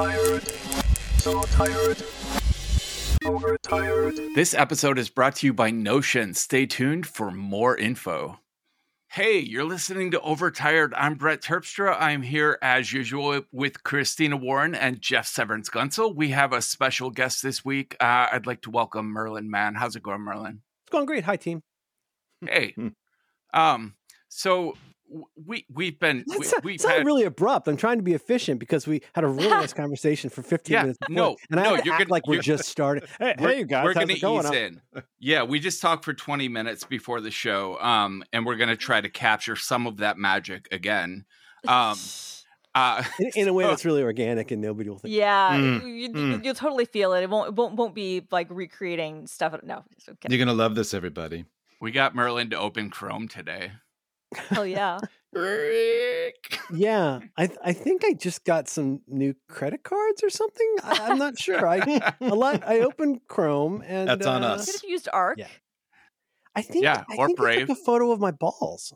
tired, so tired, overtired. This episode is brought to you by Notion. Stay tuned for more info. Hey, you're listening to Overtired. I'm Brett Terpstra. I'm here as usual with Christina Warren and Jeff Severance Gunsel. We have a special guest this week. Uh, I'd like to welcome Merlin Mann. How's it going, Merlin? It's going great. Hi, team. Hey. um, so we we've been we, It's, not, we've it's not had really abrupt. I'm trying to be efficient because we had a really nice conversation for 15 Yeah, minutes. Before, no, and I no, have you're act gonna- like we're just starting. Hey, we're, hey, you guys, we're gonna it going? ease I'm- in. Yeah, we just talked for 20 minutes before the show. Um, and we're gonna try to capture some of that magic again. Um uh In, in a way that's really organic and nobody will think. Yeah, Mm, you, you, mm. you'll totally feel it. It won't, it won't, won't be like recreating stuff. No, okay. You're gonna love this, everybody. we got Merlin to open Chrome today. Hell yeah. Yeah, I th- I think I just got some new credit cards or something. I, I'm not sure. I a lot. I opened Chrome and That's on uh, us. Could have used Arc. Yeah. I think Yeah, I or think I Brave. took a photo of my balls.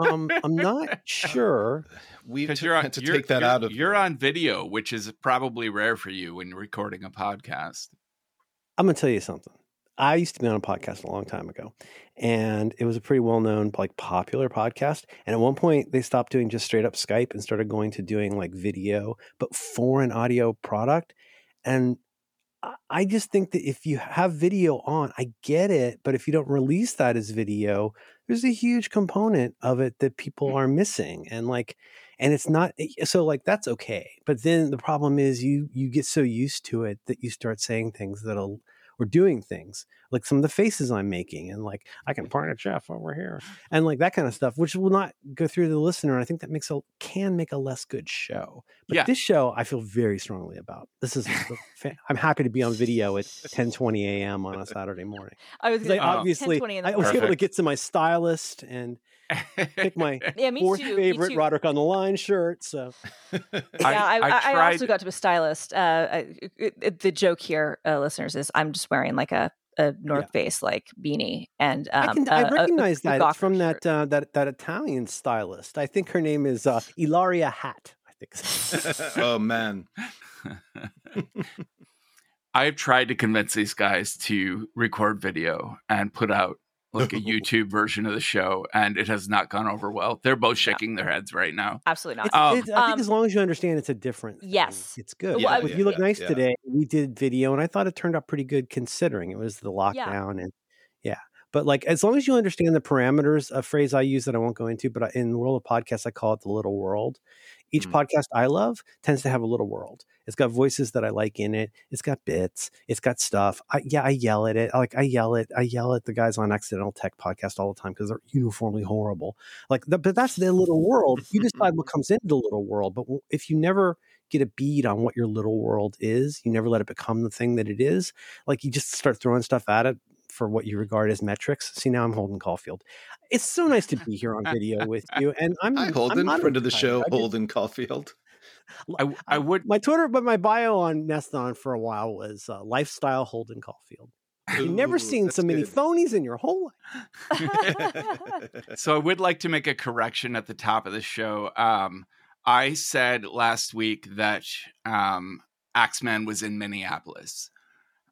Um, I'm not sure. We Because t- you're on to you're, take that you're- out of you're here. on video, which is probably rare for you when you're recording a podcast. I'm gonna tell you something. I used to be on a podcast a long time ago, and it was a pretty well known, like popular podcast. And at one point, they stopped doing just straight up Skype and started going to doing like video, but for an audio product. And I- I just think that if you have video on, I get it, but if you don't release that as video, there's a huge component of it that people mm. are missing, and like, and it's not eh, so like that's okay. But then the problem is you you get so used to it that you start saying things that'll or doing things like some of the faces I'm making and like I can point at Jeff over here and like that kind of stuff, which will not go through to the listener. And I think that makes a can make a less good show. But Yeah. this show I feel very strongly about. This is I'm happy to be on video at 10:20 a.m. on a Saturday morning. I was gonna, Oh. obviously I was able to get to my stylist and pick my yeah, fourth too. favorite. Roderick on the line shirt. So Yeah, I- I, I I, I also got to a stylist. Uh, I, it, it- the joke here, uh, listeners, is I'm just wearing like a, a North Face like beanie, and um, I can a- I a- a- recognize a that. It's from Gawker that uh, that that Italian stylist. I think her name is uh, Ilaria Hat. I think. oh man, I've tried to convince these guys to record video and put out like a YouTube version of the show, and it has not gone over well. They're both shaking their heads right now. Absolutely It's, not. Um, it's- I think um, as long as you understand it's a different. thing, Yes. it's good. Well, I- Like, you look Yeah, nice yeah. today. We did video, and I thought it turned out pretty good considering it was the lockdown and yeah. But like as long as you understand the parameters, a phrase I use that I won't go into, but in the world of podcasts, I call it the little world. Each Mm. podcast I love tends to have a little world. It's got voices that I like in it. It's got bits. It's got stuff. I, yeah, I yell at it. Like I yell at I yell at the guys on Accidental Tech podcast all the time because they're uniformly horrible. Like, the, but that's their little world. You decide what comes into the little world. But if you never get a bead on what your little world is, you never let it become the thing that it is. Like you just start throwing stuff at it for what you regard as metrics. See, now I'm Holden Caulfield. It's so nice to be here on video with you, and I'm hi I'm Holden, friend of the show, I just- Holden Caulfield. I, I would my Twitter, but my bio on Neston for a while was uh, lifestyle Holden Caulfield. You've never Ooh, seen so many good. phonies in your whole life. So I would like to make a correction at the top of the show. Um, I said last week that um, Axeman was in Minneapolis,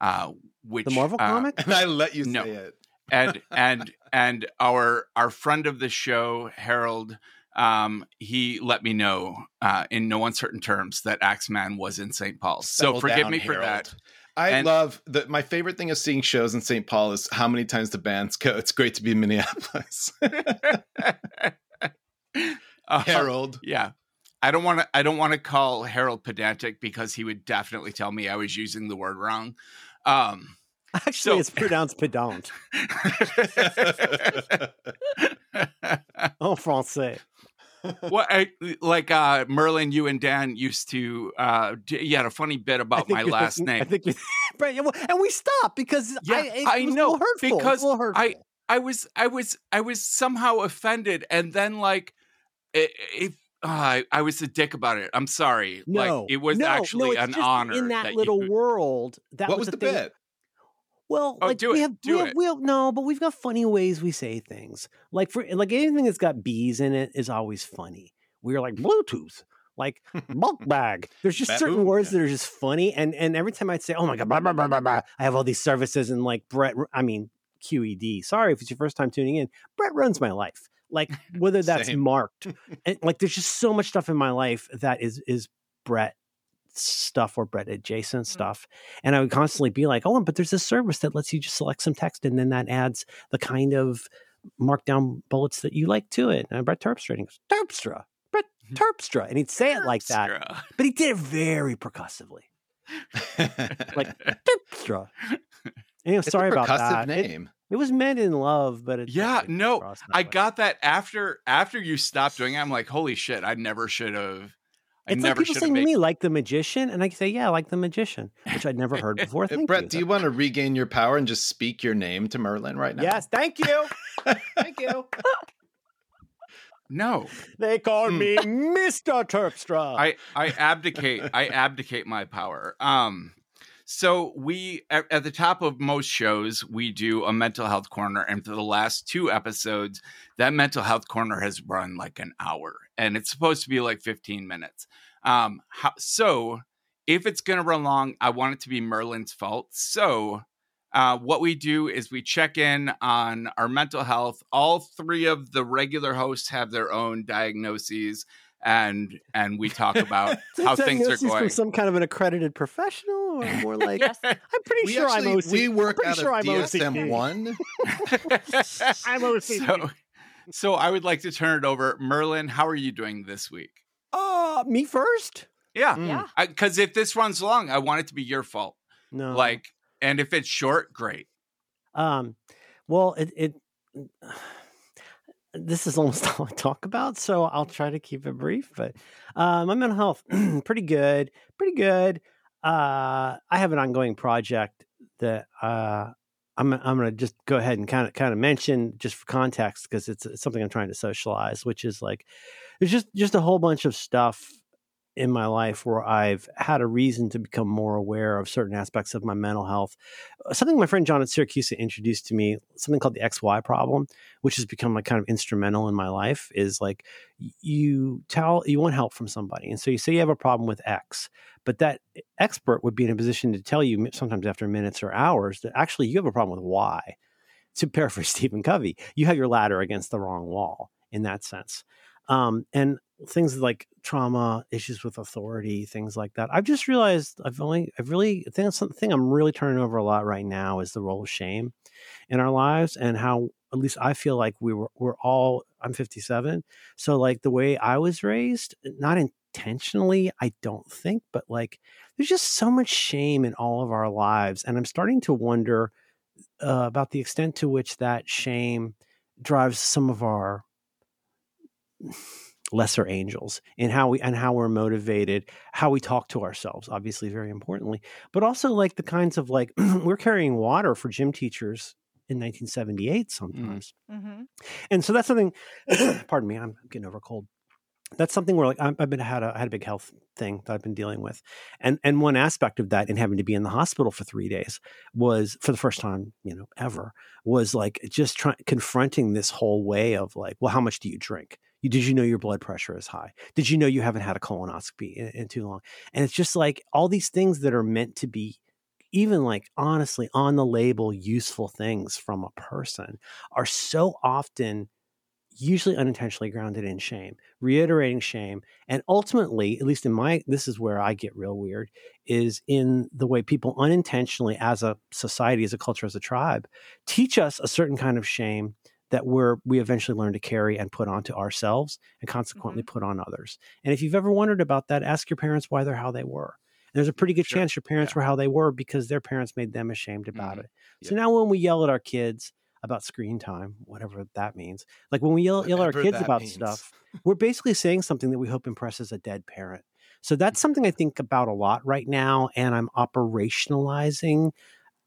uh, which The Marvel uh, comic. and I let you No. say it. and and and our our friend of the show Harold um he let me know uh in no uncertain terms that Axeman was in St. Paul. So Settle forgive down, me for Harold. that. I And- love that. My favorite thing of seeing shows in St. Paul is how many times the bands go. It's great to be in Minneapolis. Uh, Harold. Yeah. I don't want to I don't want to call Harold pedantic because he would definitely tell me I was using the word wrong. Um Actually, So- it's pronounced pedant. En français. well, I, like uh, Merlin, you and Dan used to. Uh, you had a funny bit about my last thinking- I name. think you, right, well, and we stopped because Yeah, I, it I know, hurtful. Because. I- I was, I was, I was somehow offended, and then like, it, it, uh, I, I was a dick about it. I'm sorry. no, like, it was no, actually no, an honor in that, you- little world. That what was, was the thing. bit? Well, Oh, like we have, we have, we have, no, but we've got funny ways we say things. Like for like anything that's got bees in it is always funny. We are like Bluetooth. like bulk bag. There's just Baboon, certain words yeah. that are just funny, and and every time I'd say, "Oh my god," blah, blah, blah, blah, blah, I have all these services, and like Brett, I mean QED. Sorry if it's your first time tuning in. Brett runs my life. Like whether that's marked, and like there's just so much stuff in my life that is is Brett stuff or Brett adjacent Mm. stuff. And I would constantly be like, oh, but there's this service that lets you just select some text and then that adds the kind of markdown bullets that you like to it. And Brett Terpstra, and he goes, Terpstra, Brett Terpstra. And he'd say it like that, but he did it very percussively. Like Terpstra. Anyway, it's sorry about that. Name. it was meant in love, but it Yeah, no, I way. got that after after you stopped doing it. I'm like, holy shit, I never should have. I It's like never people should have saying to me, like the magician, and I say, yeah, like the magician, which I'd never heard before. Thank Brett, you. do you want to regain your power and just speak your name to Merlin right now? Yes, thank you. thank you. No, They call Hmm. me Mr. Terpstra. I I abdicate. I abdicate my power. Um, so we at, at the top of most shows we do a mental health corner, and for the last two episodes, that mental health corner has run like an hour, and it's supposed to be like 15 minutes. Um, how, so if it's gonna run long, I want it to be Merlin's fault. So. Uh, what we do is we check in on our mental health. All three of the regular hosts have their own diagnoses, and and we talk about how things are going. from some kind of an accredited professional, or more like Yes. I'm pretty We sure actually I'm OCD. we work I'm out pretty sure of I'm DSM one. I'm OCD. so, so I would like to turn it over, Merlin. How are you doing this week? Uh, me first? Yeah, Mm. Yeah. because if this runs long, I want it to be your fault. No. Like, and if it's short, great. Um, well, it, it this is almost all I talk about, so I'll try to keep it brief. But uh, my mental health, pretty good, pretty good. Uh, I have an ongoing project that uh, I'm I'm going to just go ahead and kind of kind of mention just for context because it's, it's something I'm trying to socialize, which is like there's just just a whole bunch of stuff in my life where I've had a reason to become more aware of certain aspects of my mental health. Uh, Something my friend John at Syracuse introduced to me, something called the XY problem, which has become like kind of instrumental in my life, is like you tell you want help from somebody. And so you say you have a problem with X, but that expert would be in a position to tell you sometimes after minutes or hours that actually you have a problem with Y. To paraphrase Stephen Covey, you have your ladder against the wrong wall in that sense. Um, and things like trauma, issues with authority, things like that. I've just realized I've only, I've really, I think that's something I'm really turning over a lot right now is the role of shame in our lives and how, at least I feel like we were, we're all, I'm 57. So like the way I was raised, not intentionally, I don't think, but like there's just so much shame in all of our lives. And I'm starting to wonder uh, about the extent to which that shame drives some of our lesser angels and how we and how we're motivated how we talk to ourselves obviously very importantly but also like the kinds of like we're carrying water for gym teachers in 1978 sometimes. Mm-hmm. and so that's something pardon me i'm getting over a cold. That's something where like I'm- i've been had a I had a big health thing that i've been dealing with. And and one aspect of that and having to be in the hospital for three days was for the first time you know ever was like just trying confronting this whole way of like well how much do you drink you, did you know your blood pressure is high? Did you know you haven't had a colonoscopy in, in too long? And it's just like all these things that are meant to be, even like honestly on the label, useful things from a person are so often usually unintentionally grounded in shame, reiterating shame. And ultimately, at least in my, this is where I get real weird, is in the way people unintentionally, as a society, as a culture, as a tribe, teach us a certain kind of shame that we're we eventually learn to carry and put onto ourselves and consequently put on others. And if you've ever wondered about that, ask your parents why they're how they were. And there's a pretty good Sure. chance your parents Yeah. were how they were because their parents made them ashamed about Mhm. it. So Yeah. now when we yell at our kids about screen time, whatever that means, like when we yell, yell at our kids about means. stuff, we're basically saying something that we hope impresses a dead parent. So that's something I think about a lot right now, and I'm operationalizing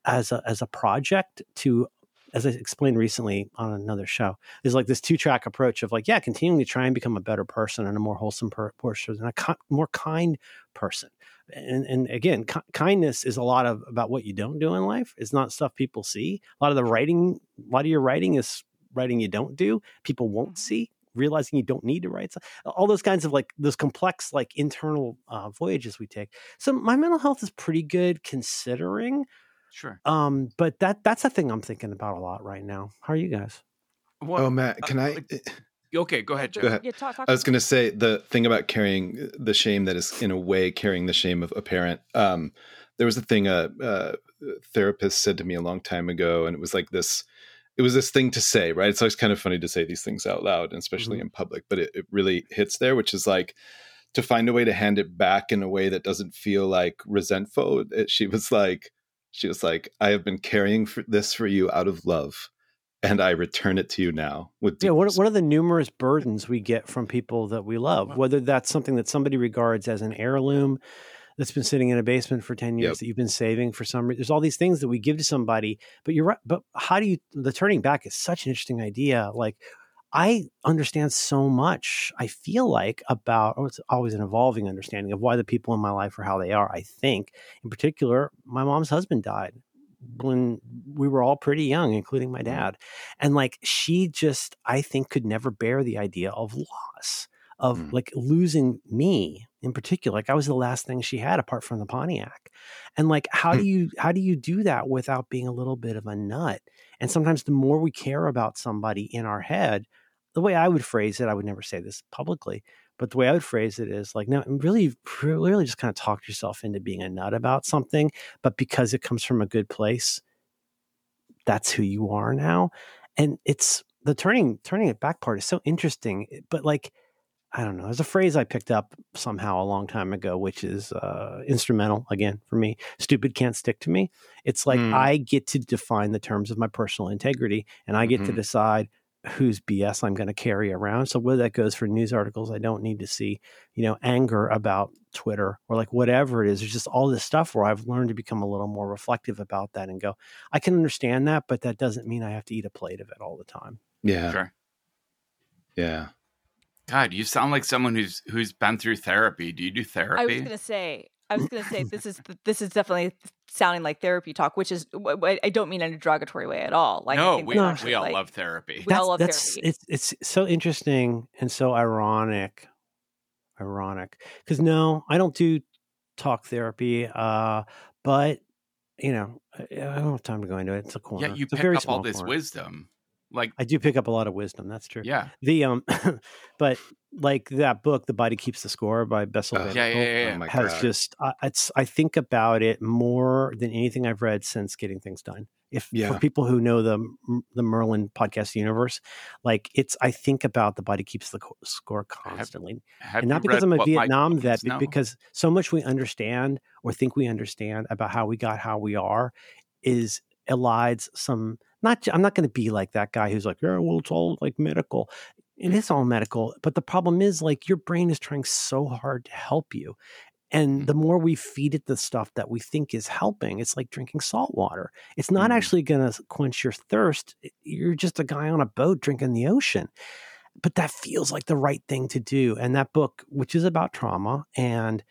as a as a project to as I explained recently on another show, is like this two track approach of like, yeah, continuing to try and become a better person and a more wholesome per- person and a ki- more kind person. And, and again, ki- kindness is a lot of about what you don't do in life. It's not stuff people see. A lot of the writing, a lot of your writing is writing you don't do. People won't Mhm. see realizing you don't need to write all those kinds of like those complex like internal uh, voyages we take so my mental health is pretty good considering Sure. um but that that's a thing i'm thinking about a lot right now how are you guys What, oh, Matt, can uh, I? like- okay, go ahead, Joe. Go ahead. Yeah, talk, talk I was going to say the thing about carrying the shame that is, in a way, carrying the shame of a parent. Um, there was a thing a, a therapist said to me a long time ago, and it was like this. It was this thing to say, right? It's always kind of funny to say these things out loud, and especially Mhm. in public. But it, it really hits there, which is like to find a way to hand it back in a way that doesn't feel like resentful. It, she was like, she was like, I have been carrying for this for you out of love, and I return it to you now with yeah what, what are the numerous burdens we get from people that we love whether that's something that somebody regards as an heirloom that's been sitting in a basement for 10 years Yep. that you've been saving for some reason there's all these things that we give to somebody but you're right but how do you the turning back is such an interesting idea like i understand so much i feel like about or it's always an evolving understanding of why the people in my life are how they are i think in particular my mom's husband died when we were all pretty young including my dad and like she just i think could never bear the idea of loss of Mm. like losing me in particular like i was the last thing she had apart from the pontiac and like how do Hmm. you how do you do that without being a little bit of a nut and sometimes the more we care about somebody in our head the way i would phrase it i would never say this publicly but the way i would phrase it is like no really really just kind of talk yourself into being a nut about something but because it comes from a good place that's who you are now and it's the turning turning it back part is so interesting but like i don't know there's a phrase i picked up somehow a long time ago which is uh instrumental again for me stupid can't stick to me it's like Mm. i get to define the terms of my personal integrity and i get to Mhm. decide whose bs i'm going to carry around so whether that goes for news articles i don't need to see you know anger about twitter or like whatever it is there's just all this stuff where i've learned to become a little more reflective about that and go i can understand that but that doesn't mean i have to eat a plate of it all the time Yeah. Sure. Yeah. God, you sound like someone who's who's been through therapy. Do you do therapy? I was gonna say, I was gonna say, this is this is definitely sounding like therapy talk, which is wh- wh- I don't mean in a derogatory way at all. Like, I no, think we, No. actually, we all like- love therapy. We all love that's therapy. it's it's so interesting and so ironic ironic because no i don't do talk therapy uh but you know i, I don't have time to go into it it's a corner Yeah, you it's a pick very up all this corner. wisdom. Like, i do pick up a lot of wisdom that's true yeah, the um but like that book the body keeps the score by bessel Oh, van yeah, yeah, yeah. Oh has God. just uh, it's i think about it more than anything i've read since getting things done if for people who know the the merlin podcast universe like it's i think about the body keeps the co- score constantly Have and not because i'm a vietnam vet but because so much we understand or think we understand about how we got how we are is elides some not i'm not going to be like that guy who's like yeah well it's all like medical it is all medical but the problem is like your brain is trying so hard to help you and the more we feed it the stuff that we think is helping it's like drinking salt water it's not Mhm. actually going to quench your thirst you're just a guy on a boat drinking the ocean but that feels like the right thing to do and that book which is about trauma and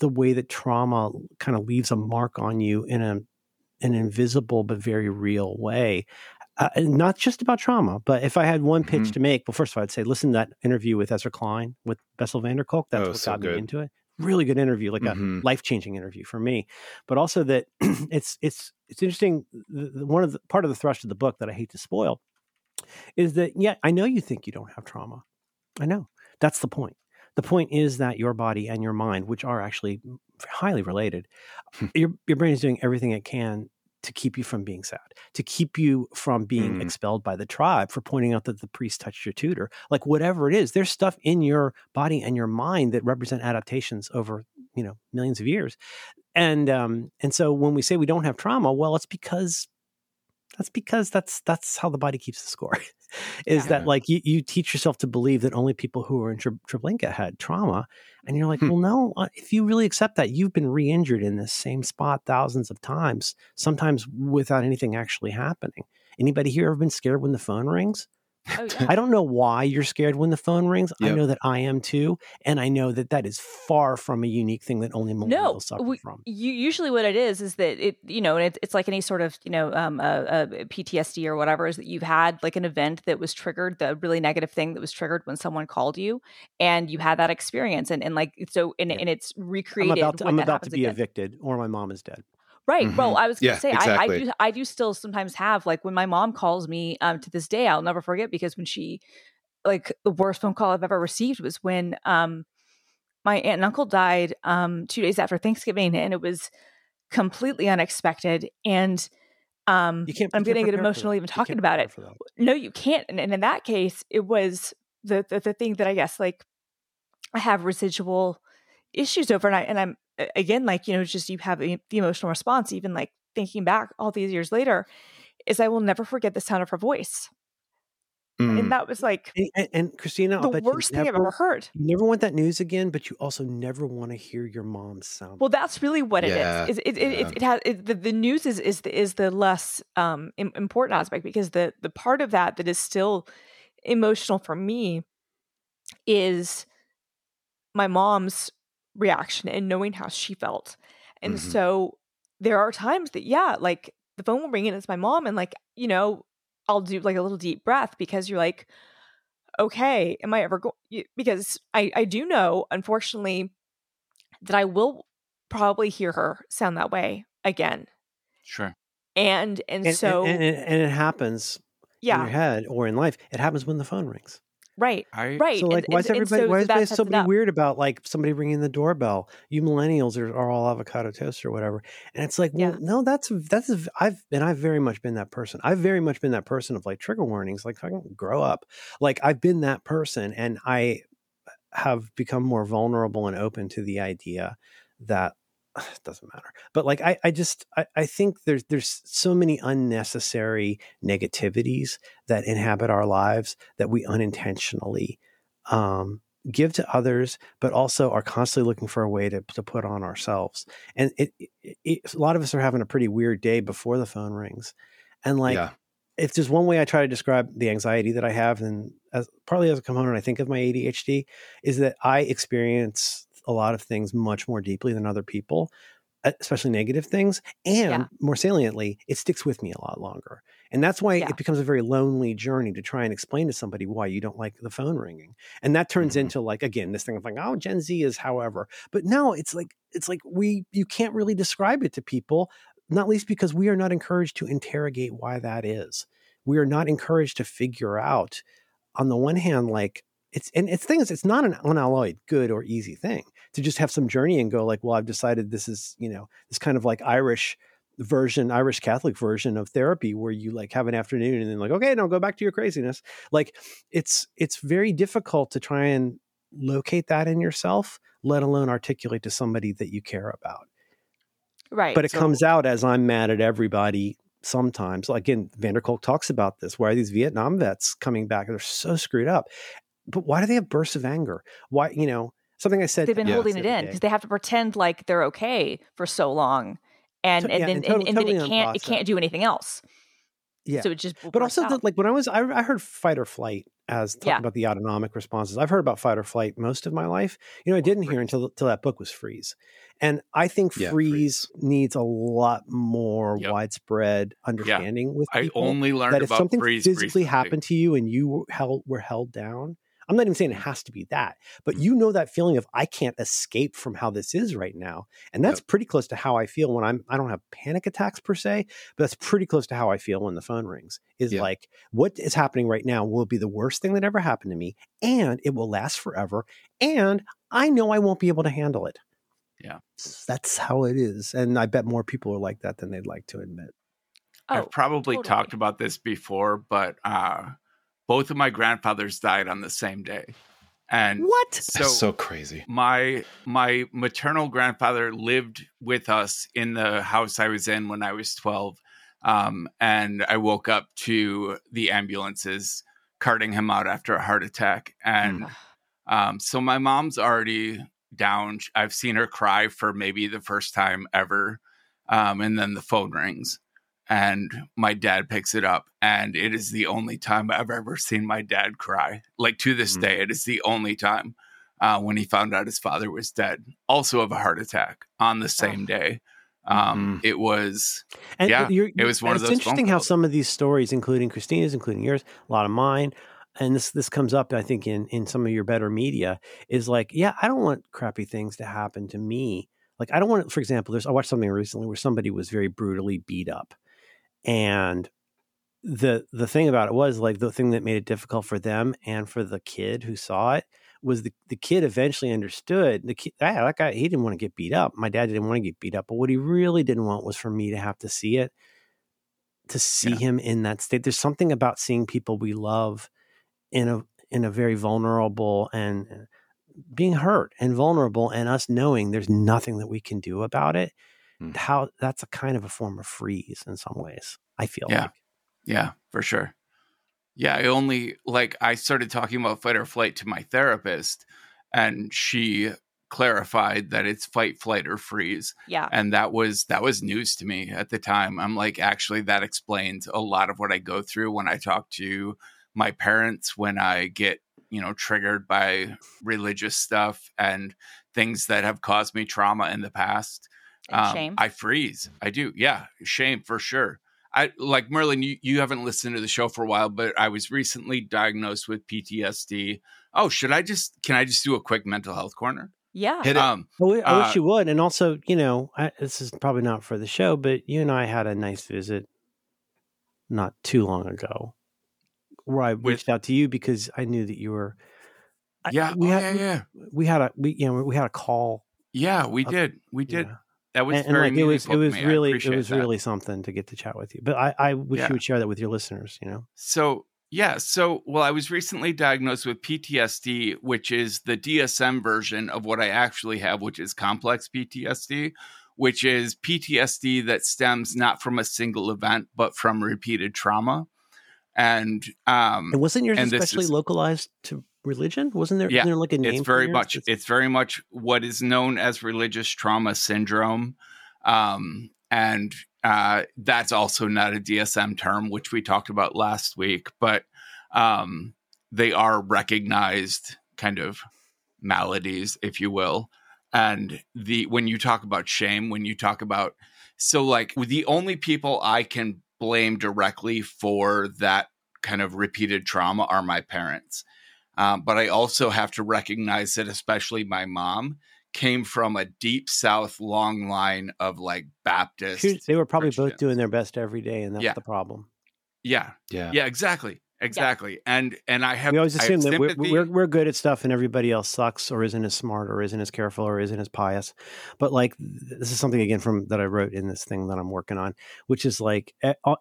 the way that trauma kind of leaves a mark on you in a an invisible but very real way. Uh, not just about trauma, but if I had one pitch Mhm. to make, well, first of all, I'd say listen to that interview with Ezra Klein with Bessel van der Kolk. That's Oh, what so got good. me into it. Really good interview, like Mhm. a life changing interview for me. But also that it's it's it's interesting. The, the- one of the part of the thrust of the book that I hate to spoil is that yeah, I know you think you don't have trauma. I know that's the point. The point is that your body and your mind, which are actually highly related, your your brain is doing everything it can to keep you from being sad, to keep you from being Mm. expelled by the tribe for pointing out that the priest touched your tutor. Like whatever it is, there's stuff in your body and your mind that represent adaptations over you know millions of years, and um and so when we say we don't have trauma, well, it's because that's because that's that's how the body keeps the score is that like you, you teach yourself to believe that only people who were in Tre- Treblinka had trauma and you're like Hmm. well no uh, if you really accept that you've been re-injured in this same spot thousands of times sometimes without anything actually happening. Anybody here ever been scared when the phone rings Oh, yeah. I don't know why you're scared when the phone rings. I know that I am too, and I know that that is far from a unique thing that only millennials no suffer we, from. you, usually what it is is that it you know and it, it's like any sort of you know um uh, uh, ptsd or whatever is that you've had like an event that was triggered the really negative thing that was triggered when someone called you and you had that experience and, and like so and, Yeah. and it's I'm recreated about to, I'm about to be again. evicted, or my mom is dead. Right. Well, Mhm. I was going to Yeah, say, exactly. I, I do, I do still sometimes have like when my mom calls me um, to this day, I'll never forget because when she, like the worst phone call I've ever received was when um, my aunt and uncle died um, two days after Thanksgiving, and it was completely unexpected. And um, You can't. I'm you can't getting prepare for emotional even talking about it. No, you can't. And, and in that case, it was the, the the thing that I guess like I have residual issues over, and I and I'm again like you know just you have the, the emotional response, even like thinking back all these years later, is I will never forget the sound of her voice, Mm. and that was like And, and, and Christina, I'll the worst thing I've ever heard. You never want that news again, but you also never want to hear your mom's sound. Well, that's really what Yeah, it is. Is it, it, yeah. it, it has it, the, the news is is the, is the less um, important aspect because the the part of that that is still emotional for me is my mom's reaction and knowing how she felt. And Mhm. so there are times that yeah, like the phone will ring and it's my mom and like, you know, I'll do like a little deep breath because you're like okay, am I ever going because I I do know unfortunately that I will probably hear her sound that way again. Sure. And and, and, so and, and, and it happens yeah. in your head or in life. It happens when the phone rings. Right. I Right. So like, and, why is and- and everybody? so why is everybody so it be weird about like somebody ringing the doorbell? You millennials are, are all avocado toast or whatever, and it's like, well, Yeah. no, that's that's I've and I've very much been that person. I've very much been that person of like trigger warnings, like fucking grow up. Like I've been that person, and I have become more vulnerable and open to the idea that it doesn't matter. But like I, I just I, I think there's there's so many unnecessary negativities that inhabit our lives that we unintentionally um, give to others, but also are constantly looking for a way to, to put on ourselves. And it, it, it, a lot of us are having a pretty weird day before the phone rings. And like, yeah. if there's one way I try to describe the anxiety that I have, and as partly as a component, I think of my ADHD, is that I experience a lot of things much more deeply than other people, especially negative things. And Yeah. more saliently, it sticks with me a lot longer. And that's why Yeah. it becomes a very lonely journey to try and explain to somebody why you don't like the phone ringing. And that turns Mhm. into like, again, this thing of like, oh, Gen Z is however. But no, it's like, it's like we, you can't really describe it to people, not least because we are not encouraged to interrogate why that is. We are not encouraged to figure out, on the one hand, like, it's and it's things it's not an unalloyed good or easy thing to just have some journey and go like well i've decided this is you know this kind of like irish version irish catholic version of therapy where you like have an afternoon and then like okay now go back to your craziness. Like it's it's very difficult to try and locate that in yourself let alone articulate to somebody that you care about. Right. but it So- comes out as i'm mad at everybody sometimes. Like again vanderkolk talks about this. Why are these vietnam vets coming back? They're so screwed up. But why do they have bursts of anger? Why you know something i said they've been to holding it in because they have to pretend like they're okay for so long. And To- and yeah, then and and, total- and then it can't it can't do anything else. yeah So it just but also the, like when i was I, I heard fight or flight as talking Yeah. about the autonomic responses i've heard about fight or flight most of my life you know i didn't hear until until that book was freeze and i think Yeah, freeze, needs a lot more Yep. widespread understanding with I only learned that if something freeze physically recently. happened to you and you were held were held down i'm not even saying it has to be that but you know that feeling of i can't escape from how this is right now and that's pretty close to how i feel when i'm i don't have panic attacks per se but that's pretty close to how i feel when the phone rings is Yeah. like what is happening right now will be the worst thing that ever happened to me and it will last forever and i know i won't be able to handle it Yeah. that's how it is and i bet more people are like that than they'd like to admit oh, I've probably totally. talked about this before, but uh, both of my grandfathers died on the same day, and what? so, That's so crazy. my my maternal grandfather lived with us in the house I was in when I was twelve, um, and I woke up to the ambulances carting him out after a heart attack, and um, so my mom's already down. I've seen her cry for maybe the first time ever, um, and then the phone rings, and my dad picks it up and it is the only time i've ever seen my dad cry. Like to this Mhm. day it is the only time uh, when he found out his father was dead. Also of a heart attack on the same day. Um, it was And Yeah, you're, it was one of it's those phone interesting how some of these stories, including Christina's, including yours, a lot of mine, and this this comes up, I think, in in some of your better media, is like, yeah, I don't want crappy things to happen to me. Like, I don't want, for example, there's I watched something recently where somebody was very brutally beat up, and the the thing about it was like the thing that made it difficult for them and for the kid who saw it was the, the kid eventually understood the kid ah, that guy he didn't want to get beat up my dad didn't want to get beat up but what he really didn't want was for me to have to see it to see Yeah. him in that state there's something about seeing people we love in a in a very vulnerable and uh, being hurt and vulnerable and us knowing there's nothing that we can do about it Mm. how that's a kind of a form of freeze in some ways i feel Yeah. like Yeah, for sure. Yeah, I only like I started talking about fight or flight to my therapist, and she clarified that it's fight, flight, or freeze. Yeah. And that was that was news to me at the time. I'm like, actually, that explains a lot of what I go through when I talk to my parents, when I get, you know, triggered by religious stuff and things that have caused me trauma in the past. And Um, shame. I freeze. I do. Yeah. Shame for sure. I like Merlin, you, you haven't listened to the show for a while, but I was recently diagnosed with PTSD. Oh, should I just can I just do a quick mental health corner? Yeah. Hit it. Um I I wish Uh, you would. And also, you know, I, this is probably not for the show, but you and I had a nice visit not too long ago where I With- reached out to you because I knew that you were. I- yeah, we oh, had yeah, yeah. we had a we you know we had a call. Yeah, we did. We did. yeah. That was and, and, very like it was it was. Really it was that. really something to get to chat with you. But I I wish Yeah. you would share that with your listeners. You know. So, yeah. So, well, I was recently diagnosed with PTSD, which is the DSM version of what I actually have, which is complex PTSD, which is PTSD that stems not from a single event, but from repeated trauma. And um, And wasn't yours and especially is- localized to religion? Wasn't there, Yeah, there like a name? it's very much It's- it's very much what is known as religious trauma syndrome um, and uh, that's also not a dsm term which we talked about last week but um, they are recognized kind of maladies if you will and the when you talk about shame when you talk about so like the only people i can blame directly for that kind of repeated trauma are my parents um, but I also have to recognize that, especially my mom, came from a deep South long line of like Baptist. They were probably both doing their best every day, and that's Yeah. the problem. Yeah, Yeah. yeah, exactly, exactly. And and I have we always assume that we're, we're we're good at stuff and everybody else sucks or isn't as smart or isn't as careful or isn't as pious but like this is something again from that i wrote in this thing that i'm working on which is like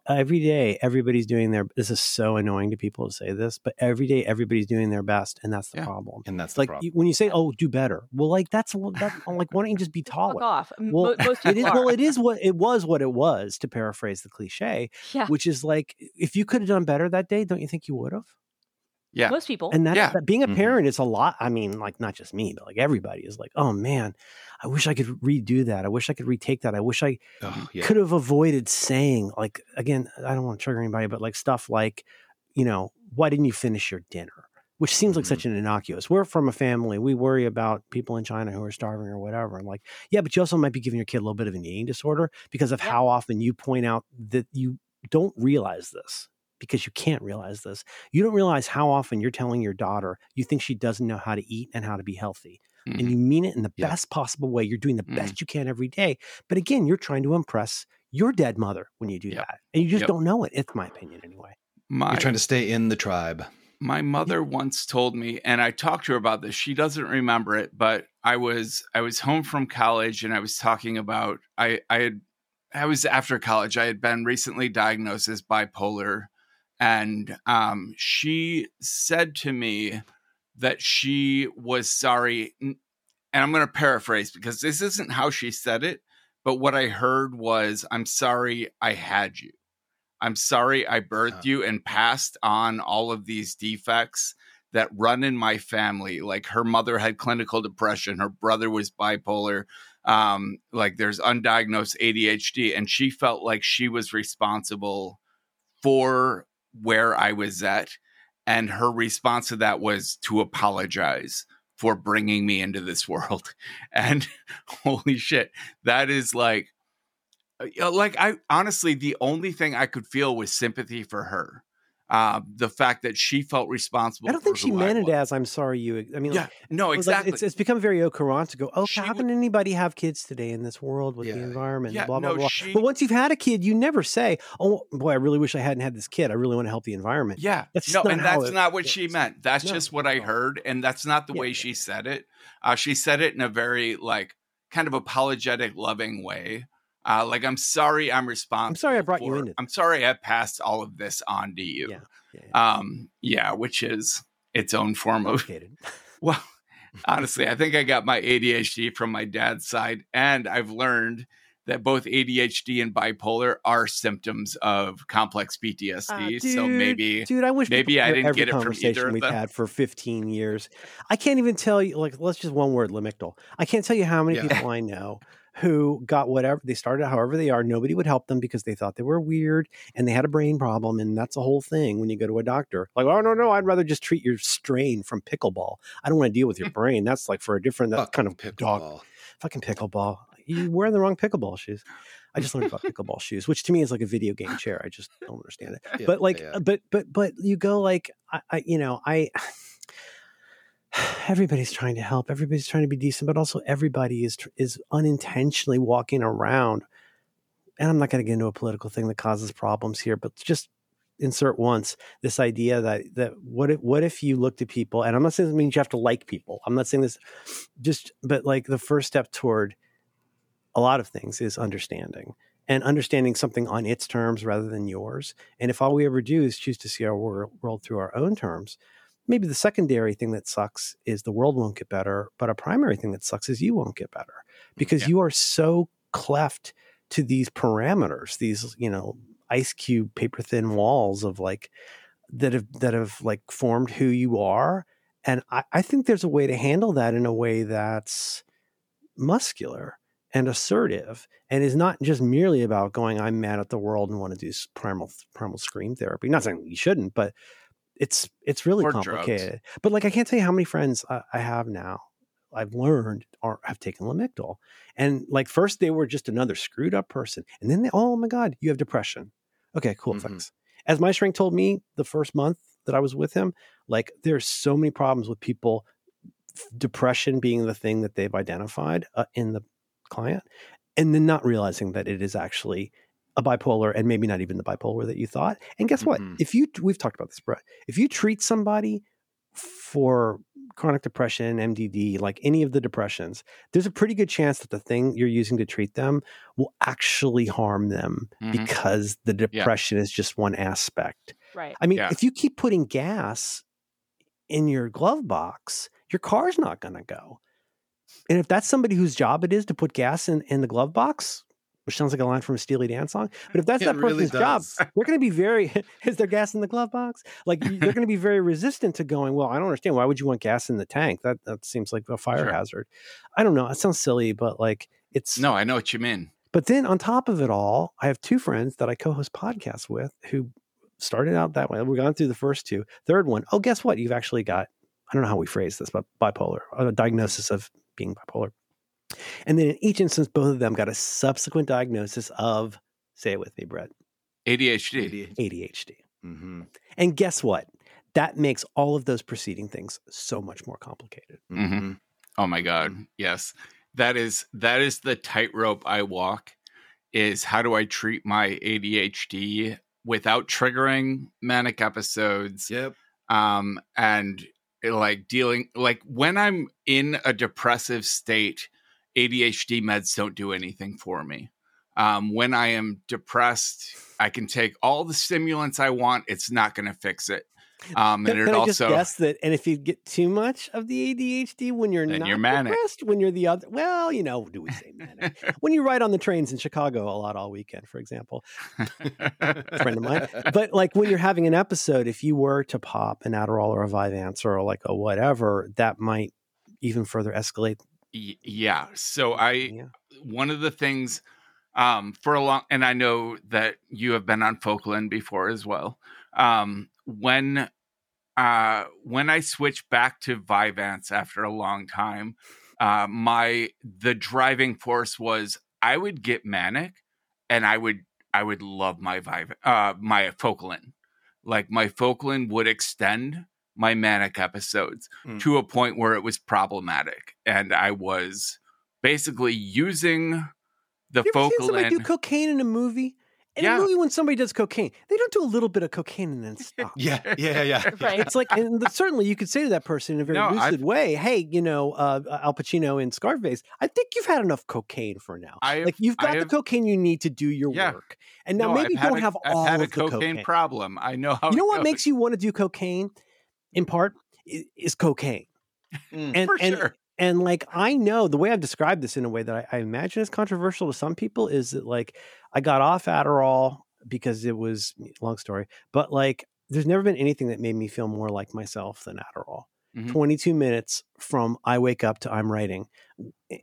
every day everybody's doing their this is so annoying to people to say this but every day everybody's doing their best and that's the Yeah. problem And that's it's the like problem. when you say oh do better well like that's well, that, I'm like why don't you just be Fuck taller off. Well, most it is people well it is what it was what it was to paraphrase the cliche Yeah. which is like if you could have done better that day don't you think you would have Yeah. Most people. and that, Yeah. that being a Mhm. parent is a lot. I mean, like not just me, but like everybody is like, oh man, I wish I could redo that. I wish I could retake that. I wish I oh, yeah. could have avoided saying like again. I don't want to trigger anybody, but like stuff like, you know, why didn't you finish your dinner? Which seems like Mhm. such an innocuous. We're from a family. We worry about people in China who are starving or whatever. And like, yeah, but you also might be giving your kid a little bit of an eating disorder because of Yeah. how often you point out that you don't realize this because you can't realize this. You don't realize how often you're telling your daughter you think she doesn't know how to eat and how to be healthy. Mhm. And you mean it in the Yeah. best possible way. You're doing the Mhm. best you can every day. But again, you're trying to impress your dead mother when you do Yep. that. And you just Yep. don't know it. It's my opinion anyway. my You're trying to stay in the tribe. my mother once told me and i talked to her about this she doesn't remember it but i was i was home from college and i was talking about i i had i was after college i had been recently diagnosed as bipolar and um she said to me that she was sorry and i'm going to paraphrase because this isn't how she said it but what i heard was i'm sorry i had you I'm sorry I birthed Huh. you and passed on all of these defects that run in my family. Like her mother had clinical depression, her brother was bipolar, Um, like there's undiagnosed ADHD, and she felt like she was responsible for where I was at. And her response to that was to apologize for bringing me into this world. And holy shit, that is like, uh, like I honestly, the only thing I could feel was sympathy for her uh, the fact that she felt responsible. I don't think she meant it as "I'm sorry you." I mean, Yeah, like, no, it like- exactly. it's, it's become very au courant to go, "Oh, She how would- can anybody have kids today in this world with the environment?" Yeah, blah blah no, blah. she- But once you've had a kid, you never say, "Oh boy, I really wish I hadn't had this kid. I really want to help the environment." yeah, That's no, not and that's it not what she meant. That's No, just what I heard, and that's not the Yeah, way yeah. she said it. Uh, she said it in a very like kind of apologetic, loving way. Uh, like I'm sorry, I'm responsible. I'm sorry I brought you in. I'm sorry I passed all of this on to you. Yeah, yeah, yeah. Um, yeah, which is its own form of. Well, honestly, I think I got my ADHD from my dad's side, and I've learned that both ADHD and bipolar are symptoms of complex PTSD. so Ah, Dude, maybe, dude, I wish maybe I didn't get it from either of we've them. had for 15 years. I can't even tell you. Like, let's just one word, lamictal. I can't tell you how many Yeah. people I know who got whatever they started, however they are. Nobody would help them because they thought they were weird and they had a brain problem, and that's a whole thing when you go to a doctor. Like, oh no, no, I'd rather just treat your strain from pickleball. I don't want to deal with your hmm. brain. That's like for a different that kind of Fucking dog pickleball. fucking pickleball. You're wearing the wrong pickleball shoes. I just learned about pickleball shoes, which to me is like a video game chair. I just don't understand it. Yeah, but like, yeah. but but but you go like, I, I you know, I. Everybody's trying to help. Everybody's trying to be decent, but also everybody is is unintentionally walking around. And I'm not going to get into a political thing that causes problems here, but just insert once this idea that that what if what if you looked at people, and I'm not saying this means you have to like people. I'm not saying this, just but like the first step toward a lot of things is understanding and understanding something on its terms rather than yours. And if all we ever do is choose to see our wor- world through our own terms, maybe the secondary thing that sucks is the world won't get better, but a primary thing that sucks is you won't get better because Yeah. you are so cleft to these parameters, these, you know, ice cube paper thin walls of like that have that have like formed who you are. And I, I think there's a way to handle that in a way that's muscular and assertive and is not just merely about going i'm mad at the world and want to do primal primal scream therapy not saying you shouldn't but it's it's really Or drugs. complicated. But like i can't tell you how many friends I, I have now. I've learned are have taken lamictal. And like first they were just another screwed up person. And then they oh my god you have depression. Okay cool Mhm. thanks. As my shrink told me the first month that i was with him like there's so many problems with people depression being the thing that they've identified uh, in the client and then not realizing that it is actually a bipolar and maybe not even the bipolar that you thought and guess what Mhm. if you we've talked about this brett if you treat somebody for chronic depression mdd like any of the depressions there's a pretty good chance that the thing you're using to treat them will actually harm them Mhm. because the depression is just one aspect Right. I mean, Yeah. if you keep putting gas in your glove box, your car's not going to go. And if that's somebody whose job it is to put gas in, in the glove box, which sounds like a line from a Steely Dan song, but if that's It that really person's job, they're going to be very, is there gas in the glove box? Like they're going to be very resistant to going, well, I don't understand. Why would you want gas in the tank? That, that seems like a fire Sure. hazard. I don't know. It sounds silly, but like it's, No, I know what you mean. but then on top of it all, I have two friends that I co-host podcasts with who started out that way. We've gone through the first two. Third one, oh, guess what? You've actually got, I don't know how we phrase this, but bipolar, a diagnosis of being bipolar. And then in each instance, both of them got a subsequent diagnosis of, say it with me, Brett, ADHD. ADHD. Mm-hmm. And guess what? That makes all of those preceding things so much more complicated. Mhm. Oh my god, yes. That is that is the tightrope I walk is how do I treat my ADHD without triggering manic episodes Yep. um and like dealing like when I'm in a depressive state ADHD meds don't do anything for me. Um when I am depressed I can take all the stimulants I want it's not going to fix it. Um Can, and can it I just also guess that? And if you get too much of the ADHD when you're not you're depressed, when you're the other, well, you know, do we say manic? when you ride on the trains in Chicago a lot all weekend, for example, friend of mine. But like when you're having an episode, if you were to pop an Adderall or a Vyvanse or like a whatever, that might even further escalate Y- yeah. So I Yeah. one of the things um for a long and I know that you have been on Focalin before as well. Um when uh when I switched back to Vyvanse after a long time, uh my the driving force was I would get manic and I would I would love my Vive uh my Focalin. Like my Focalin would extend my manic episodes Mm. to a point where it was problematic and I was basically using the You ever seen somebody do cocaine in a movie? In Yeah. a movie, when somebody does cocaine, they don't do a little bit of cocaine and then stop. Yeah, yeah, yeah. Right. It's like, and certainly you could say to that person in a very No, I've- lucid way, "Hey, you know, uh, Al Pacino in Scarface, I think you've had enough cocaine for now. I have- like you've I got the cocaine you need to do your Yeah. work, and now No, maybe I've don't a- have I've all had a of the cocaine, cocaine. problem. I know how You know it what goes. makes you want to do cocaine? In part, is, is cocaine. Mm. And for and sure. and like I know the way I've described this in a way that I, I imagine is controversial to some people is that like I got off Adderall because it was long story, but like there's never been anything that made me feel more like myself than Adderall. Mhm. 22 minutes from I wake up to I'm writing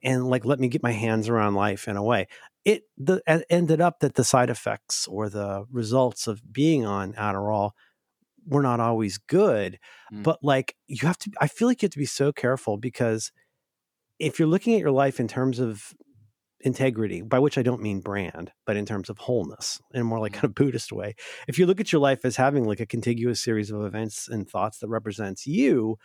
and like let me get my hands around life in a way. It the it ended up that the side effects or the results of being on Adderall were not always good Mm. but like you have to i feel like you have to be so careful because if you're looking at your life in terms of integrity by which i don't mean brand but in terms of wholeness in a more like kind of buddhist way if you look at your life as having like a contiguous series of events and thoughts that represents you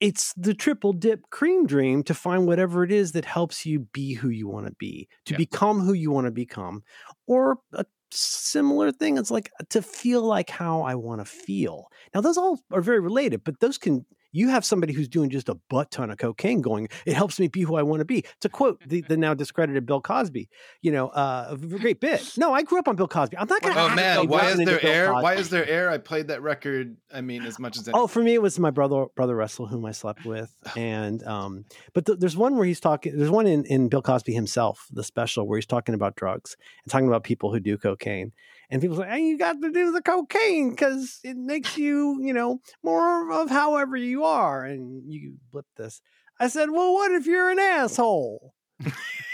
it's the triple dip cream dream to find whatever it is that helps you be who you want to be to Yeah. become who you want to become or a similar thing it's like to feel like how i want to feel. Now those all are very related but those can you have somebody who's doing just a butt ton of cocaine going it helps me be who i want to be to quote the, the now discredited bill cosby you know uh a great bit no i grew up on bill cosby i'm not gonna Oh man, why is there air? Why is there air? I played that record. I mean, as much as Oh, for me, it was my brother, brother Russell, whom I slept with, and um, but th- there's one where he's talking. There's one in in Bill Cosby himself, the special, where he's talking about drugs and talking about people who do cocaine, and people say, "Hey, you got to do the cocaine because it makes you, you know, more of however you are." And you blip this. I said, "Well, what if you're an asshole?"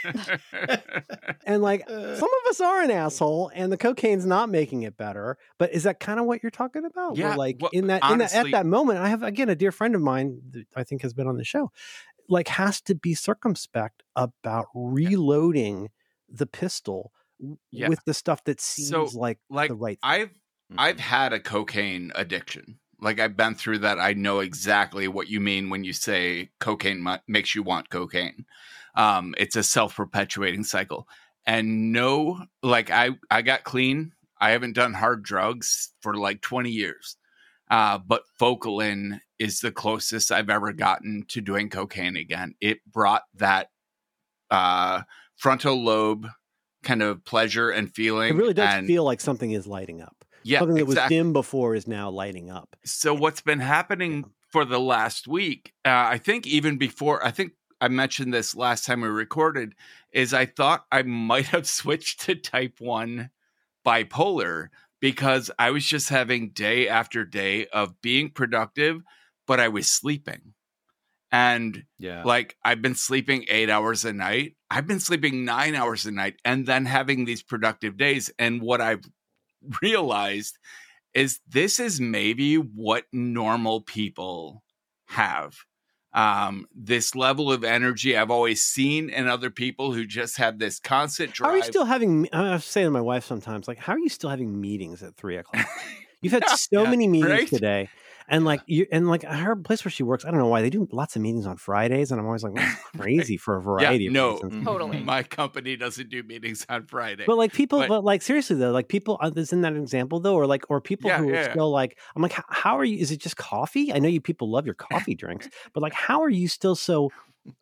And like Uh, some of us are an asshole, and the cocaine's not making it better. But is that kind of what you're talking about? Where, Yeah, like well, in that, in that at that moment, I have again a dear friend of mine that I think has been on the show, like has to be circumspect about reloading the pistol Yeah. with the stuff that seems So, like, like, the right. I've Mm-hmm. I've had a cocaine addiction. Like I've been through that. I know exactly what you mean when you say cocaine mu- makes you want cocaine. Um, it's a self-perpetuating cycle. And no, like I I got clean. I haven't done hard drugs for like 20 years. Uh, but Focalin is the closest I've ever gotten to doing cocaine again. It brought that uh, frontal lobe kind of pleasure and feeling. it really does and, feel like something is lighting up. yeah, something that was dim before is now lighting up. So what's been happening Yeah. for the last week? Uh, I think even before, I think I mentioned this last time we recorded. Is I thought I might have switched to type one bipolar because I was just having day after day of being productive, but I was sleeping, and yeah. like I've been sleeping eight hours a night. I've been sleeping nine hours a night and then having these productive days. And what I've realized is this is maybe what normal people have. Um, this level of energy I've always seen in other people who just have this constant drive. How are you still having? I say to my wife sometimes, like, how are you still having meetings at three o'clock? You've had Yeah, so yeah, many meetings right? today, and like you, and like her place where she works. I don't know why they do lots of meetings on Fridays, and I'm always like, that's crazy for a variety of no. reasons. Totally. My company doesn't do meetings on Friday. But like people, But- but, like seriously though, like people, uh, is in that example though, or like, or people Yeah, who yeah, are yeah. still like, I'm like, how are you? Is it just coffee? I know you people love your coffee drinks, but like, how are you still so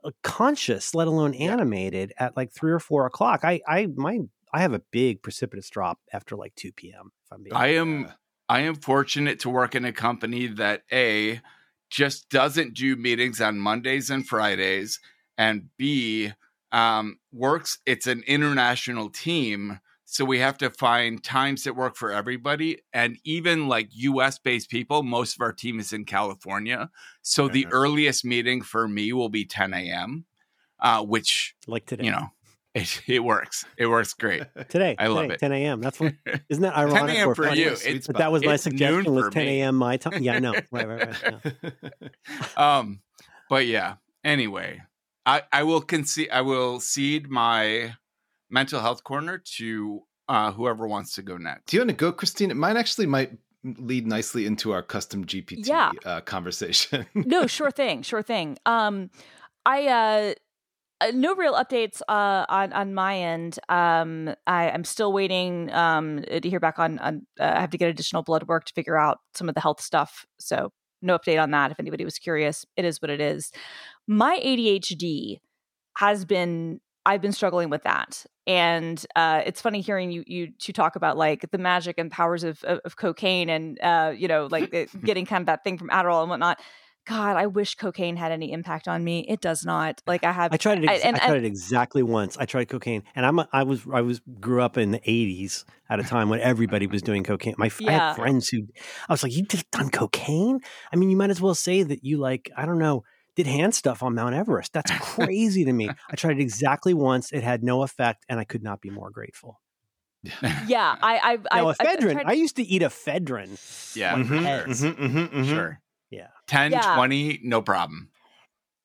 uh, conscious, let alone Yeah. animated at like three or four o'clock? I, I, my, I have a big precipitous drop after like two p.m. If I'm being I am Yeah. I am fortunate to work in a company that A just doesn't do meetings on Mondays and Fridays and B um, works it's an international team so we have to find times that work for everybody and even like US based people most of our team is in California so the earliest meeting for me will be 10 a.m uh, which like today. you know it, it works. It works great. today. I love today, it. 10 a.m. That's what isn't that 10 ironic? a.m. for you. It's But that was my suggestion noon was 10 a.m. my time. Yeah, no, right, right, right. yeah. um but yeah anyway i i will concede i will cede my mental health corner to uh whoever wants to go next Do you want to go, Christine? Mine actually might lead nicely into our custom GPT Yeah. uh, conversation. no, sure thing, sure thing. Um, I uh, uh, no real updates uh on on my end. Um, I I'm still waiting um to hear back on on. Uh, I have to get additional blood work to figure out some of the health stuff. So no update on that. If anybody was curious, it is what it is. My ADHD has been. I've been struggling with that, and uh, it's funny hearing you you to talk about like the magic and powers of of, of cocaine, and uh, you know, like getting kind of that thing from Adderall and whatnot. God, I wish cocaine had any impact on me. It does not. Like I have. I tried it. I- and- I tried and- it exactly once. I tried cocaine, and I'm a, I was I was grew up in the '80s at a time when everybody was doing cocaine. My f- I Yeah. had friends who I was like, "You did done cocaine? I mean, you might as well say that you like I don't know." Did hand stuff on Mount Everest. That's crazy to me. I tried it exactly once. It had no effect, and I could not be more grateful. yeah, I, I've. Now, I've, I've ephedrine. tried- I used to eat ephedrine. yeah Mhm, for Mhm, sure. mhm, mhm. sure Yeah. 10 Yeah. 20 no problem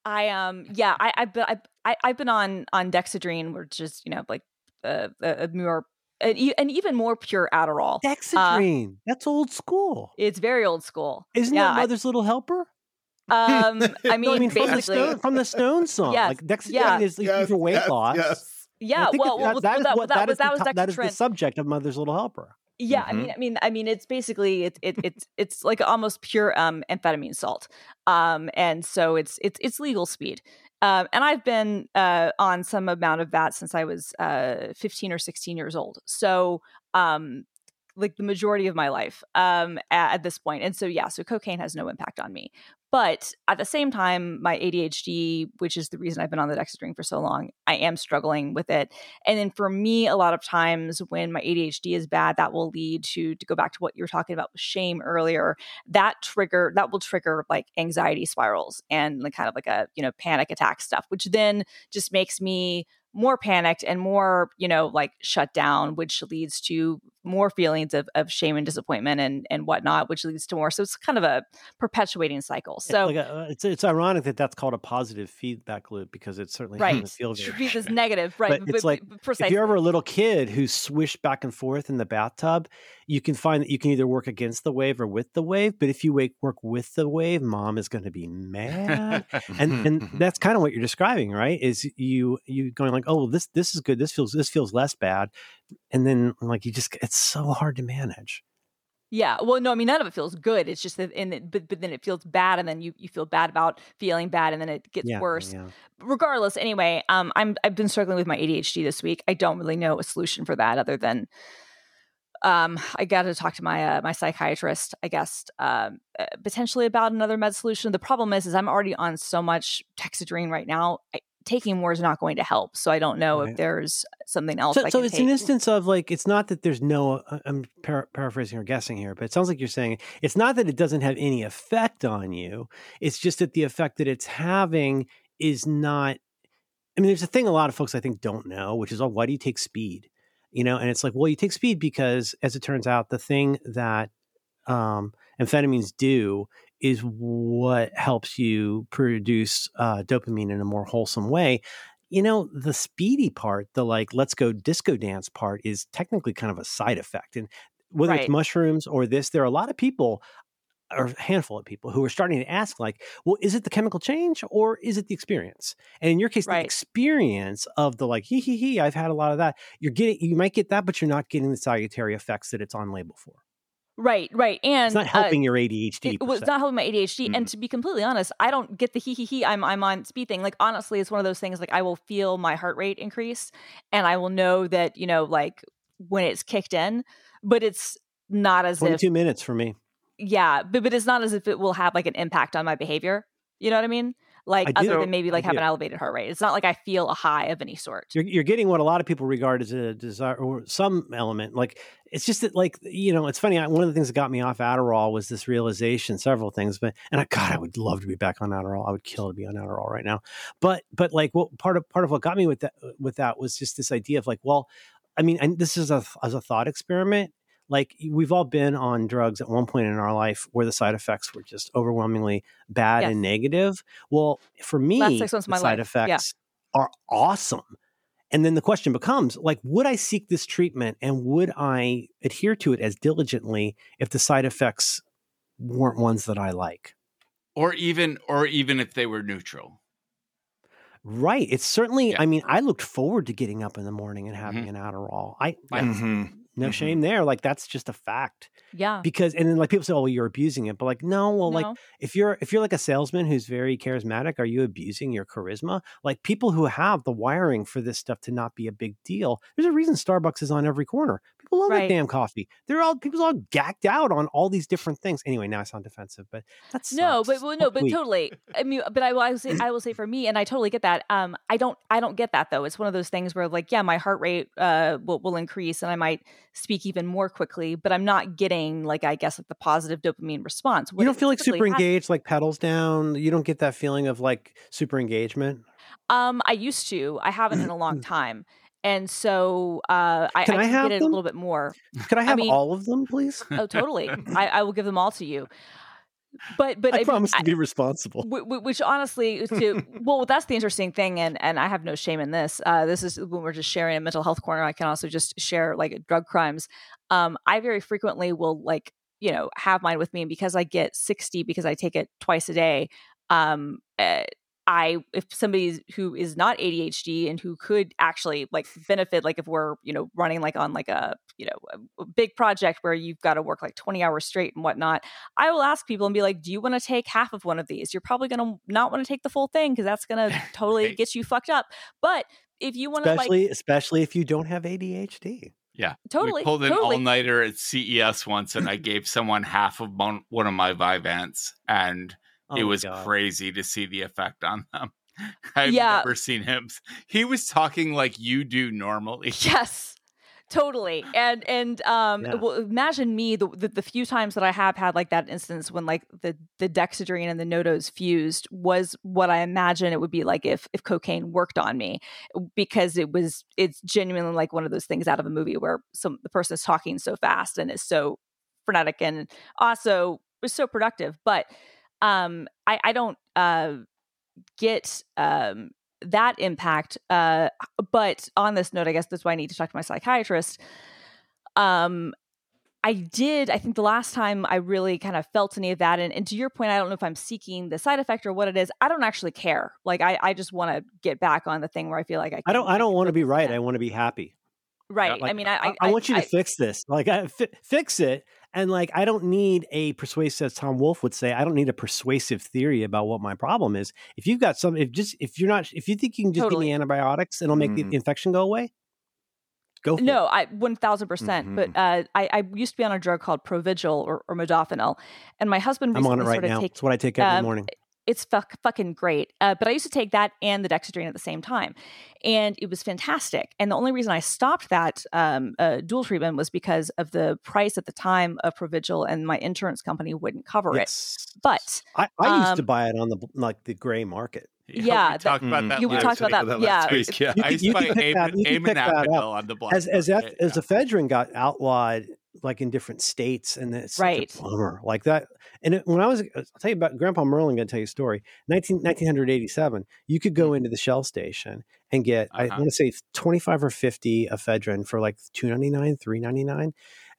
I um yeah I I've been I, I I've been on on Dexedrine, which is you know like uh, a, a more an, e- an even more pure Adderall. Dexedrine. That's old school. It's very old school. Isn't yeah, that Mother's Little Helper? I, um, I mean, No, I mean from the, Stone, from the Stone song. Yes, Like Dexedrine yeah. is Yes, for weight yes, loss. yes. Yeah. Well, that- well, that well, that, what that that was is the that was that is the subject of Mother's Little Helper. Yeah, I Mhm. mean, I mean, I mean, it's basically it's it, it's it's like almost pure um, amphetamine salt, um, and so it's it's it's legal speed. Um, and I've been uh, on some amount of that since I was uh, 15 or 16 years old. So, um, like the majority of my life um, at, at this point. And so, yeah, so cocaine has no impact on me. But at the same time, my ADHD, which is the reason I've been on the Dexedrine for so long, I am struggling with it. And then for me, a lot of times when my ADHD is bad, that will lead to to go back to what you were talking about with shame earlier. That trigger that will trigger like anxiety spirals and like kind of like a you know panic attack stuff, which then just makes me more panicked and more you know like shut down which leads to more feelings of, of shame and disappointment and and whatnot which leads to more so it's kind of a perpetuating cycle so like a- it's it's ironic that that's called a positive feedback loop because it's certainly Right. doesn't feel very. Treat this negative right But it's like, precisely If you're ever a little kid who swished back and forth in the bathtub, you can find that you can either work against the wave or with the wave. But if you wake, work with the wave, mom is going to be mad. and and that's kind of what you're describing, right? Is you you going like, oh, well, this this is good. This feels this feels less bad, and then like you just it's so hard to manage. Yeah. Well, no, I mean, none of it feels good. It's just that, and it, but, but then it feels bad, and then you, you feel bad about feeling bad, and then it gets Yeah, worse. yeah. Regardless, anyway, um, I'm I've been struggling with my ADHD this week. I don't really know a solution for that other than, um, I got to talk to my uh, my psychiatrist, I guess, um, uh, potentially about another med solution. The problem is, is I'm already on so much Dexedrine right now. I, taking more is not going to help. So I don't know Right. if there's something else. So, so it's take. an instance of like it's not that there's no. I- I'm par- paraphrasing or guessing here, but it sounds like you're saying it's not that it doesn't have any effect on you. It's just that the effect that it's having is not. I mean, there's a thing a lot of folks I think don't know, which is, oh, why do you take speed? You know, and it's like, well, you take speed because, as it turns out, the thing that um, amphetamines do is what helps you produce uh, dopamine in a more wholesome way. You know, the speedy part, the like, let's go disco dance part is technically kind of a side effect. And whether Right. it's mushrooms or this, there are a lot of people or a handful of people who are starting to ask like well is it the chemical change or is it the experience and in your case Right. the experience of the like hee hee hee i've had a lot of that you're getting you might get that but you're not getting the salutary effects that it's on label for right, right, and it's not uh, helping your adhd it was not helping my ADHD. And Mm. to be completely honest, I don't get the hee hee hee. I'm I'm on speed thing. Like honestly, it's one of those things. Like I will feel my heart rate increase, and I will know that you know like when it's kicked in, but it's not as if 22 minutes for me yeah, but but it's not as if it will have like an impact on my behavior. You know what I mean? like I other do. than maybe like I have do. an elevated heart rate. It's not like I feel a high of any sort. You're, you're getting what a lot of people regard as a desire or some element. Like it's just that, like you know, it's funny. I, one of the things that got me off Adderall was this realization. Several things, but and I, God, I would love to be back on Adderall. I would kill to be on Adderall right now. But but like what part of part of what got me with that with that was just this idea of like, well, I mean, and this is a as a thought experiment. Like we've all been on drugs at one point in our life where the side effects were just overwhelmingly bad Yes. and negative. Well, for me, Last six months the my side life. Yeah. effects are awesome. And then the question becomes like, would I seek this treatment and would I adhere to it as diligently if the side effects weren't ones that I like? or even or even if they were neutral. Right. It's certainly, Yeah. I mean, I looked forward to getting up in the morning and having Mhm. an Adderall. I, I Mhm. No Mhm. shame there. Like that's just a fact. Yeah. Because and then like people say, oh, well, you're abusing it. But like, no, well, like if you're if you're like a salesman who's very charismatic are you abusing your charisma like people who have the wiring for this stuff to not be a big deal there's a reason starbucks is on every corner people love Right. that damn coffee. They're all people's all gacked out on all these different things. Anyway now i sound defensive but that's no but well, no but totally. I mean but I, will- I will say i will say for me and i totally get that um i don't i don't get that though. It's one of those things where like yeah my heart rate uh will, will increase and i might speak even more quickly but i'm not getting like i guess like the positive dopamine response. What you don't feel like super engaged like pedals down? You don't get that feeling of like super engagement? Um i used to. I haven't in a long time and so uh i, Can I have get it a little bit more. Can i have mean- all of them please? Oh totally. I, I will give them all to you. But but i promise I- to be responsible. Wh- wh- which honestly to well that's the interesting thing and and i have no shame in this uh this is when we're just sharing a mental health corner i can also just share like drug crimes. Um i very frequently will like you know have mine with me and because i get 60 because i take it twice a day um uh, I if somebody who is not ADHD and who could actually like benefit like if we're you know running like on like a you know a, a big project where you've got to work like 20 hours straight and whatnot I will ask people and be like, "Do you want to take half of one of these? You're probably going to not want to take the full thing because that's going to totally Right. get you fucked up. But if you want to like especially especially if you don't have adhd Yeah. totally we pulled an totally all nighter at CES once, and I gave someone half of one, one of my Vyvanse, and Oh it was God. crazy to see the effect on them. I've Yeah. never seen him. He was talking like you do normally. yes totally and and um Yeah. well imagine me the, the the few times that i have had like that instance when like the the dexedrine and the NoDoz fused was what i imagine it would be like if if cocaine worked on me because it was it's genuinely like one of those things out of a movie where some the person is talking so fast and is so frenetic and also was so productive but um i i don't uh get um that impact uh but on this note i guess that's why i need to talk to my psychiatrist um i did i think the last time i really kind of felt any of that and, and to your point i don't know if i'm seeking the side effect or what it is i don't actually care like i, I just want to get back on the thing where i feel like i i don't i don't want to be right i want to be happy right i mean i I, want you to fix this. Like, I, fi- fix it. And like, I don't need a persuasive, as Tom Wolfe would say, I don't need a persuasive theory about what my problem is. If you've got some, if just if you're not, if you think you can just give me antibiotics, and it'll make Mhm. the infection go away. Go. For No, I one thousand percent. But Mhm. uh, I, I used to be on a drug called Provigil or, or modafinil, and my husband it. I'm on it right now. taking. It's what I take every um, morning. It's fuck, fucking great. Uh, but I used to take that and the Dexedrine at the same time, and it was fantastic. And the only reason I stopped that um, uh, dual treatment was because of the price at the time of Provigil, and my insurance company wouldn't cover it. But I, I used to um, buy it on the like the gray market. Yeah, we talked about Mhm. that. Yeah, we last talked about that, yeah. week, yeah. You I used to buy could pick that- you could pick that on the black As as market, F, as yeah. ephedrine got outlawed like in different states, and it's Right. a bummer like that. And it, when I was, I'll tell you about Grandpa Merlin. Going to tell you a story. 19, 1987, you could go into the Shell station and get I. Uh-huh. want to say twenty five or fifty ephedrine for like two ninety nine, three ninety nine.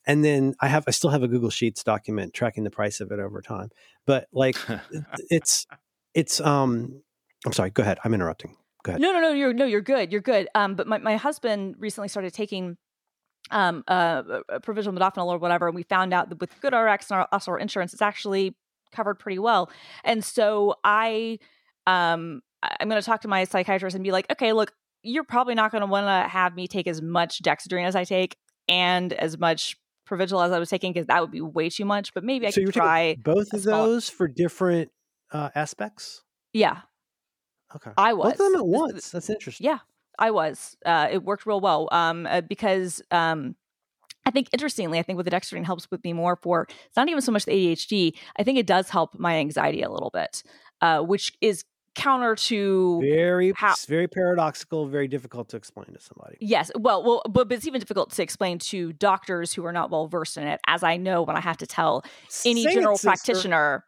And then I have, I still have a Google Sheets document tracking the price of it over time. But like, it's, it's, um, I'm sorry. Go ahead. I'm interrupting. Go ahead. No, no, no, you're no, you're good. You're good. Um, but my, my husband recently started taking um uh a provisional modafinil or whatever, and we found out that with GoodRx and our, us our insurance, it's actually covered pretty well. And so I um I'm going to talk to my psychiatrist and be like, okay, look, you're probably not going to want to have me take as much dexedrine as I take and as much Provigil as I was taking because that would be way too much. But maybe I so could try. both of those for different uh, aspects. Yeah, Okay. I was. Both of them at once. That's interesting. Yeah, I was. Uh, it worked real well um, uh, because um, I think interestingly, I think with the Dexedrine helps with me more for it's not even so much the ADHD. I think it does help my anxiety a little bit, uh, which is counter to Very, How- very paradoxical, very difficult to explain to somebody. Yes, well, well, but, but it's even difficult to explain to doctors who are not well versed in it, as I know when I have to tell any Sing general practitioner,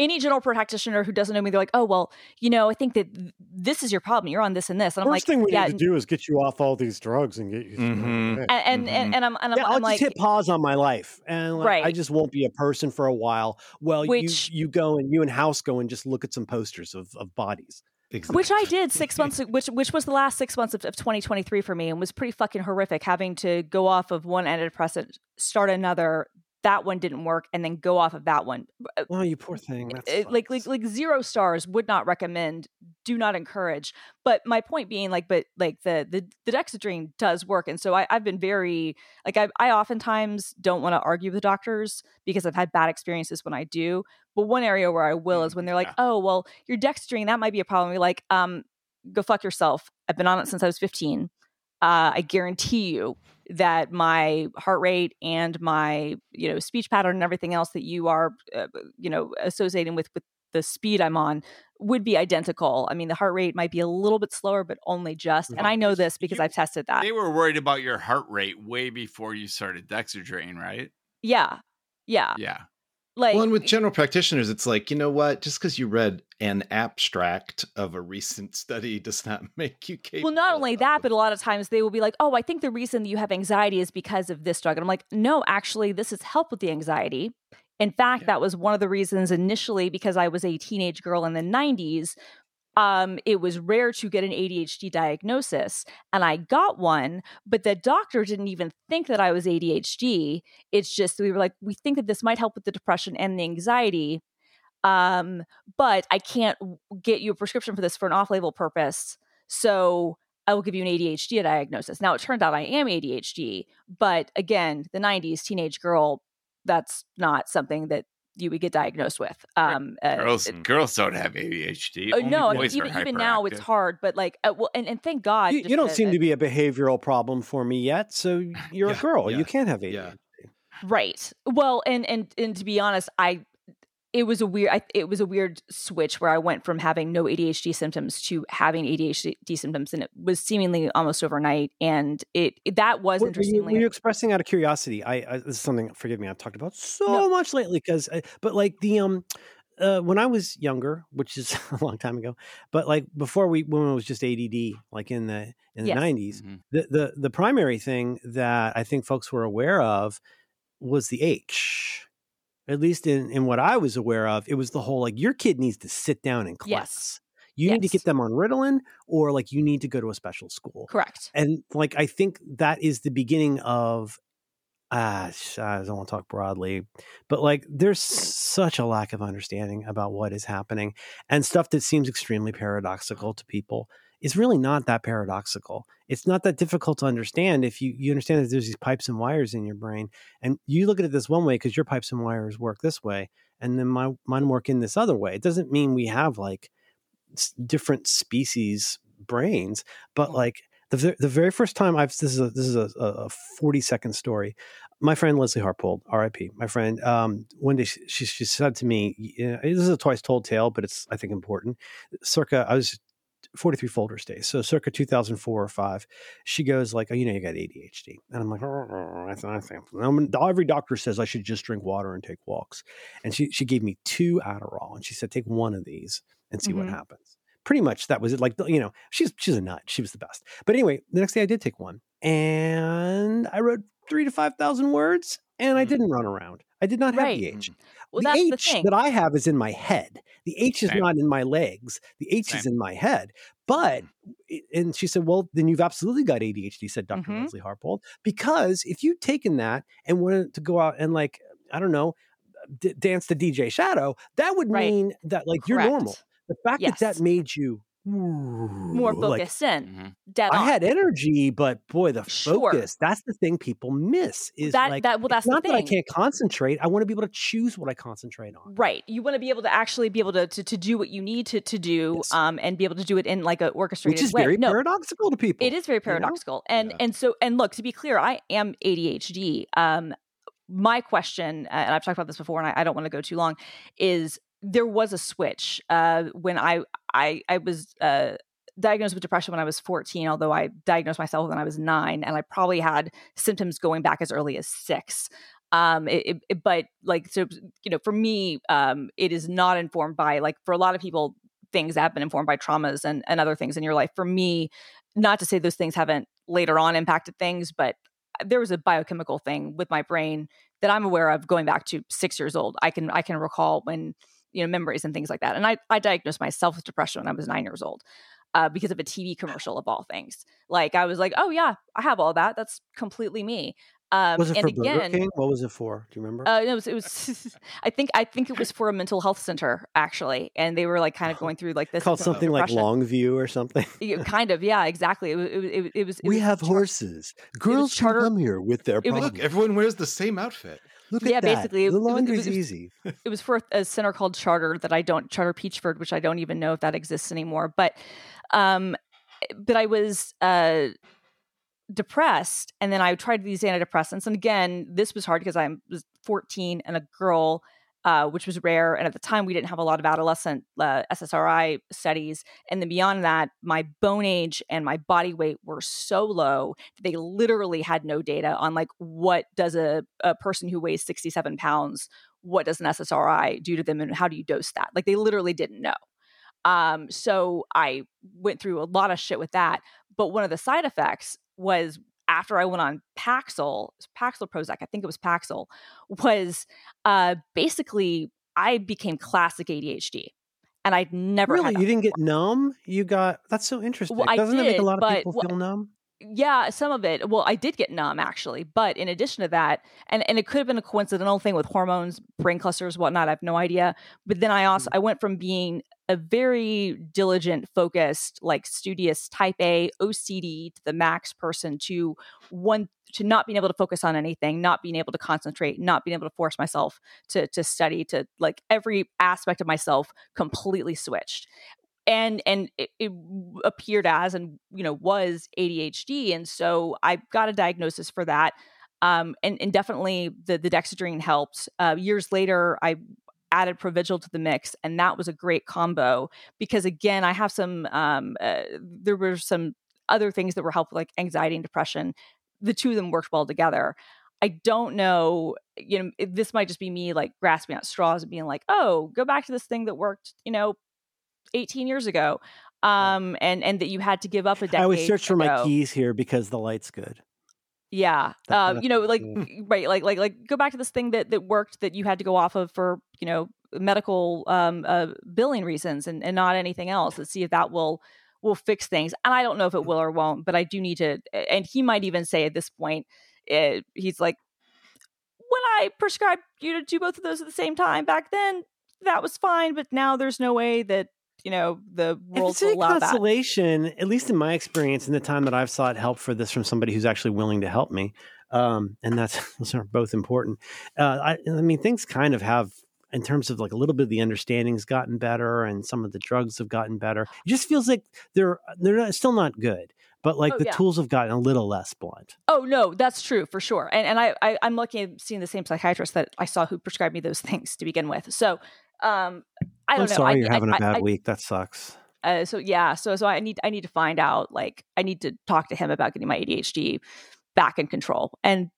any general practitioner who doesn't know me, they're like, "Oh, well, you know, I think that th- this is your problem. You're on this and this," and I'm First like, thing we "Yeah." need to do is get you off all these drugs and get you. through Mhm. it. and and, and Mhm. and I'm and I'm, yeah, I'll I'm just like, hit pause on my life, and like, I just won't be a person for a while. Well, Which- you you go and you and House go and just look at some posters of of bodies. Exactly. which I did six months, which which was the last six months of, of 2023 for me, and was pretty fucking horrific. Having to go off of one antidepressant, start another. That one didn't work, and then go off of that one. Uh, Oh, you poor thing. That like like like zero stars would not recommend do not encourage but my point being like but like the the, the dexedrine does work and so I, i've been very like I, I oftentimes don't want to argue with doctors because i've had bad experiences when i do but one area where i will is when they're like Yeah. oh well your dexedrine that might be a problem you're like um go fuck yourself i've been on it since i was 15 uh, I guarantee you that my heart rate and my you know speech pattern and everything else that you are uh, you know associating with with the speed I'm on would be identical. I mean, the heart rate might be a little bit slower, but only just. And I know this because You- I've tested that. They were worried about your heart rate way before you started Dexedrine, right? Yeah, yeah. Yeah. Like well, and with general practitioners, it's like, you know what? Just because you read an abstract of a recent study does not make you capable. Well, not only that, but a lot of times they will be like, "Oh, I think the reason you have anxiety is because of this drug," and I'm like, "No, actually, this has helped with the anxiety." In fact, Yeah. that was one of the reasons initially because I was a teenage girl in the 90s. Um, it was rare to get an ADHD diagnosis, and I got one, but the doctor didn't even think that I was ADHD. It's just we were like, we think that this might help with the depression and the anxiety, um, but I can't get you a prescription for this for an off-label purpose. So I will give you an ADHD diagnosis. Now it turned out I am ADHD, but again, the 90s teenage girl, that's not something that you would get diagnosed with. Um, uh, Girls it- girls don't have ADHD. uh, no, I mean, even even now it's hard, but like, uh, well, and, and thank God, you, you don't that- seem to be a behavioral problem for me yet. So you're Yeah, a girl. yeah, You can't have ADHD. yeah. right. Well, and and and to be honest, I it was a weird I, it was a weird switch where I went from having no ADHD symptoms to having ADHD symptoms, and it was seemingly almost overnight. And it, it- that was Were- were you, interestingly were you expressing out of curiosity? I, I this is something. Forgive me. I've talked about so No. much lately because, but like the um, uh, when I was younger, which is a long time ago, but like before we when it was just ADD, like in the in the Yes. nineties, Mhm. the the the primary thing that I think folks were aware of was the H. At least in, in what I was aware of, it was the whole like your kid needs to sit down Yes. class. You need to get them on Ritalin, or like you need to go to a special school correct. and like i think that is the beginning of ah i don't want to talk broadly but like there's such a lack of understanding about what is happening and stuff that seems extremely paradoxical to people is really not that paradoxical it's not that difficult to understand if you you understand that there's these pipes and wires in your brain and you look at it this one way because your pipes and wires work this way and then my mine work in this other way it doesn't mean we have like s- different species brains but like the, the very first time I've this is a this is a, a 40 second story. My friend Leslie Harpold, R.I.P. My friend, um, one day she, she she said to me, you know, "This is a twice told tale, but it's I think important." Circa, I was 43 Folders days. so circa 2004 or five. She goes like, "Oh, you know, you got ADHD," and I'm like, "Oh, I think, I think I'm- every doctor says I should just drink water and take walks." And she she gave me two Adderall, and she said, "Take one of these and see what Mhm. happens." Pretty much that was it. Like you know, she's she's a nut. She was the best. But anyway, the next day I did take one, and I wrote three to five thousand words, and I Mm. didn't run around. I did not have the Right. Well, the that's H the thing. that I have is in my head. The H is Same. not in my legs. The H is in my head. But and she said, "Well, then you've absolutely got ADHD," said doctor Mhm. Leslie Harpold, because if you'd taken that and wanted to go out and like I don't know, d- dance to DJ Shadow, that would Right. mean that like you're normal. The fact that that made you more like, focused in. Mhm. Dead I on. had energy, but boy, the Sure. focus, that's the thing people miss is that like, that well, that's not the that I can't concentrate. I want to be able to choose what I concentrate on. Right. You want to be able to actually be able to to, to do what you need to to do, Yes. um, and be able to do it in like a orchestrated Which is way. very no, paradoxical to people. It is very you know? paradoxical. And Yeah. and so and look, to be clear, I am ADHD. Um my question, and I've talked about this before and I, I don't want to go too long, is there was a switch uh when I I I was uh diagnosed with depression when I was 14, although I diagnosed myself when I was 9 and I probably had symptoms going back as early as 6 um it- it- but like so you know for me um it is not informed by like for a lot of people things have been informed by traumas and, and other things in your life. For me not to say those things haven't later on impacted things but there was a biochemical thing with my brain that i'm aware of going back to six years old. I can i can recall when you know memories and things like that and i, I diagnosed myself with depression when i was nine years old uh, because of a tv commercial of all things like i was like oh yeah i have all that that's completely me um, was it and for Burger again King? What was it for? Do you remember? uh, it was. It was. I think. I think it was for a mental health center actually, and they were like kind of going through like this Called symptoms of something like. Longview or something. Yeah, kind of. Yeah. Exactly. It, was- it, it, was- it was. It we was have char- horses. Girls charter- come here with their it was- problems. Look, everyone wears the same outfit. Look yeah, that. basically, it- the it was- it was- easy. It was for a center called Charter that I don't Charter Peachford, which I don't even know if that exists anymore. But, um, but I was uh depressed, and then I tried these antidepressants, and again, this was hard because I was 14 and a girl. Uh, which was rare, and at the time we didn't have a lot of adolescent uh, SSRI studies. And then beyond that, my bone age and my body weight were so low that they literally had no data on like what does a, a person who weighs 67 pounds what does an SSRI do to them and how do you dose that? Like they literally didn't know. Um, so I went through a lot of shit with that. But one of the side effects was after I went on Paxil, Paxil Prozac, I think it was Paxil, was uh, basically I became classic ADHD. And I'd never Really, you didn't get numb? You got that's so interesting. Well, Doesn't it make a lot of but- people well, feel numb? yeah some of it well i did get numb actually but in addition to that and, and it could have been a coincidental thing with hormones brain clusters whatnot i have no idea but then i also i went from being a very diligent focused like studious type a ocd to the max person to one to not being able to focus on anything not being able to concentrate not being able to force myself to to study to like every aspect of myself completely switched and and it, it appeared as and you know was ADHD, and so I got a diagnosis for that. Um, and, and definitely the the dexedrine helped. Uh, years later, I added Provigil to the mix, and that was a great combo because again, I have some. Um, uh, there were some other things that were helpful, like anxiety and depression. The two of them worked well together. I don't know, you know, this might just be me like grasping at straws and being like, oh, go back to this thing that worked, you know, 18 years ago. Um, and, and that you had to give up a decade. I always search for my keys here because the light's good. Yeah. Uh, you know, like, right. Like, like, like go back to this thing that, that worked that you had to go off of for, you know, medical, um, uh, billing reasons and, and not anything else and see if that will, will fix things. And I don't know if it will or won't, but I do need to, and he might even say at this point, uh, he's like, when I prescribed you to do both of those at the same time back then, that was fine. But now there's no way that, you know, the If world it's will allow that. consolation, at least in my experience, in the time that I've sought help for this from somebody who's actually willing to help me, um, and that's those are both important. Uh, I, I mean, things kind of have, in terms of like a little bit of the understanding's gotten better, and some of the drugs have gotten better. It just feels like they're they're not, still not good, but like Oh, the yeah. tools have gotten a little less blunt. Oh no, that's true for sure. And and I, I I'm lucky at seeing the same psychiatrist that I saw who prescribed me those things to begin with. So um I don't I'm know. sorry I, you're I- having a I- bad I- week. That sucks. Uh, so yeah, so so I need I need to find out like I need to talk to him about getting my ADHD back in control. And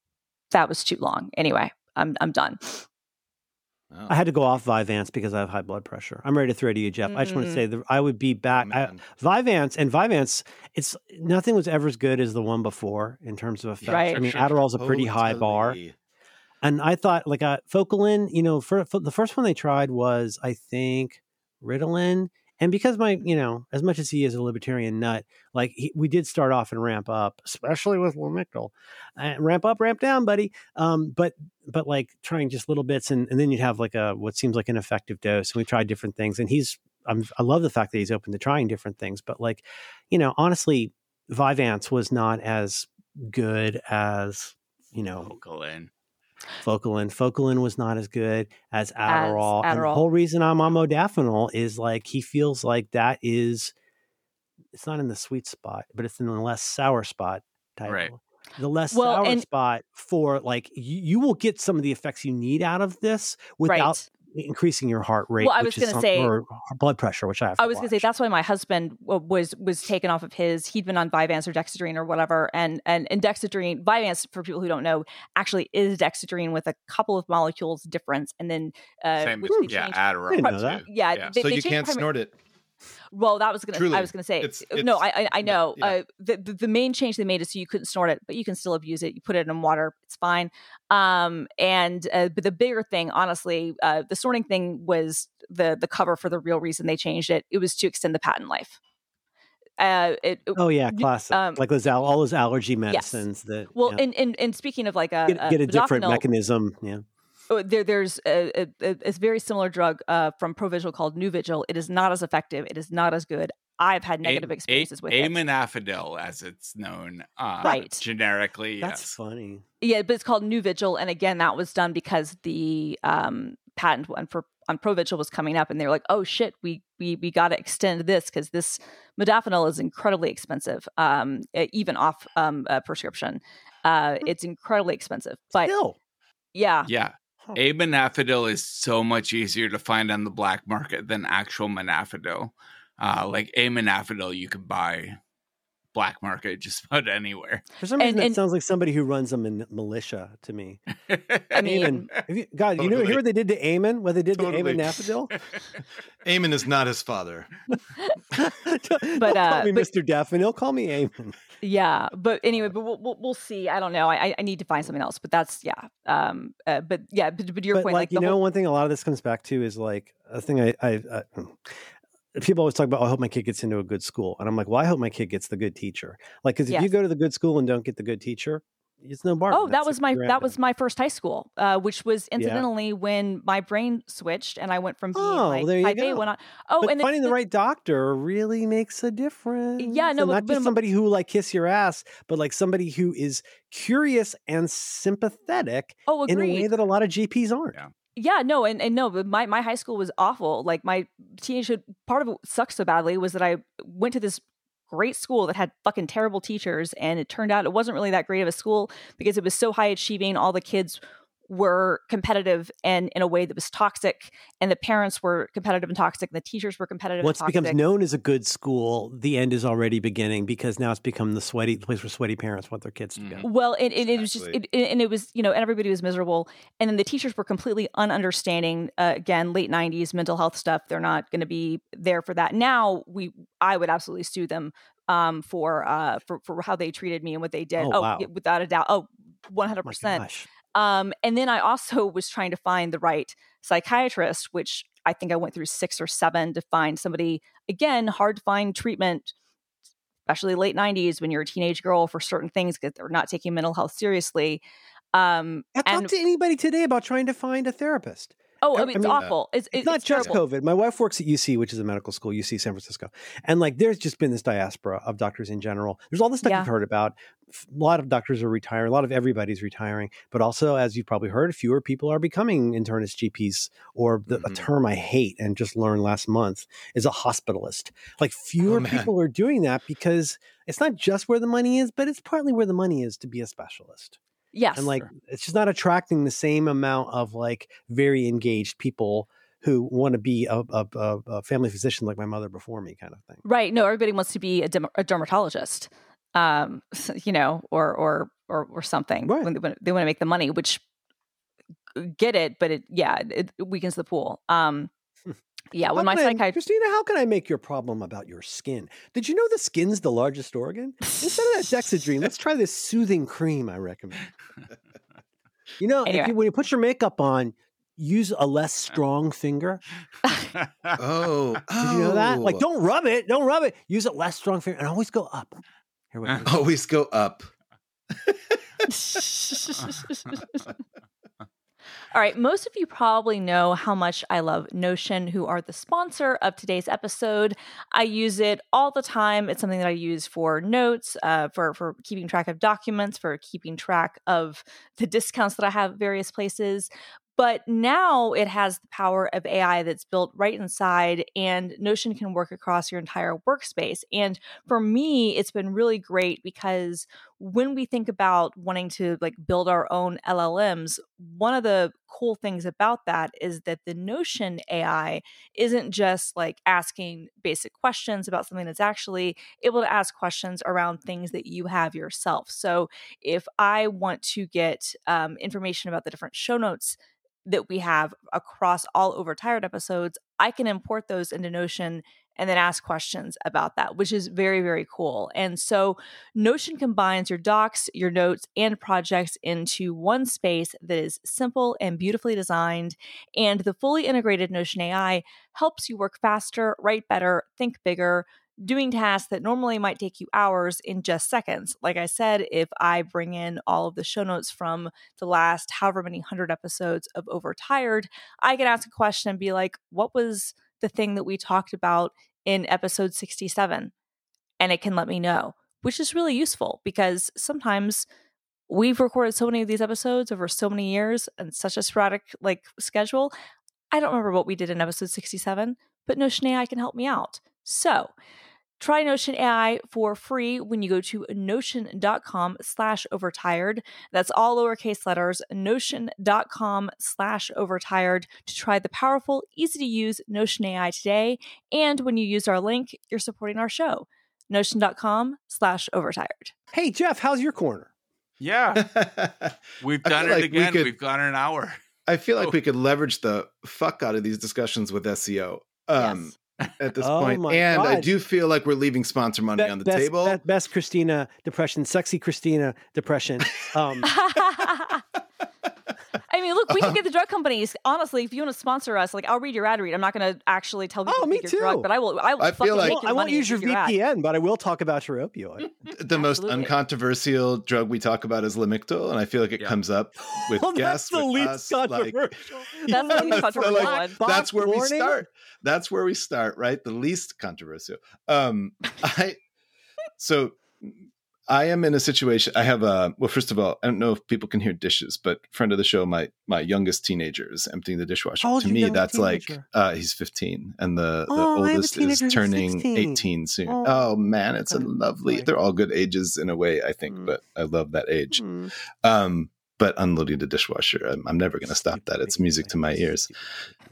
that was too long. Anyway, I'm I'm done. Oh, I had to go off Vyvanse because I have high blood pressure. I'm ready to throw it to you, Jeff. I just want to Mm. say that I would be back. I, man. Vyvanse and Vyvanse, it's nothing was ever as good as the one before in terms of effects. Right. I mean, Sure, sure. Adderall's a pretty high bar, Totally. And I thought like a Focalin. You know, for, for the first one they tried was I think Ritalin, and because my you know as much as he is a libertarian nut, like he, we did start off and ramp up, especially with Lamictal, uh, ramp up, ramp down, buddy. Um, but but like trying just little bits, and, and then you'd have like a what seems like an effective dose. And we tried different things, and he's I'm I love the fact that he's open to trying different things, but like, you know, honestly, Vyvanse was not as good as you know Focalin. Focalin. Focalin was not as good as Adderall. And the whole reason I'm on modafinil is like he feels like that is it's not in the sweet spot, but it's in the less sour spot title. Right. The less Well, sour and- spot for like you, you will get some of the effects you need out of this without right. Increasing your heart rate. Well, I was gonna say- or blood pressure, which I have. I to was going to say that's why my husband was was taken off of his. He'd been on Vyvanse or Dexedrine or whatever, and and and Dexedrine, Vyvanse for people who don't know, actually is Dexedrine with a couple of molecules difference, and then uh, Same, which they yeah, changed. Adderall. Didn't know that. Yeah, Yeah. they, so they you can't primi- snort it. Well, that was gonna. Truly, I was gonna say it's- no. it's- I I, I know. yeah. Uh, the, the the main change they made is so you couldn't snort it, but you can still abuse it. You put it in water, it's fine. Um, and uh, but the bigger thing, honestly, uh, the snorting thing was the the cover for the real reason they changed it. It was to extend the patent life. Uh, it, it- Oh yeah, n- classic. um, like those all those allergy medicines that well, yeah, and, and and speaking of like a, get, get a different mechanism. Yeah. Uh, there, there's a, a, a, a very similar drug uh, from Provigil called Nuvigil. It is not as effective. It is not as good. I've had negative A- experiences a- with it. Amenafidil, as it's known, uh, Right. Generically, That's yes. funny. Yeah, but it's called Nuvigil, and again, that was done because the um, patent one for on Provigil was coming up, and they were like, "Oh shit, we we we got to extend this because this modafinil is incredibly expensive, um, even off um, uh, prescription. Uh, it's incredibly expensive, but Still. yeah, Yeah. Amenafidil is so much easier to find on the black market than actual Menafidil. Uh, like Amenafidil, you could buy black market just about anywhere. For some reason, and- it sounds like somebody who runs a min- militia to me. I mean, Eamon. Have you, God, you know, hear what they did to Eamon? What they did Totally. to Eamon Nafadil? Eamon is not his father. but But, uh, call me but- Mr. Daffodil. Call me Eamon. yeah. But anyway, but we'll, we'll we'll see. I don't know. I I- I need to find something else. But that's yeah. Um. Uh, but yeah. But, but your But point, like, like, you the know, whole, one thing a lot of this comes back to is like a thing I, I, I people always talk about. Oh, I hope my kid gets into a good school, and I'm like, well, I hope my kid gets the good teacher. Like, because if you go to the good school and don't get the good teacher, it's no bar. Oh, that was my that was my first high school, uh, which was Yeah. incidentally when my brain switched and I went from being Oh, like there you type A go. went on. Oh, but and finding it's, the right doctor really makes a difference. Yeah, no, And but- not but just I'm- somebody who like kiss your ass, but like somebody who is curious and sympathetic oh, in a way that a lot of GPs aren't. Yeah. Yeah, no, and, and no, but my, my high school was awful. Like my teenagehood, part of what sucked so badly was that I went to this great school that had fucking terrible teachers, and it turned out it wasn't really that great of a school because it was so high achieving. All the kids were competitive and in a way that was toxic, and the parents were competitive and toxic, and the teachers were competitive. Once and toxic. becomes known as a good school, the end is already beginning because now it's become the sweaty place where sweaty parents want their kids to go. Mhm. Well, and, and it was just, it, it- and it was, you know, and everybody was miserable. And then the teachers were completely ununderstanding. Uh, again, late '90s mental health stuff. They're not going to be there for that. Now, we, I would absolutely sue them um, for, uh, for for how they treated me and what they did. Oh, wow. without a doubt. Oh, 100 My percent. gosh. Um, and then I also was trying to find the right psychiatrist, which I think I went through six or seven to find somebody. Again, hard to find treatment, especially late '90s when you're a teenage girl for certain things because they're not taking mental health seriously. Um, I talk and to anybody today about trying to find a therapist. Oh, I I mean, it's mean, awful. It's, It's it's not just terrible. COVID. My wife works at UC, which is a medical school, UC San Francisco. And like there's just been this diaspora of doctors in general. There's all this stuff Yeah. you've heard about. A lot of doctors are retiring, a lot of everybody's retiring, but also, as you've probably heard, fewer people are becoming internist GPs, or the, a Mhm. term I hate and just learned last month is a hospitalist. Like fewer man. people are doing that because it's not just where the money is, but it's partly where the money is to be a specialist Yes, and like it's just not attracting the same amount of like very engaged people who want to be a, a, a, a family physician like my mother before me kind of thing right. No, everybody wants to be a, dem- a dermatologist, um, you know, or or or, or something. Right. When they, when they want to make the money, which uh, get it, but it yeah, it, it weakens the pool. Um, yeah, How when my can I- psychiatrist. christina how can i make your problem about your skin did you know the skin's the largest organ instead of that dexedrine let's try this soothing cream i recommend you know if Anyway. you, when you put your makeup on use a less strong finger Oh, did you know that like oh. don't rub it don't rub it use a less strong finger and always go up here we go always go up. All right, most of you probably know how much I love Notion, who are the sponsor of today's episode. I use it all the time. It's something that I use for notes, uh, for for keeping track of documents, for keeping track of the discounts that I have various places. But now it has the power of AI that's built right inside, and Notion can work across your entire workspace. And for me, it's been really great because when we think about wanting to like build our own LLMs, one of the cool things about that is that the Notion AI isn't just like asking basic questions about something that's actually able to ask questions around things that you have yourself. So if I want to get um, information about the different show notes that we have across all overtired episodes, I can import those into Notion and then ask questions about that, which is very, very cool. And so Notion combines your docs, your notes, and projects into one space that is simple and beautifully designed. And the fully integrated Notion AI helps you work faster, write better, think bigger, doing tasks that normally might take you hours in just seconds. Like I said, if I bring in all of the show notes from the last however many hundred episodes of Overtired, I can ask a question and be like, what was the thing that we talked about in episode 67? And it can let me know, which is really useful because sometimes we've recorded so many of these episodes over so many years and such a sporadic like schedule. I don't remember what we did in episode 67, but Notion AI can help me out. So try Notion AI for free when you go to notion.com slash overtired. That's all lowercase letters, notion.com slash overtired to try the powerful, easy to use Notion AI today. And when you use our link, you're supporting our show. Notion.com slash overtired. Hey, Jeff, how's your corner? Yeah, we've I done it feel like we again. could- We've gone an hour. I feel like Oh. we could leverage the fuck out of these discussions with SEO. Um, at this Oh point. my And I do feel like we're leaving sponsor money Be- on the best, table. be- best Christina depression, sexy Christina depression. Um, I mean, look, we can get the drug companies. Honestly, if you want to sponsor us, like I'll read your ad read. I'm not going to actually tell people Oh, me take your drug, but I will. I will. I feel fucking like- make well, your I won't use your with ad. VPN, but I will talk about your opioid. the most uncontroversial drug we talk about is Lamictal, and I feel like it Yeah. comes up with Well, guests. that's the with least us, like- controversial. That's the least So, controversial like, one. That's where we Warning? start. That's where we start, right? The least controversial. Um, I so I am in a situation. I have a well. First of all, I don't know if people can hear dishes, but friend of the show, my my youngest teenager is emptying the dishwasher. To me, that's like uh, he's 15, and the, the Oh, a oldest is turning 16. 18 soon. Oh, Oh, man, it's okay. a lovely. They're all good ages in a way, I think, Mm. but I love that age. Hmm. Um, but unloading the dishwasher, I'm, I'm never going to stop that. It's music to my ears.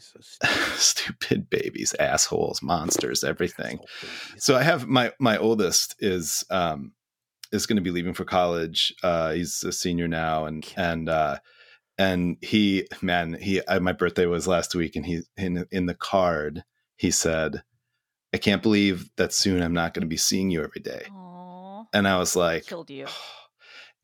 So stupid. Stupid babies, assholes, monsters, everything. Asshole. So I have my my oldest is um is going to be leaving for college. Uh, he's a senior now, and and uh, and he man he uh, my birthday was last week, and he in in the card he said, "I can't believe that soon I'm not going to be seeing you every day." Aw, And I was like, killed you.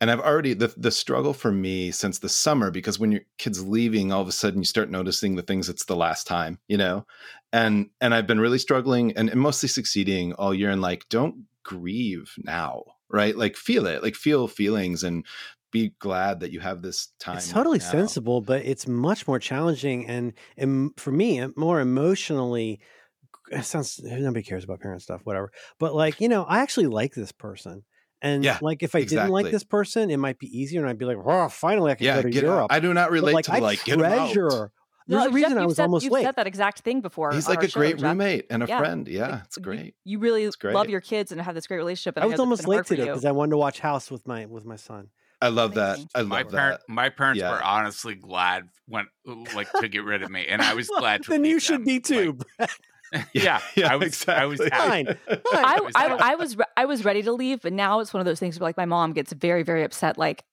and I've already the the struggle for me since the summer because when your kid's leaving, all of a sudden you start noticing the things it's the last time, you know, and and I've been really struggling and, and mostly succeeding all year. And like, don't grieve now, right? Like, feel it, like feel feelings and be glad that you have this time. It's totally now. sensible, but it's much more challenging and, and for me, uh, more emotionally. It sounds nobody cares about parent stuff, whatever. But like you know, I actually like this person, and Yeah, like if I didn't like this person, it might be easier, and I'd be like, oh, finally I can Yeah, go to get Europe. out. I do not But, relate like, to I like get him out. treasure. No, There's a Jeff, reason I was said, almost you've late. said that exact thing before. He's like our a show, great Jeff. roommate and a Yeah. friend. Yeah, Like, it's great. You, really great. love your kids and have this great relationship. And I was that's almost late hard for today because I wanted to watch House with my with my son. I love that. I love My that. parent, my parents Yeah. were honestly glad when like to get rid of me, and I was glad to. then leave you should them. be too. Like, yeah, Yeah, I was. I was exactly. happy. Fine. I, was I. I was I was ready to leave, but now it's one of those things where like my mom gets very very upset like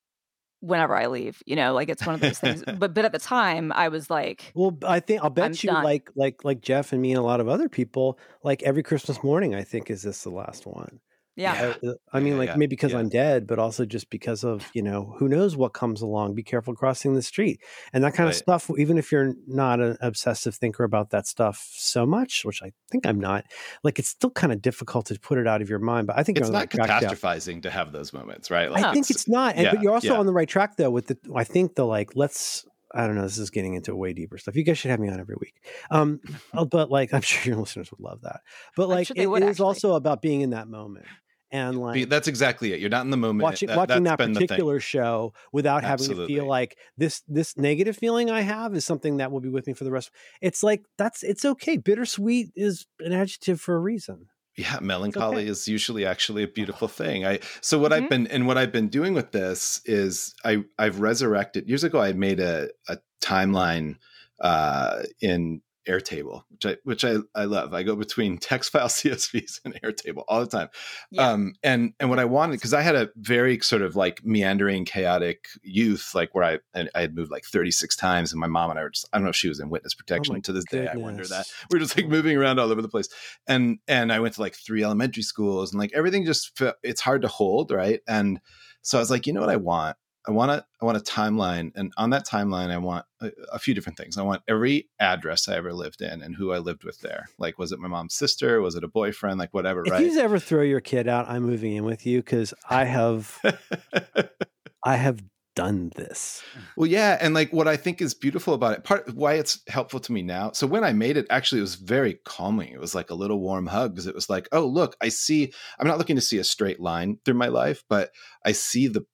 whenever I leave. You know, like it's one of those things. But but at the time, I was like, Well, I think I'll bet I'm you, done. like like like Jeff and me and a lot of other people, like every Christmas morning, I think is this the last one. Yeah, I, uh, I mean, Yeah, like yeah, maybe because yeah. I'm dead, but also just because of you know who knows what comes along. Be careful crossing the street and that kind of stuff. Even if you're not an obsessive thinker about that stuff so much, which I think I'm not, like it's still kind of difficult to put it out of your mind. But I think It's not the right track, Jeff. catastrophizing to have those moments, right? I think it's not, and, but you're also on the right track though. With the, I think the like, let's I don't know. This is getting into way deeper stuff. You guys should have me on every week. Um, uh, but like, I'm sure your listeners would love that. But like, sure it- it is actually. also about being in that moment and like that's exactly it. You're not in the moment. watching That- watching that been the thing. particular show without having to feel like this this negative feeling I have is something that will be with me for the rest. It's like that's it's okay. Bittersweet is an adjective for a reason. yeah melancholy okay. is usually actually a beautiful thing i so what Mhm. i've been and what i've been doing with this is i i've resurrected years ago i made a a timeline uh in airtable which i which i i love. I go between text file csvs and airtable all the time. Yeah. um and and what i wanted because i had a very sort of like meandering chaotic youth like where i and i had moved like 36 times and my mom and i were just i don't know if she was in witness protection my to this day i wonder that. we're just like moving around all over the place. And and i went to like three elementary schools and like everything just it's hard to hold right? And so i was like you know what i want i want to i want a timeline and on that timeline i want a, a few different things i want every address i ever lived in and who i lived with there like was it my mom's sister was it a boyfriend like whatever If right you ever throw your kid out, I'm moving in with you because I have I have done this. Well, yeah, and like what I think is beautiful about it, part why it's helpful to me now. So when I made it, actually, it was very calming. It was like a little warm hug because it was like, oh, look, I see. I'm not looking to see a straight line through my life, but I see the,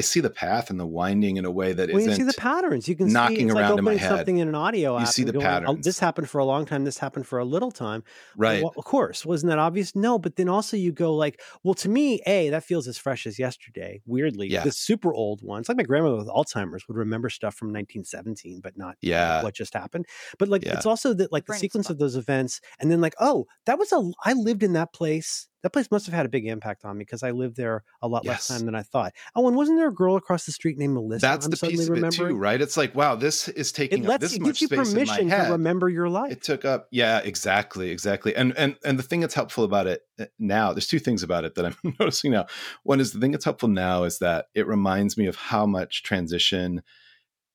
I see the path and the winding in a way that When you see the patterns, you can see knocking it's around like in my opening head. something in an audio You app. see the going, "Oh, patterns. this happened for a long time. This happened for a little time. right. Well, of course, wasn't that obvious? No, but then also you go like, well, to me, a that feels as fresh as yesterday. Weirdly, Yeah. the super old ones, like my grandmother with Alzheimer's, would remember stuff from 1917, but not Yeah. what just happened. But like, Yeah. it's also that like the brain sequence fucked. of those events, and then like, oh, that was a I lived in that place. That place must have had a big impact on me because I lived there a lot less time than I thought. Oh, and wasn't there a girl across the street named Melissa? That's I'm the suddenly piece of it too, right? It's like, wow, this is taking It up lets this it much gives you space in my permission head. to remember your life. it took up yeah exactly exactly and and and the thing that's helpful about it uh, now there's two things about it that i'm noticing now one is the thing that's helpful now is that it reminds me of how much transition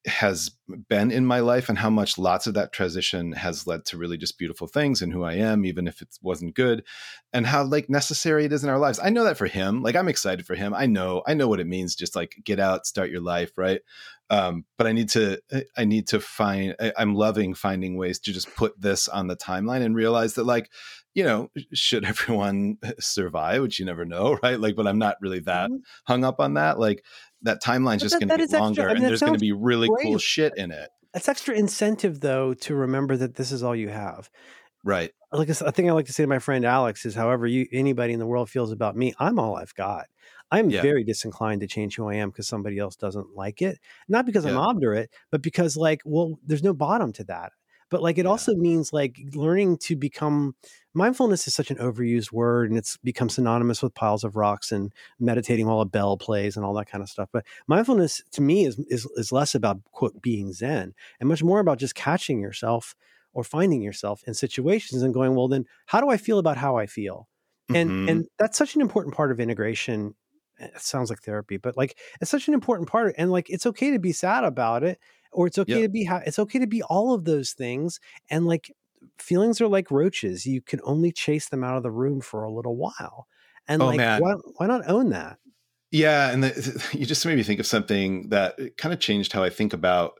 has been in my life and how much lots of that transition has led to really just beautiful things and who I am, even if it wasn't good, and how like necessary it is in our lives. I know that for him, like I'm excited for him. I know, I know what it means. Just like get out, start your life, right? Um, but I need to, I need to find. I, I'm loving finding ways to just put this on the timeline and realize that, like, you know, should everyone survive, which you never know, right? Like, but I'm not really that Mhm. hung up on that. Like, that timeline's But just going to get longer, I mean, and there's going to be really cool shit in it, That's extra incentive though to remember that this is all you have. right? like a thing I like to say to my friend Alex is, however you anybody in the world feels about me, I'm all I've got. I'm Yeah. very disinclined to change who I am because somebody else doesn't like it. Not because I'm obdurate, but because like, well, there's no bottom to that. But like, it Yeah. also means like learning to become mindfulness is such an overused word and it's become synonymous with piles of rocks and meditating while a bell plays and all that kind of stuff. But mindfulness to me is is, is less about quote being zen and much more about just catching yourself or finding yourself in situations and going, well, then how do I feel about how I feel? And Mhm. and that's such an important part of integration. It sounds like therapy, but like it's such an important part. And like it's okay to be sad about it, or it's okay Yep. to be ha- it's okay to be all of those things. And like feelings are like roaches; you can only chase them out of the room for a little while. And Oh, like, man. why why not own that? Yeah, and the, you just made me think of something that kind of changed how I think about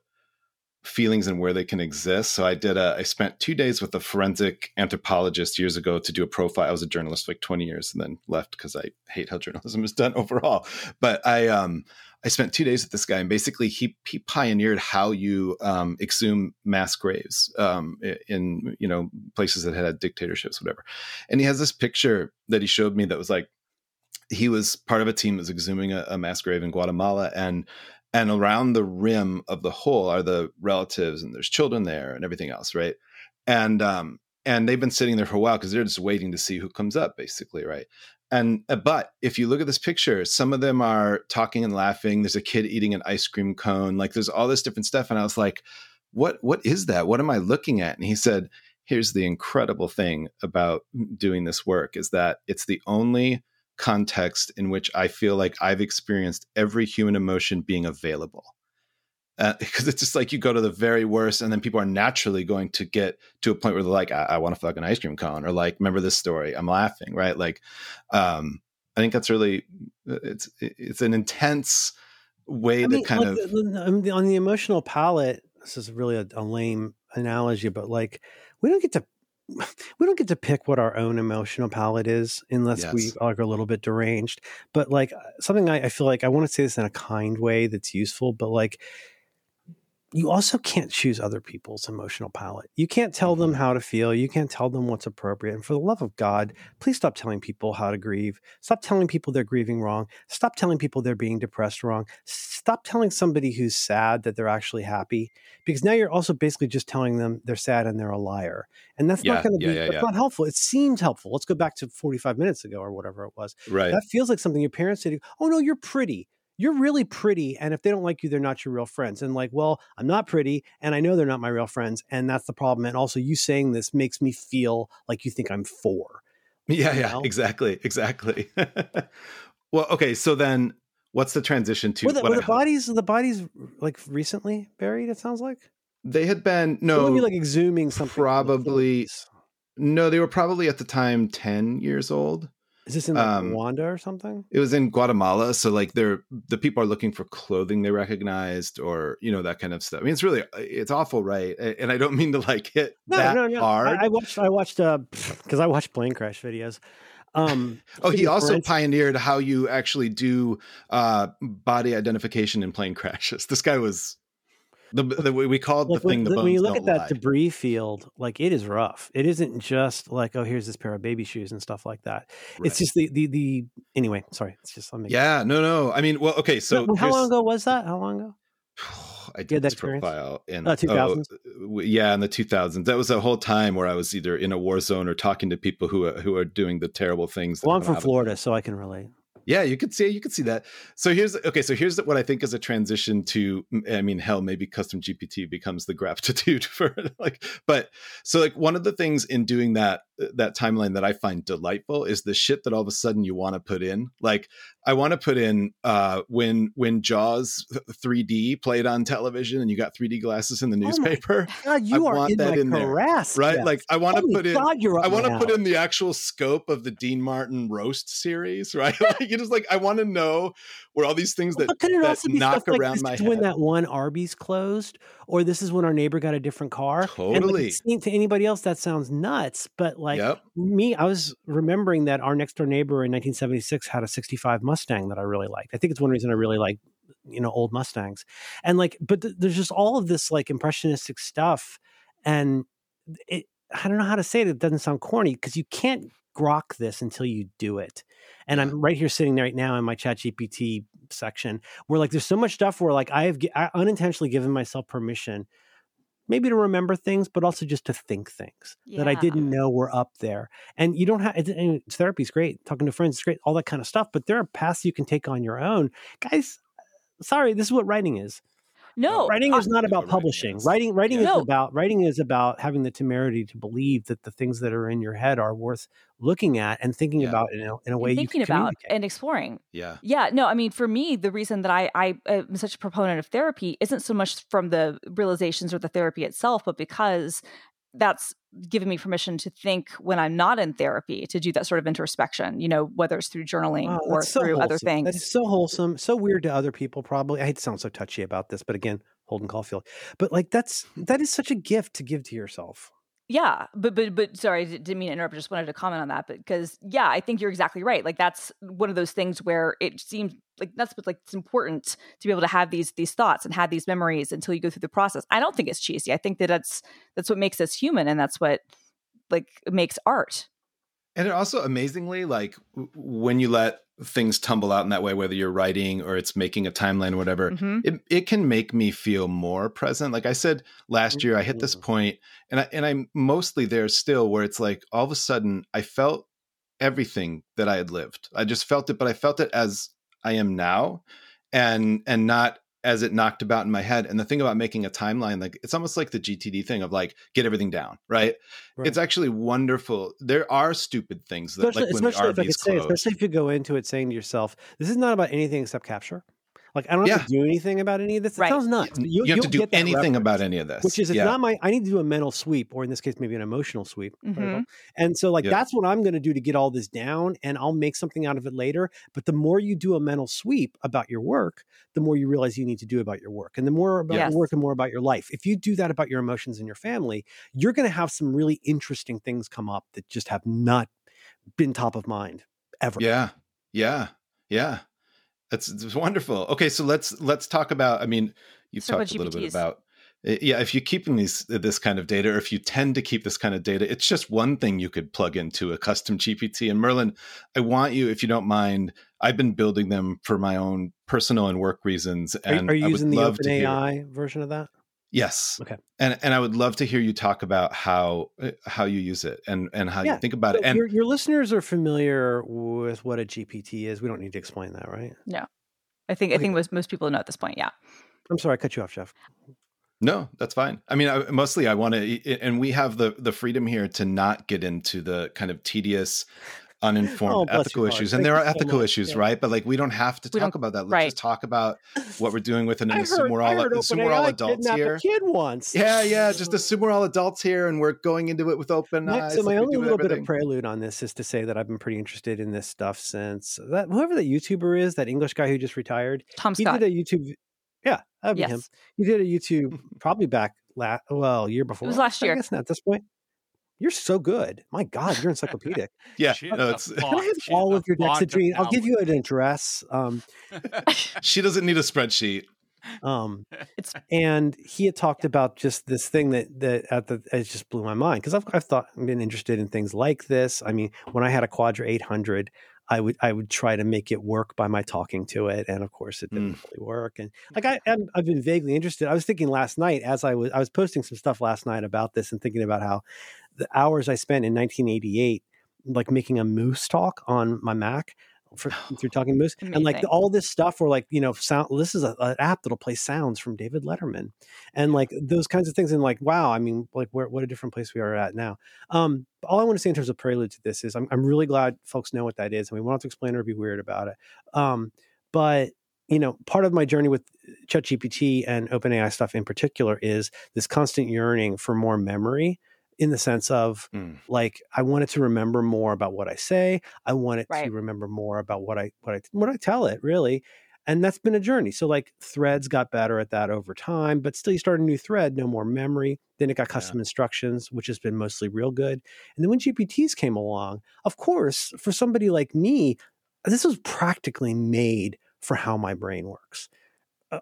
feelings and where they can exist. So I did a I spent 2 days with a forensic anthropologist years ago to do a profile. I was a journalist for like 20 years and then left cuz I hate how journalism is done overall. But I um I spent 2 days with this guy and basically he he pioneered how you um exhume mass graves um in you know places that had dictatorships whatever. And he has this picture that he showed me that was like he was part of a team that was exhuming a, a mass grave in Guatemala, and and around the rim of the hole are the relatives, and there's children there, and everything else, right? And um and they've been sitting there for a while because they're just waiting to see who comes up, basically, right? And uh, but if you look at this picture, some of them are talking and laughing. There's a kid eating an ice cream cone. Like there's all this different stuff, and I was like, "What? What is that? What am I looking at?" And he said, "Here's the incredible thing about doing this work is that it's the only context in which I feel like I've experienced every human emotion being available. Uh, because it's just like you go to the very worst, and then people are naturally going to get to a point where they're like, "I, I want to fuck an ice cream cone," or like, "Remember this story?" I'm laughing, right? Like, um, I think that's really uh, it's it's an intense way I to kind like, of on the- emotional palette, this is really a, a lame analogy, but like we don't get to we don't get to pick what our own emotional palette is unless we are a little bit deranged. But like uh, something I, I feel like I want to say this in a kind way that's useful, but like you also can't choose other people's emotional palette. You can't tell them Mhm. how to feel. You can't tell them what's appropriate. And for the love of God, please stop telling people how to grieve. Stop telling people they're grieving wrong. Stop telling people they're being depressed wrong. Stop telling somebody who's sad that they're actually happy because now you're also basically just telling them they're sad and they're a liar. And that's Yeah, not going to yeah, be yeah, that's not helpful. It seemed helpful. Let's go back to 45 minutes ago or whatever it was. Right. That feels like something your parents say to you, oh no, you're pretty. You're really pretty. And if they don't like you, they're not your real friends. And like, well, I'm not pretty and I know they're not my real friends. And that's the problem. And also you saying this makes me feel like you think I'm four. Yeah, you yeah, know? exactly, exactly. well, okay, so then what's the transition to Were the, what were the bodies the bodies like recently buried, it sounds like? they had been no like exhuming something? probably- no, they were probably at the time 10 years old. Is this in like um, Rwanda or something? It was in Guatemala, so like they're the people are looking for clothing they recognized or you know that kind of stuff. I mean, it's really it's awful, right? And I don't mean to like hit No, that no, no. hard. I, I watched I watched uh because I watched plane crash videos. Um oh, he also forensic- pioneered how you actually do uh, body identification in plane crashes. This guy was the, the we called the thing. when, The when you look at that lie. debris field, like it is rough. It isn't just like, oh, here's this pair of baby shoes and stuff like that. Right. It's just the the the anyway. Sorry, it's just something. yeah, no, no. I mean, well, okay, so how long ago was that? How long ago? I did that this experience? profile in Uh, 2000s? oh, yeah, in the 2000s. That was a whole time where I was either in a war zone or talking to people who are, who are doing the terrible things. that Well, I'm from Florida, so I can relate. Yeah, you could see you could see that. So here's okay. So here's what I think is a transition to. I mean, hell, maybe custom GPT becomes the gratitude for like. But so like one of the things in doing that that timeline that I find delightful is the shit that all of a sudden you want to put in. Like I want to put in uh when when Jaws 3D played on television and you got 3D glasses in the Oh newspaper, God, you are want in that in there, harass, right? Jeff. Like I want to Holy put in. I want to put in the actual scope of the Dean Martin roast series, right? like you just like I want to know where all these things that, it that knock like around this my head. when that one Arby's closed, or this is when our neighbor got a different car? And like, Totally. to anybody else that sounds nuts, but like yep. me, I was remembering that our next door neighbor in 1976 had a 65 Mustang that I really liked. I think it's one reason I really like, you know, old Mustangs. And like, but th- there's just all of this like impressionistic stuff. And it, I don't know how to say it. It doesn't sound corny because you can't grok this until you do it. And I'm right here sitting right now in my chat GPT section where like there's so much stuff where like I have I unintentionally given myself permission maybe to remember things, but also just to think things that I didn't know were up there. And you don't have it, and therapy's great, talking to friends is great, all that kind of stuff. But there are paths you can take on your own, guys. Sorry, this is what writing is. No, writing is not about publishing. Writing, writing Yeah. is No. about writing is about having the temerity to believe that the things that are in your head are worth looking at and thinking Yeah. about in a, in a way and you thinking about and exploring. Yeah. Yeah, no, I mean, for me, the reason that I, I am such a proponent of therapy isn't so much from the realizations or the therapy itself, but because that's given me permission to think when I'm not in therapy to do that sort of introspection, you know, whether it's through journaling Wow, or so through other things. That is so wholesome, so weird to other people. Probably, I hate to sound so touchy about this, but again, Holden Caulfield. But like, that's that is such a gift to give to yourself. Yeah, but but but sorry, I didn't mean to interrupt. I just wanted to comment on that, because yeah, I think you're exactly right. Like that's one of those things where it seems like that's what like it's important to be able to have these these thoughts and have these memories until you go through the process. I don't think it's cheesy. I think that that's that's what makes us human, and that's what like makes art. And it also amazingly, like when you let things tumble out in that way, whether you're writing or it's making a timeline or whatever, Mhm. it, it can make me feel more present. Like I said last year, I hit this Mhm. point, and I, and I'm mostly there still, where it's like all of a sudden I felt everything that I had lived. I just felt it, but I felt it as I am now, and and not as it knocked about in my head. And the thing about making a timeline, like it's almost like the GTD thing of like get everything down, right? Right. It's actually wonderful. There are stupid things that, especially, like when the especially if I could say, especially if you go into it saying to yourself, "This is not about anything except capture." Like I don't have Yeah. to do anything about any of this. It Right. sounds nuts. you, you'll- have to do anything about any of this. which is it's yeah. not my i need to do a mental sweep or in this case maybe an emotional sweep Mhm. and so like Yeah. that's what i'm going to do to get all this down and i'll make something out of it later but the more you do a mental sweep about your work the more you realize you need to do about your work and the more about Yes. your work and more about your life if you do that about your emotions and your family you're going to have some really interesting things come up that just have not been top of mind ever Yeah, yeah, yeah. That's, it's wonderful. Okay, so let's let's talk about. I mean, you've So talked a little bit about. uh, Yeah, if you're keeping these this kind of data, or if you tend to keep this kind of data, it's just one thing you could plug into a custom GPT. And Merlin, I want you, if you don't mind, I've been building them for my own personal and work reasons, are, and are you I would using the love to openai version of that Yes. Okay. And and I would love to hear you talk about how uh, how you use it and and how Yeah, you think about So it. And your, your listeners are familiar with what a gpt is we don't need to explain that right No. I think I think most most people know at this point. Yeah. i'm sorry i cut you off jeff No, that's fine. I mean, I, mostly I want to, and we have the the freedom here to not get into the kind of tedious, uninformed Oh, ethical issues. And Thank there are ethical much. issues, Yeah. right? But like, we don't have to We talk about that. Let's right. just talk about what we're doing with it, and I assume heard, we're all assume we're all adults here. A kid once. Yeah, yeah. Just assume we're all adults here, and we're going into it with open My- eyes. so my like only do with little bit of prelude on this is to say that I've been pretty interested in this stuff since uh, that whoever that YouTuber is, that English guy who just retired. Tom He Scott. did a YouTube. Yeah, that'd be him. Yes. He did a YouTube probably back last well year before. It was last year. I guess not at this point. You're so good. My God, you're encyclopedic. Yeah, She's no, it's, Can I have she's all of your font Dexedrine? I'll give you an address. Um, she doesn't need a spreadsheet. um, It's and he had talked about just this thing that that at the it just blew my mind because I've I've thought I've been interested in things like this. I mean, when I had a Quadra 800, I would I would try to make it work by my talking to it, and of course, it didn't mm. really work. And like mm. I I'm, I've been vaguely interested. I was thinking last night as I was I was posting some stuff last night about this and thinking about how the hours I spent in 1988 like making a moose talk on my Mac. For, through talking moose and like all this stuff where like you know sound this is a, an app that'll play sounds from david letterman and like those kinds of things and like wow i mean like where, what a different place we are at now. Um all i want to say in terms of prelude to this is I'm, I'm really glad folks know what that is and we won't have to explain or be weird about it. Um but you know part of my journey with ChatGPT and OpenAI stuff in particular is this constant yearning for more memory in the sense of Mm. like I wanted to remember more about what I say. I want it Right. to remember more about what I what I what I tell it really. And that's been a journey. So like threads got better at that over time, but still you start a new thread, no more memory. Then it got custom instructions, which has been mostly real good. And then when GPTs came along, of course, for somebody like me, this was practically made for how my brain works.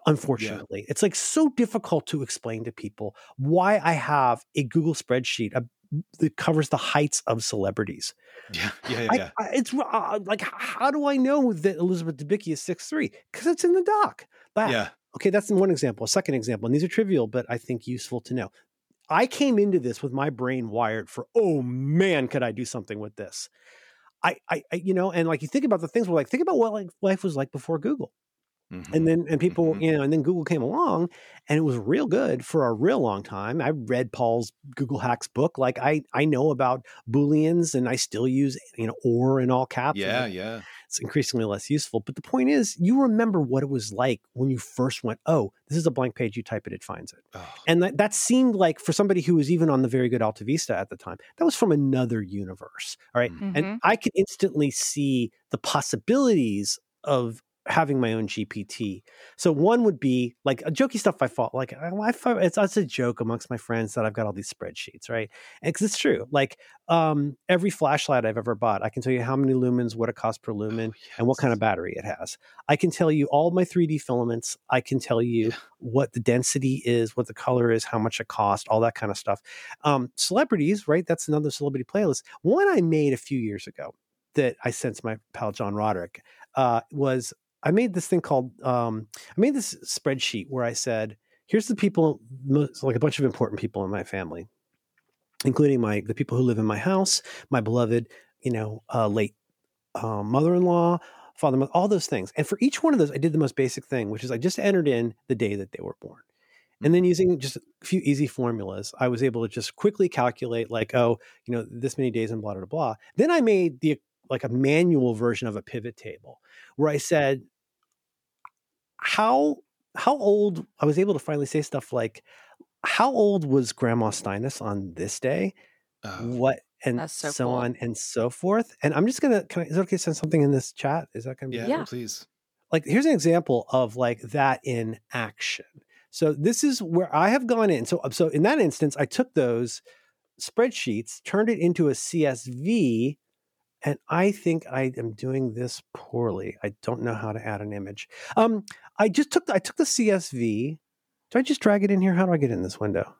Unfortunately, it's like so difficult to explain to people why I have a Google spreadsheet that covers the heights of celebrities. Yeah, yeah, yeah. I, yeah. I, it's uh, like, how do I know that Elizabeth Debicki is six three? Because it's in the doc. But yeah. okay, that's one example. A second example, and these are trivial, but I think useful to know. I came into this with my brain wired for, oh man, could I do something with this? I, I, I you know, and like you think about the things where like think about what like life was like before Google Mhm. and then and people Mhm. you know and then google came along and it was real good for a real long time i read paul's google hacks book like i i know about booleans and i still use you know or in all caps yeah, yeah. it's increasingly less useful but the point is you remember what it was like when you first went oh this is a blank page you type it it finds it Oh, and that, that seemed like for somebody who was even on the very good alta vista at the time that was from another universe all right Mhm. and I could instantly see the possibilities of having my own GPT. So one would be like a jokey stuff I thought like I, I thought it's, it's a joke amongst my friends that I've got all these spreadsheets, right? Because it's true. Like um, every flashlight I've ever bought, I can tell you how many lumens, what it costs per lumen, and what kind of battery it has. I can tell you all my 3D filaments. I can tell you Yeah. what the density is, what the color is, how much it costs, all that kind of stuff. Um, celebrities, right? That's another celebrity playlist. One I made a few years ago that I sent to my pal John Roderick uh, was I made this thing called um, I made this spreadsheet where I said, here's the people, most, like a bunch of important people in my family, including my the people who live in my house, my beloved, you know, uh, late uh, mother-in-law, father, all those things. And for each one of those, I did the most basic thing, which is I just entered in the day that they were born. And then using just a few easy formulas, I was able to just quickly calculate, like, oh, you know, this many days and blah, blah, blah. Then I made the like a manual version of a pivot table where I said, how how old I was able to finally say stuff like how old was Grandma Steinus on this day? Oh, what and so so cool. on and so forth. And I'm just gonna can I, is it okay to send something in this chat? Is that gonna be yeah, Yeah. please. like here's an example of like that in action. So this is where I have gone in. So so in that instance, I took those spreadsheets, turned it into a CSV, and I think I am doing this poorly. I don't know how to add an image. Um, I just took the, I took the CSV. Do I just drag it in here? How do I get in this window?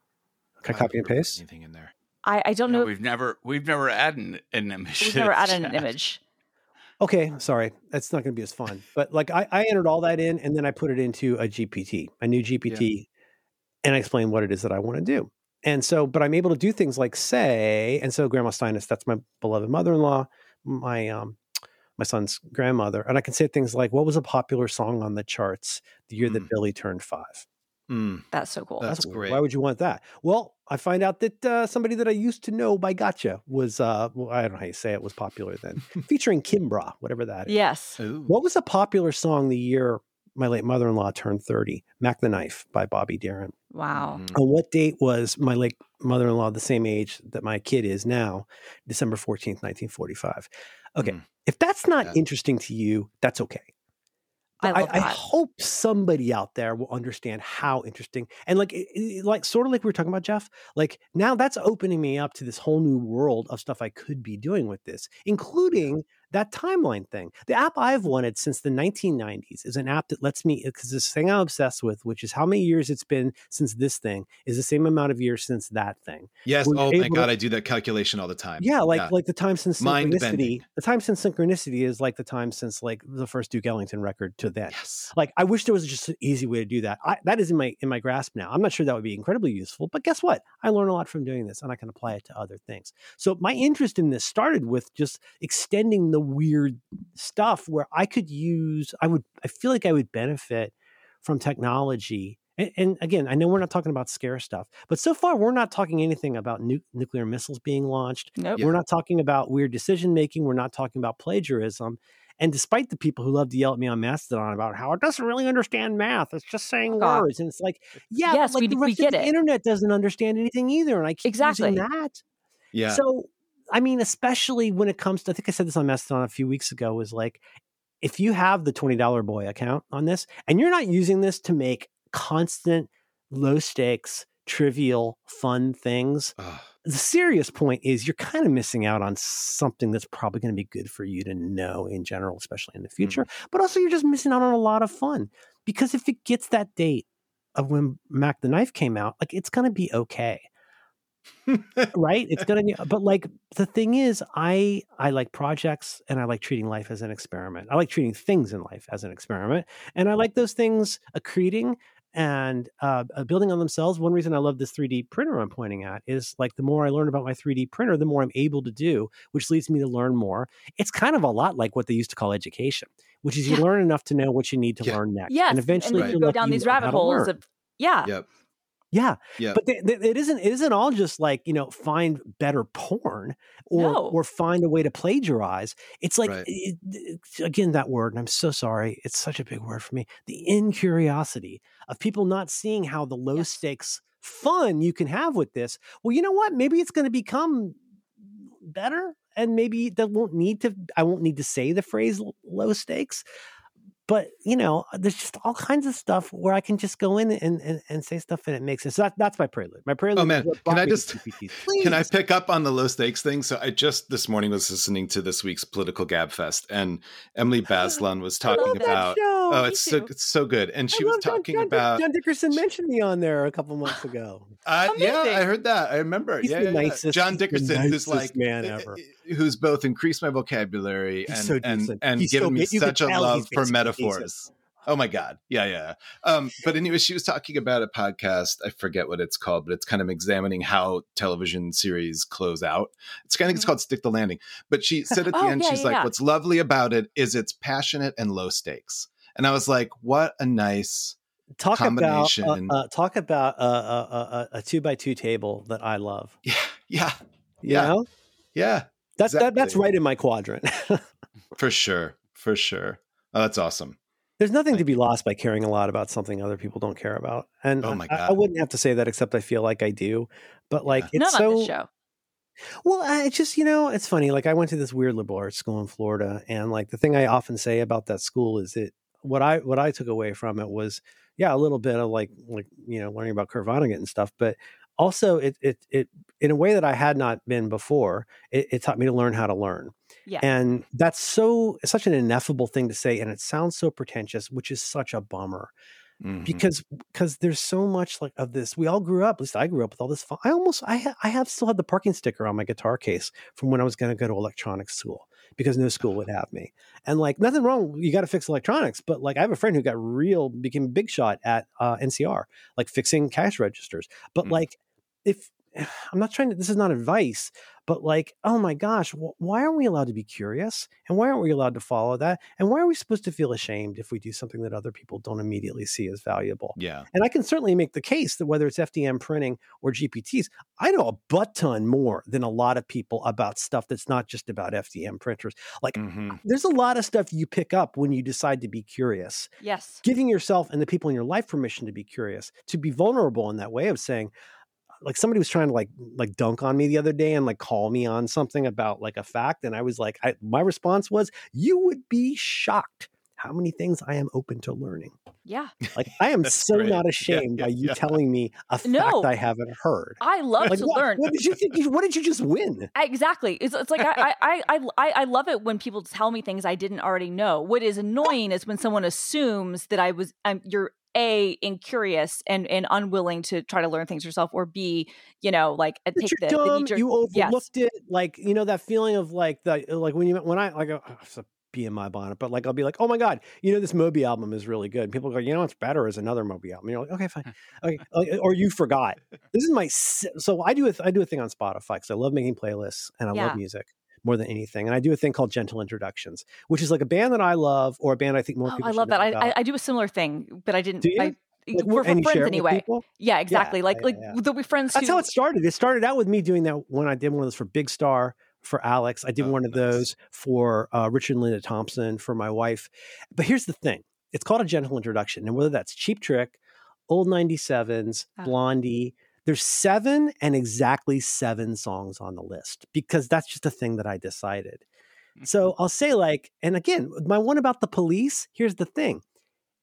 Can I I've copy and paste? anything in there? I, I don't Yeah, know. we've never we've never added an image. We've never the added an image. Okay, sorry. That's not going to be as fun. But like I, I entered all that in and then I put it into a GPT, a new GPT, and I explained what it is that I want to do. And so, but I'm able to do things like say, and so Grandma Steinus, that's my beloved mother-in-law, my um my son's grandmother, and I can say things like, "What was a popular song on the charts the year that Mm. Billy turned five? Mm, That's so cool. That's weird. great. Why would you want that? Well, I find out that uh, somebody that I used to know by Gotcha was, uh, well, I don't know how you say it, was popular then, featuring Kimbra, whatever that is. yes. Ooh. What was a popular song the year my late mother in law turned 30? Mack the Knife by Bobby Darin. Wow. Mhm. On what date was my late mother in law the same age that my kid is now? December 14th, 1945. Okay. Mm. If that's not Yeah. interesting to you, that's okay. I But love I, hope somebody out there will understand how interesting and like it- it- like sort of like we were talking about Jeff like now that's opening me up to this whole new world of stuff I could be doing with this including that timeline thing the app I've wanted since the 1990s is an app that lets me because this thing I'm obsessed with which is how many years it's been since this thing is the same amount of years since that thing Yes. We're Oh my able to- god, I do that calculation all the time. yeah, like like the time since synchronicity. The time since synchronicity is like the time since like the first Duke Ellington record to then. yes. Like I wish there was just an easy way to do that. I, that is in my in my grasp now. I'm not sure that would be incredibly useful, but guess what? I learn a lot from doing this, and I can apply it to other things. So my interest in this started with just extending the weird stuff where I could use. I would. I feel like I would benefit from technology. And, and again, I know we're not talking about scare stuff, but so far we're not talking anything about nu- nuclear missiles being launched. Nope. We're not talking about weird decision making. We're not talking about plagiarism. And despite the people who love to yell at me on Mastodon about how it doesn't really understand math, it's just saying God. words, and it's like, yeah, Yes, like we- the we get of the it. internet doesn't understand anything either, and I keep Exactly. using that. Yeah. So, I mean, especially when it comes to, I think I said this on Mastodon a few weeks ago, was like, if you have the twenty dollar boy account on this, and you're not using this to make constant, low stakes, trivial, fun things, Ugh. the serious point is you're kind of missing out on something that's probably going to be good for you to know in general, especially in the mm-hmm. future. But also, you're just missing out on a lot of fun because if it gets that date of when Mack the Knife came out, like it's going to be okay, right? It's going to be. But like the thing is, I I like projects and I like treating life as an experiment. I like treating things in life as an experiment, and I like those things accreting and uh, uh, building on themselves. One reason I love this 3D printer I'm pointing at is like the more I learn about my 3D printer, the more I'm able to do, which leads me to learn more. It's kind of a lot like what they used to call education, which is you Yeah. learn enough to know what you need to Yeah. learn next. Yes. and eventually then you're you go down you these rabbit holes of yeah. Yep. Yeah, Yep. but it isn't. It isn't all just like you know find better porn or No. or find a way to plagiarize. It's like Right. it- it- again that word, and I'm so sorry. It's such a big word for me. The incuriosity of people not seeing how the low Yes. stakes fun you can have with this. Well, you know what? Maybe it's going to become better, and maybe that won't need to. I won't need to say the phrase low stakes. But you know, there's just all kinds of stuff where I can just go in and, and, and say stuff and it makes sense. So that, that's my prelude. My prelude. Oh, man. Can I just- Can I pick up on the low stakes thing? So I just this morning was listening to this week's political gab fest, and Emily Bazelon was I love talking that about. show. Oh, Me it's so it's so good, and she I was love John- talking John, about. John Dickerson mentioned me on there a couple months ago. Uh, yeah, I heard that. I remember. He's yeah, the yeah, yeah. John he's the Dickerson, who's nicest like man uh, ever. uh, who's both increased my vocabulary He's and so and and He's given so me. You such a love for metaphors. decent. Oh my god, yeah, yeah. Um, but anyway, she was talking about a podcast. I forget what it's called, but it's kind of examining how television series close out. It's kind of it's Mhm. called Stick the Landing. But she said at the Oh, end, yeah, she's yeah, like, yeah. "What's lovely about it is it's passionate and low stakes." And I was like, "What a nice." Talk about uh, Combination. uh, talk about uh, a two by two table that I love. Yeah, yeah, You Yeah. know? yeah. That's that, that's right in my quadrant. For sure. For sure. Oh, that's awesome. There's nothing to be lost by caring a lot about something other people don't care about. And Oh my I, I wouldn't have to say that except I feel like I do. But like Yeah. it's Not so on this show. Well, I it's just, you know, it's funny. Like I went to this weird liberal arts school in Florida and like the thing I often say about that school is it what I what I took away from it was yeah, a little bit of like like you know, learning about Kurt Vonnegut and stuff, but also it it it in a way that I had not been before, it, it taught me to learn how to learn. Yeah. And that's so such an ineffable thing to say and it sounds so pretentious, which is such a bummer Mhm. because because there's so much like of this we all grew up at least i grew up with all this fun i almost i ha- i have still had the parking sticker on my guitar case from when i was going to go to electronics school because no school would have me and like nothing wrong you got to fix electronics but like i have a friend who got real became a big shot at uh, ncr like fixing cash registers but Mm. like if i'm not trying to this is not advice but like oh my gosh wh- why aren't we allowed to be curious and why aren't we allowed to follow that and why are we supposed to feel ashamed if we do something that other people don't immediately see as valuable yeah. and I can certainly make the case that whether it's FDM printing or GPTs, I know a butt ton more than a lot of people about stuff that's not just about FDM printers. Like, Mhm. there's a lot of stuff you pick up when you decide to be curious. Yes. Giving yourself and the people in your life permission to be curious, to be vulnerable in that way of saying, like somebody was trying to like like dunk on me the other day and like call me on something about like a fact and i was like I, my response was you would be shocked how many things i am open to learning Yeah. like I am so great. not Yeah, ashamed yeah, by you yeah. telling me a fact No. I haven't heard. I love Like to what, learn. what did you think? You, what did you just win? Exactly. It's, it's like I, I, I, I, I love it when people tell me things I didn't already know. What is annoying is when someone assumes that I was, I'm, you're a incurious and and unwilling to try to learn things yourself, or b, you know, like uh, That take the, the dumb. knee-jerk- you Yes. overlooked it. Like you know that feeling of like the like when you when I like. Uh, it's a bee in my bonnet, but like I'll be like, oh my god, you know this Moby album is really good. People go, you know what's better is another Moby album. You're like, okay, fine, okay, or you forgot. This is my so I do a I do a thing on Spotify because I love making playlists and I Yeah. love music more than anything, and I do a thing called Gentle Introductions, which is like a band that I love or a band I think more Oh, people. I love that. I. I I do a similar thing, but I didn't. Do you? I, Like, for, for and you share friends anyway. Yeah, exactly. like yeah, like yeah. there'll be friends That's who. how it started. It started out with me doing that when I did one of those for Big Star for Alex. I did Oh, one of those for uh, Richard and Linda Thompson for my wife. But here's the thing it's called a gentle introduction. And whether that's Cheap Trick, Old 97s, Ah. Blondie, there's seven and exactly seven songs on the list because that's just a thing that I decided. So I'll say, like, and again, my one about the police, here's the thing.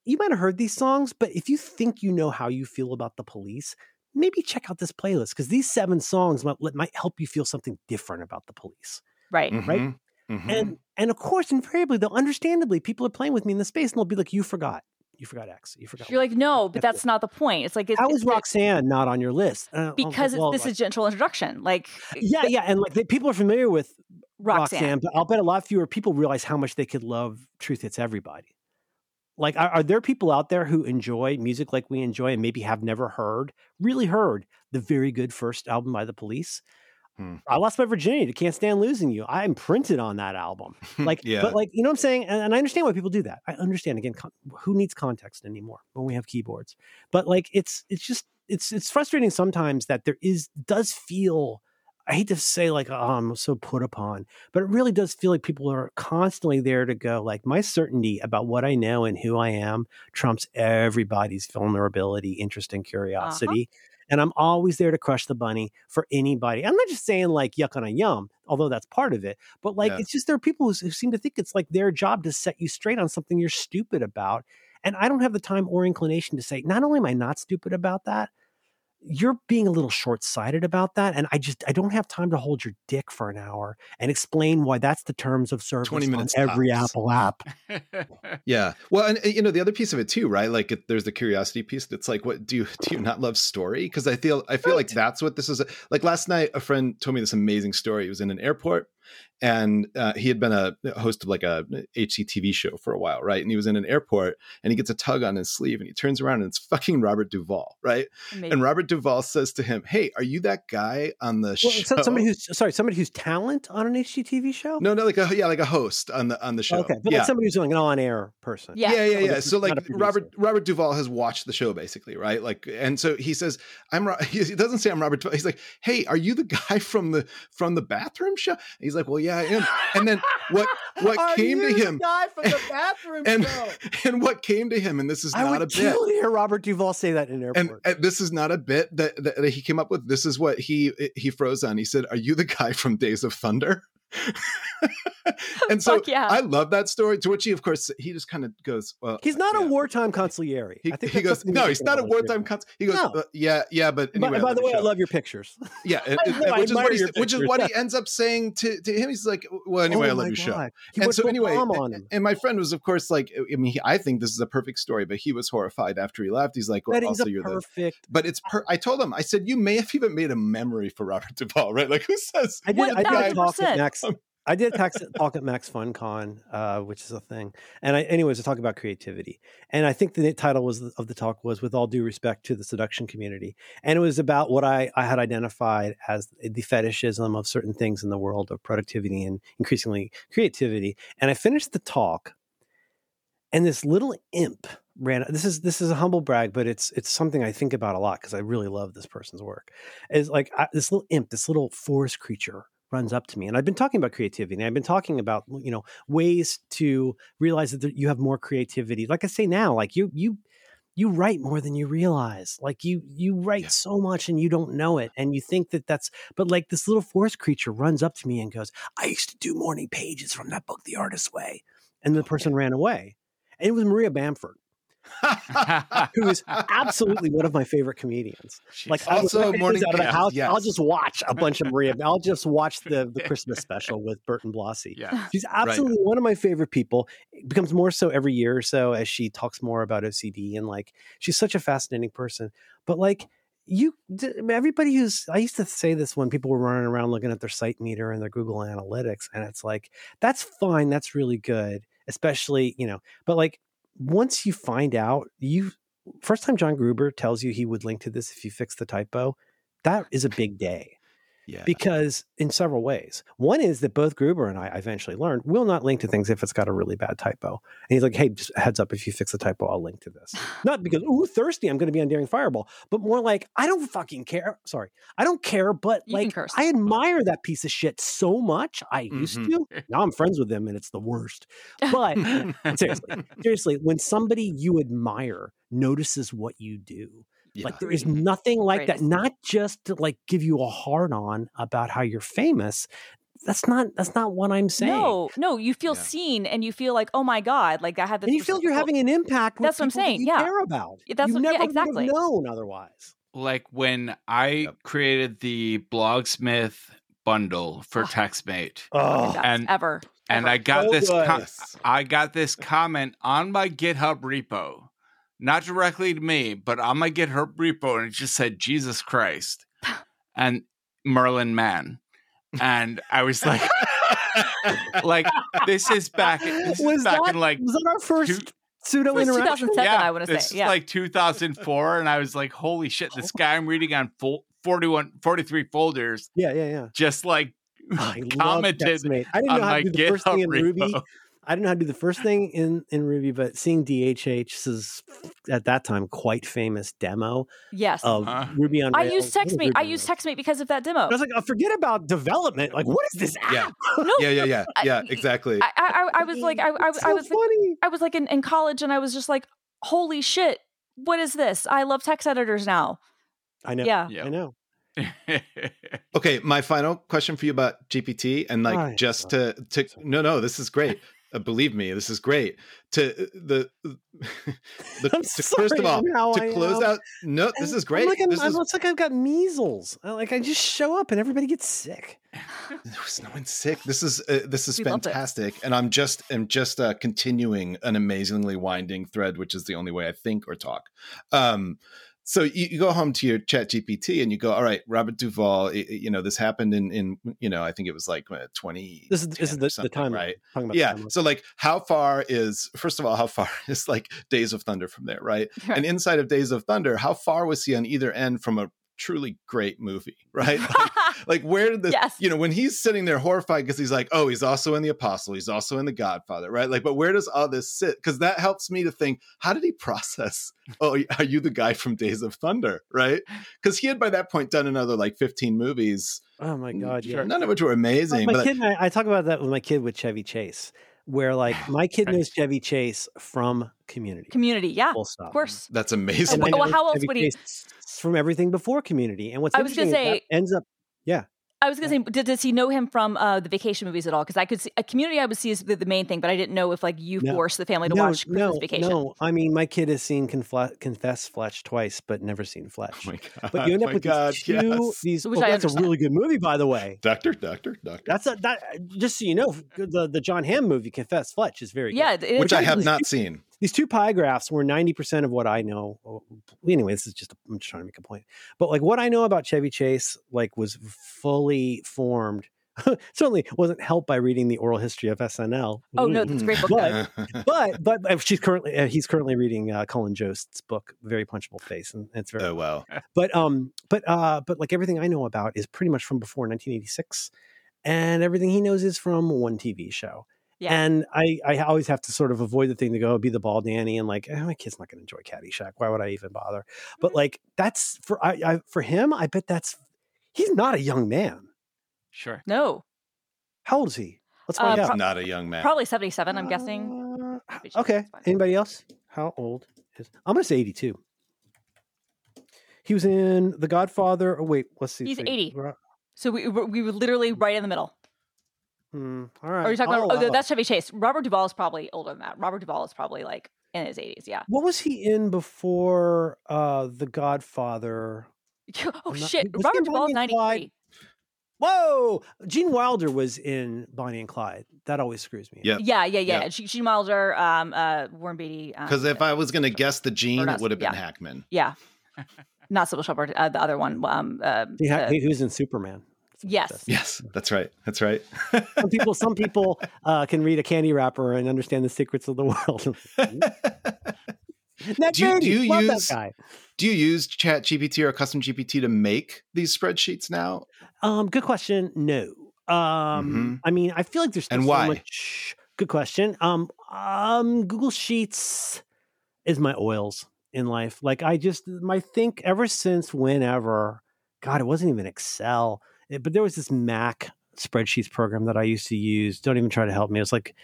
You might have heard these songs, but if you think you know how you feel about the police, maybe check out this playlist because these seven songs might, might help you feel something different about the police. right. right? Mhm. Mhm. And and of course, invariably, they'll understandably, people are playing with me in the space and they'll be like, You forgot. You forgot X. You forgot. You're Y." like, no, but That's that's not the point. It's like it's, How is Roxanne not on your list? Uh, I was like, because well, this like- is gentle introduction. Like yeah, yeah, and like they, people are familiar with Roxanne. Roxanne. but I'll bet a lot fewer people realize how much they could love Truth Hits Everybody. Like, are, are there people out there who enjoy music like we enjoy and maybe have never heard, really heard the very good first album by the Police? Hmm. I lost my virginity to Can't Stand Losing You. I imprinted on that album. Like, yeah. but like, you know what I'm saying? And, and I understand why people do that. I understand again, con- who needs context anymore when we have keyboards? But like, it's, it's just, it's, it's frustrating sometimes that there is, does feel, I hate to say like, oh, I'm so put upon, but it really does feel like people are constantly there to go like my certainty about what I know and who I am trumps everybody's vulnerability, interest, and curiosity. And I'm always there to crush the bunny for anybody. I'm not just saying like yuck on a yum, although that's part of it. But like, Yeah. it's just there are people who, who seem to think it's like their job to set you straight on something you're stupid about. And I don't have the time or inclination to say, not only am I not stupid about that, you're being a little short-sighted about that and i just i don't have time to hold your dick for an hour and explain why that's the terms of service 20 minutes on every tops. apple app Yeah. Well, and uh, you know the other piece of it too, right? Like it, there's the curiosity piece. It's like, what do you do? You not love story? Because I feel I feel like that's what this is. Like last night, a friend told me this amazing story. He was in an airport, and uh, he had been a host of like a HGTV show for a while, right? And he was in an airport, and he gets a tug on his sleeve, and he turns around, and it's fucking Robert Duvall, right? Amazing. And Robert Duvall says to him, "Hey, are you that guy on the well, show?" somebody who's sorry somebody who's talent on an hgtv show no, no, like a yeah, like a host on the on the show. okay but yeah. like somebody who's like an on-air person Yeah. yeah, yeah, yeah. So like. Robert Robert Duvall has watched the show basically, right? Like, and so he says, "I'm." Ro-, He doesn't say I'm Robert. Duvall. He's like, "Hey, are you the guy from the from the bathroom show?" And he's like, "Well, yeah." I am. And then what what Are came to him guy from the bathroom and show? and what came to him, and this is I not a bit. kill to hear Robert Duvall say that in an And, airport. and this is not a bit that, that, that he came up with. This is what he he froze on. He said, "Are you the guy from Days of Thunder?" and so yeah. I love that story. To which he, of course, he just kind of goes, "Well, He's not yeah. a wartime consigliere. He, I think he goes, no, he's not a wartime agree cons. He goes, No. "Uh, yeah, yeah, but anyway, By, by the way, I love your pictures. Yeah, and- I and- know, which is what he your which is what he ends up saying to, to him. He's like, "Well, anyway, I Oh love my your show." God. He and so anyway, and, and my friend was, of course, like, I mean, he, I think this is a perfect story, but he was horrified after he left. He's like, "Well, That is also you're the." perfect. But it's per. I told him, I said, you may have even made a memory for Robert Duvall, right? Like, who says? I did. I did a talk 1000%. at Max. I did talk at Max FunCon, uh, which is a thing. And I, anyways, to talk about creativity. And I think the title was of the talk was "With all due respect to the seduction community," and it was about what I, I had identified as the fetishism of certain things in the world of productivity and increasingly creativity. And I finished the talk, and this little imp ran. This is this is a humble brag, but it's it's something I think about a lot because I really love this person's work. Is like I, this little imp, this little forest creature runs up to me and i've been talking about creativity and i've been talking about you know ways to realize that you have more creativity. Like i say now like you you you write more than you realize. Like you you write Yeah. so much and you don't know it and you think that that's but like this little forest creature runs up to me and goes i used to do morning pages from that book the artist's way and the Oh, person ran away and it was maria bamford who is absolutely one of my favorite comedians like Also morning out of the house, I'll just watch a bunch of Maria. I'll just watch the the Christmas special with Burton Blossy. yeah. She's absolutely one of my favorite people. It becomes more so every year or so as she talks more about OCD and like she's such a fascinating person. But like you, everybody who's I used to say this when people were running around looking at their site meter and their Google Analytics, and it's like that's fine, that's really good, especially you know. But like once you find out, you first time John Gruber tells you he would link to this if you fix the typo, that is a big day yeah. because in several ways. One is that both Gruber and I eventually learned will not link to things if it's got a really bad typo. And he's like, hey, just heads up, if you fix the typo, I'll link to this. Not because, ooh, thirsty, I'm going to be on Daring Fireball, but more like, I don't fucking care. Sorry, I don't care, but You like. I admire that piece of shit so much. I used Mhm. to. Now I'm friends with him and it's the worst. But seriously, seriously, when somebody you admire notices what you do, yeah. like there is nothing like Greatest. that. Not just to like give you a hard on about how you're famous. That's not that's not what I'm saying. No, no, you feel Yeah. seen and you feel like, oh my God, like I had this. and you feel you're having an impact. With That's what I'm people that saying, You yeah. care about. Yeah, that's you what- never would have exactly. known otherwise. like when I Yep. created the Blogsmith bundle for Oh. TextMate, Oh, and- ever. and ever. I got So this. com- Yes. I got this comment on my GitHub repo, not directly to me, but on my GitHub repo, and it just said Jesus Christ and Merlin Mann, and I was like, like this is back. This is was back that in like was that our first pseudo It interaction? yeah, I wanna say, yeah. like 2004, and I was like, holy shit, this oh. guy I'm reading on full 41, 43 folders Yeah, yeah, yeah. just like I love commented I didn't on know how my to do the first thing GitHub in Ruby. Repo. I don't know how to do the first thing in in Ruby, but seeing DHH's at that time quite famous demo Yes. of Uh-huh. Ruby on Rails. I Rails. use What TextMate. Ruby I use Rails? TextMate because of that demo. I was like, oh, forget about development. Like, what is this app? Yeah. no, yeah, yeah, yeah, yeah, exactly. I, I, I was like, I, I, It's I so was like, funny. I was like in, in college, and I was just like, holy shit, what is this? I love text editors now. I know. Yeah. Yeah. I know. Okay, my final question for you about GPT, and like Right. just to to no, no, this is great. Uh, believe me, this is great. To uh, the, the I'm to, first of all, to I close am. out. No, this is great. I'm like, I'm, this I'm- is it's like I've got measles. I- Like I just show up and everybody gets sick. There's no one sick. This is uh, this is We fantastic, and I'm just am just uh, continuing an amazingly winding thread, which is the only way I think or talk. Um, so you, you go home to your Chat GPT and you go, all right, Robert Duvall. i- i- You know this happened in in you know I think it was like uh, twenty. This is this is the, the time right? Talking about Yeah. the. So like, how far is first of all, how far is like Days of Thunder from there, right? Right. And inside of Days of Thunder, how far was he on either end from a truly great movie, right? Like, like where did this Yes. you know when he's sitting there horrified because he's like oh he's also in the apostle he's also in the godfather right like but where does all this sit because that helps me to think how did he process oh are you the guy from days of thunder right because he had by that point done another like 15 movies Oh my god, yeah. none of which were amazing my but kid and I, I talk about that with my kid with Chevy Chase, where like my kid Right. knows Chevy Chase from Community. Community, yeah, Full stop. of course. that's amazing Well, how else Chevy would he- Chase from everything before Community? And what's I was gonna interesting that say- ends up I was gonna say, did, does he know him from uh, the vacation movies at all? Because I could see a community I would see is the, the main thing, but I didn't know if like you No. forced the family to no, watch Christmas no, Vacation. no. I mean, my kid has seen Confle- Confess Fletch twice, but never seen Fletch. oh my god but you end up my with god these two. yes. These Which oh, I that's a really good movie, by the way. doctor doctor doctor That's a that. Just so you know, the the Jon Hamm movie Confess Fletch is very good. Yeah, it- which i have these not two- seen these two pie graphs were 90% of what I know. Oh, Anyway, this is just, I'm just trying to make a point. But like what I know about Chevy Chase, like was fully formed. Certainly wasn't helped by reading the oral history of SNL. Oh no, that's a great book. But- but but uh, she's currently uh, he's currently reading uh, Colin Jost's book, Very Punchable Face, and it's very. oh wow But um, but uh, but like everything I know about is pretty much from before 1986, and everything he knows is from one TV show. Yeah. And I, I always have to sort of avoid the thing to go be the ball Danny and like eh, my kid's not going to enjoy Caddyshack. Why would I even bother? Mm-hmm. But like that's for I, I for him. I bet that's he's not a young man. Sure. No, How old is he? Let's Uh, find he's out. not a young man probably seventy-seven. I'm guessing. Uh, Maybe she's okay. Anybody else? How old is? I'm gonna say 82. He was in The Godfather. Oh wait, let's see. He's see. 80. So we we we were literally right in the middle. Hmm, all right. Are you talking I'll about? Oh, allow that's Chevy Chase. Robert Duvall is probably older than that. Robert Duvall is probably like in his eighties. Yeah. What was he in before uh The Godfather? oh not- shit! Robert in Duvall is Bonnie ninety-three. Whoa! Gene Wilder was in Bonnie and Clyde. That always screws me. Yeah. Yeah, yeah, yeah. Yeah. Gene Gene Wilder, um, uh, Warren Beatty. um, because if i was going to guess the gene it would have been yeah. hackman yeah, not Cybill Shepherd, uh, the other one. Um, uh, He, ha- uh, he was in Superman. Yes. yes that's right that's right Some people, some people uh, can read a candy wrapper and understand the secrets of the world. Ned Do you- do you use- that guy? do you use chat gpt or custom gpt to make these spreadsheets now Um, good question. No. Um, I mean, I feel like there's still And so why? much. Good question. Um, um, Google Sheets is my oils in life. Like I just, my think ever since whenever, God, it wasn't even Excel, It- but there was this Mac spreadsheets program that I used to use. Don't even try to help me. It was like,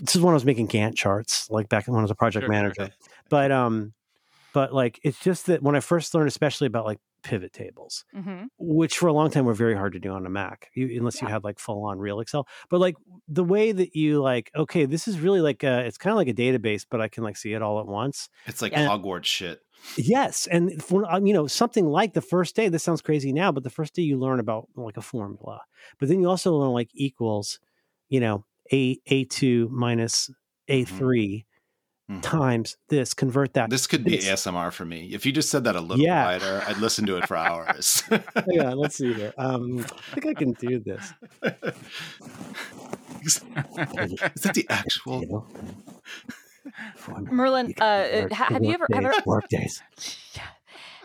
this is when I was making Gantt charts, like back when I was a project Sure, sure. manager. But um, but like it's just that when I first learned, especially about like pivot tables hmm which for a long time were very hard to do on a Mac, you, unless you had like full on real Excel. But like the way that you like, okay, this is really like a, it's kind of like a database, but I can like see it all at once. it's like Yeah. hogwarts shit Yes, and for um, you know something like the first day, this sounds crazy now, but the first day you learn about like a formula, but then you also learn like equals, you know, a a two minus a 3 Mhm. times this, convert that. this could be It's- asmr for me if you just said that a little Yeah. quieter i'd listen to it for hours yeah, let's see here. Um, I think I can do this. is, is that the actual Table. Formula. Merlin, You uh, convert ha- the have you ever- have workdays- ever- workdays?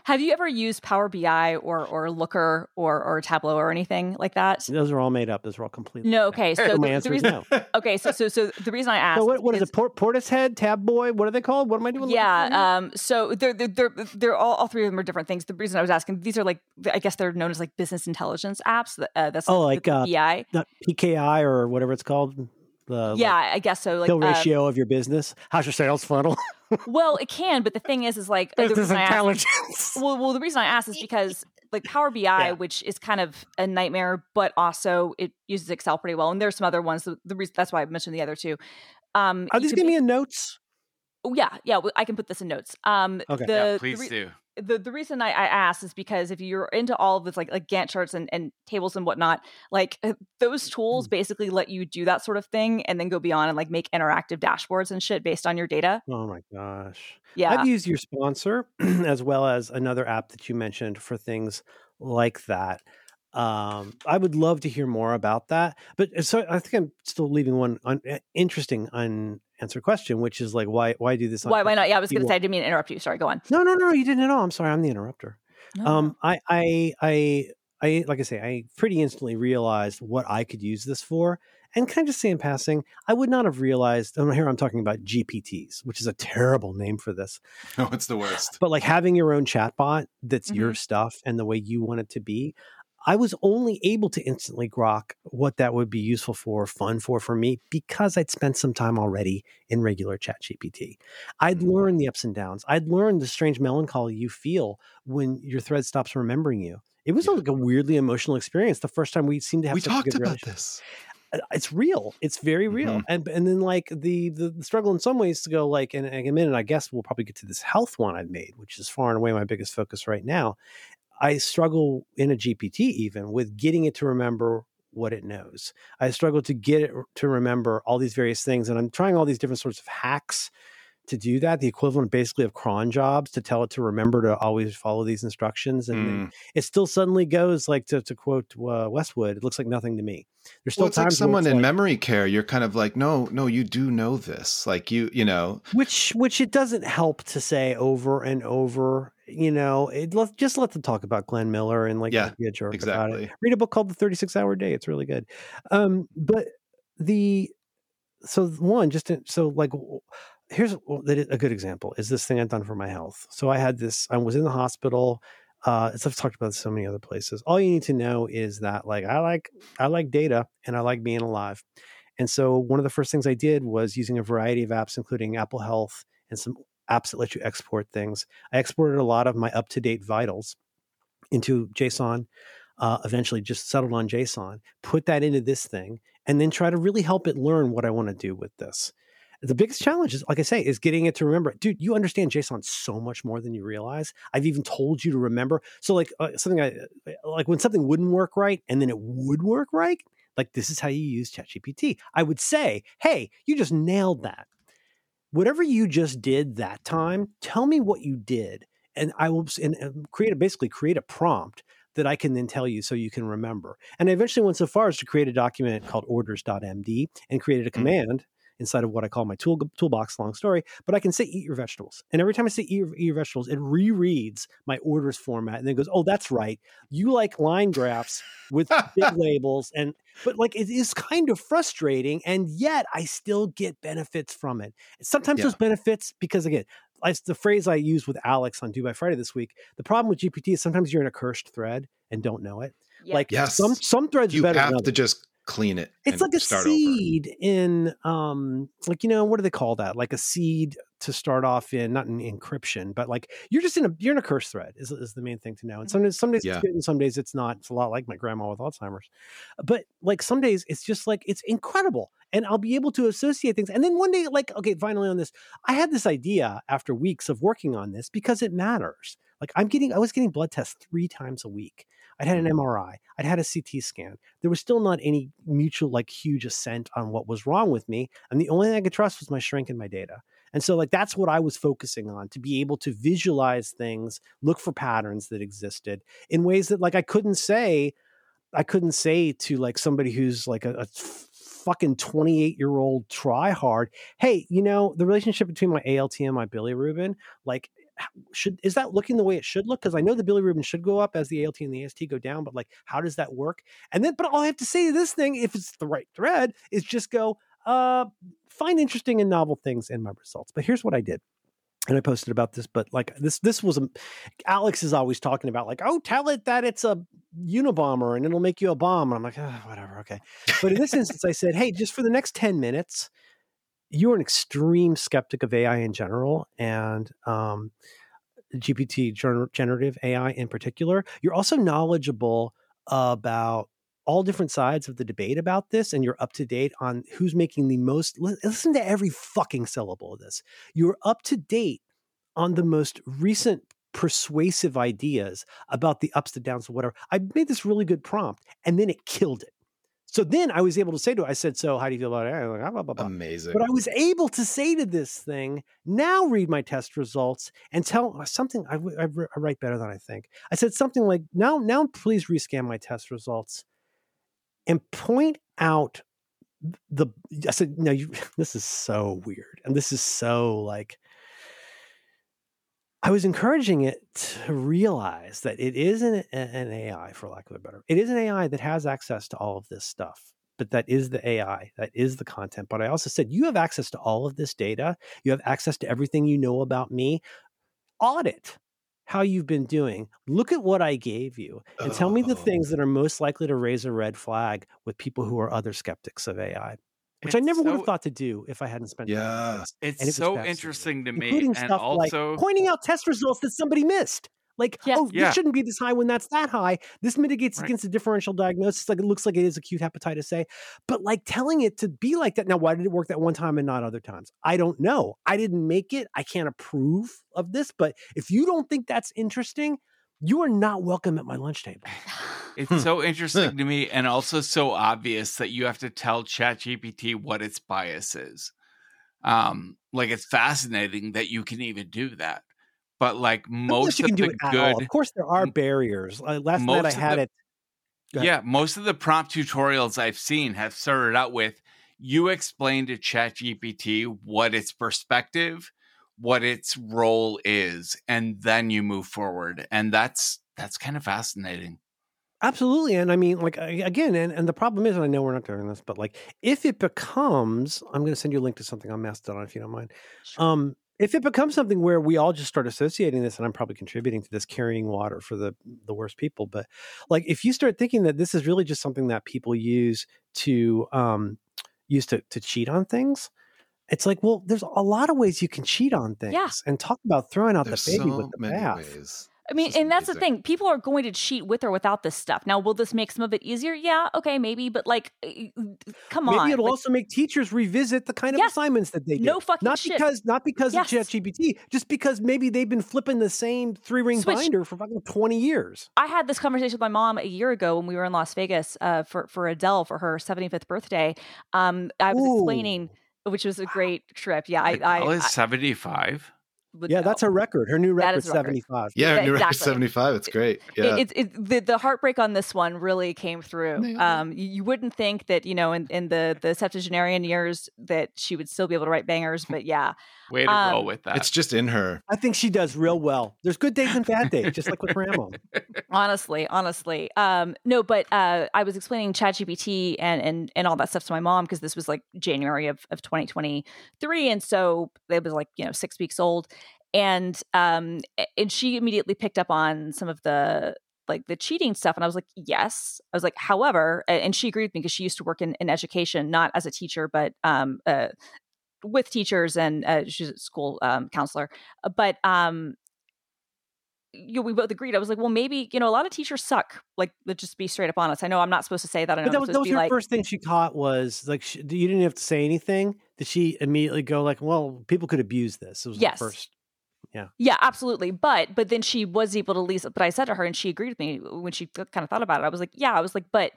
Have you ever used Power BI or or Looker or or Tableau or anything like that? Those are all made up. Those are all completely. No. Okay. So So my the, the answer is reason. no. Okay. So so so the reason I asked. So what, what is is- it? Port, Portishead, Tab Boy. What are they called? What am I doing? looking for here? Yeah. Um. So they're they're they're, they're all, all three of them are different things. The reason I was asking these are like I guess they're known as like business intelligence apps. Uh, that's Oh, the- like, the uh, BI. PKI or whatever it's called. The Yeah, like, I guess so. Like kill uh, ratio of your business. How's your sales funnel? well, it can, but the thing is, is like the Business reason I asked- intelligence. well, well, the reason I asked is because like Power BI, Yeah. which is kind of a nightmare, but also it uses Excel pretty well, and there's some other ones. The, the reason that's why I mentioned the other two. Um, Are these could gonna be in notes? Oh, yeah, yeah. well, I can put this in notes. Um, Okay. the, yeah, the please re- do. The the reason I, I asked is because if you're into all of this like like Gantt charts and, and tables and whatnot, like uh, those tools basically let you do that sort of thing and then go beyond and like make interactive dashboards and shit based on your data. Oh my gosh. Yeah. I've used your sponsor as well as another app that you mentioned for things like that. Um, I would love to hear more about that. But uh, so I think I'm still leaving one un- uh, interesting unanswered question, which is like, why why do this? on- why why not? Yeah, I was gonna say I didn't mean to interrupt you. Sorry, go on. No, no, no, you didn't at all. I'm sorry, I'm the interrupter. No, Um, I, I, I, I, like I say, I pretty instantly realized what I could use this for. And can I just say in passing, I would not have realized. And here I'm talking about GPTs, which is a terrible name for this. Oh, it's the worst. But like having your own chatbot that's your Mhm. stuff and the way you want it to be, I was only able to instantly grok what that would be useful for, fun for for me, because I'd spent some time already in regular chat GPT. I'd Mhm. learned the ups and downs. I'd learned the strange melancholy you feel when your thread stops remembering you. It was Yeah. like a weirdly emotional experience the first time we seemed to have We talked about this. uh, it's real. It's very real. Mhm. And and then like the, the the struggle in some ways to go like in, in a minute, I guess we'll probably get to this health one I've made, which is far and away my biggest focus right now. I struggle in a GPT even with getting it to remember what it knows. I struggle to get it to remember all these various things, and I'm trying all these different sorts of hacks to do that. The equivalent basically of cron jobs to tell it to remember to always follow these instructions, and Mm. it still suddenly goes like to to quote uh, Westworld. It looks like nothing to me. There's still Well, it's like someone it's in like- memory care. You're kind of like, no, no, you do know this. Like you, you know, which which it doesn't help to say over and over you know it let, just let them talk about glenn miller and like Yeah, be a jerk about it. read a book called the 36 hour day it's really good. Um but the so one just to, so like here's a good example is this thing i've done for my health. So i had this i was in the hospital uh as i've talked about so many other places. All you need to know is that like i like i like data and i like being alive. And so one of the first things I did was using a variety of apps, including Apple Health and some apps that let you export things. I exported a lot of my up to date vitals into JSON, uh, eventually just settled on JSON, put that into this thing, and then try to really help it learn what I want to do with this. The biggest challenge is, like I say, is getting it to remember. Dude, you understand JSON so much more than you realize. I've even told you to remember. So, like uh, something I like when something wouldn't work right, and then it would work right like this is how you use ChatGPT. I would say, hey, you just nailed that. Whatever you just did that time, tell me what you did, and I will and, and create a basically create a prompt that I can then tell you so you can remember. And I eventually went so far as to create a document called orders.md and created a Mm. command inside of what I call my tool toolbox. Long story, but I can say eat your vegetables, and every time I say eat your, eat your vegetables, it rereads my orders format and then goes, "Oh, that's right, you like line graphs with big labels." And but like it is kind of frustrating, and yet I still get benefits from it. Sometimes Yeah. those benefits, because again, it's the phrase I used with Alex on Do by Friday this week. The problem with GPT is sometimes you're in a cursed thread and don't know it. Yeah. Like Yes. some some threads are you better have others to just clean it. it's like a start over. seed in um like you know what do they call that like a seed to start off in not in encryption but like you're just in a you're in a curse thread is, is the main thing to know and some days some days Yeah. it's good and some days it's not it's a lot like my grandma with alzheimer's but like some days it's just like it's incredible and i'll be able to associate things and then one day like okay finally on this i had this idea after weeks of working on this because it matters like i'm getting i was getting blood tests three times a week i'd had an mri i'd had a ct scan. There was still not any mutual like huge assent on what was wrong with me and the only thing i could trust was my shrink and my data. And so like that's what i was focusing on to be able to visualize things look for patterns that existed in ways that like i couldn't say i couldn't say to like somebody who's like a fucking 28 year old try hard hey you know the relationship between my alt and my bilirubin like should is that looking the way it should look because i know the bilirubin should go up as the alt and the ast go down but like how does that work and then but all i have to say to this thing if it's the right thread is just go uh find interesting and novel things in my results but here's what i did and I posted about this, but like this, this was a, Alex is always talking about like, oh, tell it that it's a Unabomber and it'll make you a bomb. And I'm like, oh, whatever, okay. But in this instance, I said, hey, just for the next ten minutes, you're an extreme skeptic of AI in general, and um, GPT gener- generative AI in particular. You're also knowledgeable about all different sides of the debate about this, and you're up to date on who's making the most. Listen to every fucking syllable of this. You're up to date on the most recent persuasive ideas about the ups, and downs, of whatever. I made this really good prompt, and then it killed it. So then I was able to say to it, I said, "So how do you feel about it?" Like, "Ah, blah, blah, blah." Amazing. But I was able to say to this thing, now read my test results and tell uh, something. I write better than I think. I said something like, now, now please rescan my test results and point out the, I said, no, you, this is so weird. And this is so like, I was encouraging it to realize that it is an, an AI, for lack of a better, it is an AI that has access to all of this stuff. But that is the AI, that is the content. But I also said, you have access to all of this data. You have access to everything you know about me. Audit how you've been doing. Look at what I gave you and tell me the Oh. things that are most likely to raise a red flag with people who are other skeptics of AI, which I It's never would have thought to do if I hadn't spent Yeah. It's it so interesting to me, including and stuff also like pointing out test results that somebody missed. Like, Yes. oh, Yeah. this shouldn't be this high when that's that high. This mitigates Right. against the differential diagnosis. Like, it looks like it is acute hepatitis A. But like telling it to be like that. Now, why did it work that one time and not other times? I don't know. I didn't make it. I can't approve of this. But if you don't think that's interesting, you are not welcome at my lunch table. It's so interesting to me and also so obvious that you have to tell ChatGPT what its bias is. Um, like it's fascinating that you can even do that. But like most you of can do the it at all. Of course, there are barriers. Uh, last night I most of had the- it. Yeah, most of the prompt tutorials I've seen have started out with you explain to ChatGPT what its perspective, what its role is, and then you move forward. And that's that's kind of fascinating. Absolutely. And I mean, like, again, and, and the problem is, and I know we're not doing this, but like, if it becomes, I'm going to send you a link to something on Mastodon if you don't mind. Um, if it becomes something where we all just start associating this, and I'm probably contributing to this carrying water for the the worst people, but like if you start thinking that this is really just something that people use to um use to to cheat on things, it's like, well, there's a lot of ways you can cheat on things, Yeah. and talk about throwing out There's the baby so with the many bath. ways. I mean, and that's the thing. People are going to cheat with or without this stuff. Now, will this make some of it easier? Yeah, okay, maybe. But like, come on. Maybe it'll like, also make teachers revisit the kind of Yes. assignments that they do. No fucking not shit. because not because Yes. of ChatGPT, just because maybe they've been flipping the same three ring Switch. binder for fucking twenty years. I had this conversation with my mom a year ago when we were in Las Vegas uh, for for Adele for her 75th birthday. Um, I was explaining, Ooh. Which was a great trip. Yeah, I, Adele I, is 75. Would Yeah, know. that's her record. Her new That is record. seventy five. Yeah, her New Record 75. It's great. Yeah. It, it, it, the, the heartbreak on this one really came through. Um, you, you wouldn't think that you know in, in the the septuagenarian years that she would still be able to write bangers, but yeah, Way to Um, roll with that. it's just in her. I think she does real well. There's good days and bad days, just like with Grandma. honestly, honestly, um, no. But uh, I was explaining ChatGPT and and and all that stuff to my mom because this was like January of of 2023, and so it was like you know six weeks old, and um and she immediately picked up on some of the like the cheating stuff and i was like yes i was like however and she agreed with me because she used to work in, in education not as a teacher but um uh with teachers and uh, she's a school um, counselor Uh, but um you know, we both agreed. I was like, well, maybe you know, a lot of teachers suck. Like, let's just be straight up honest. I know I'm not supposed to say that. I know But that was, that was her like, first thing she caught was like she, you didn't have to say anything. Did she immediately go like, "Well, people could abuse this"? It was Yes. the first. Yeah, Yeah, absolutely. But but then she was able to lease least. But I said to her, and she agreed with me when she kind of thought about it. I was like, yeah, I was like, but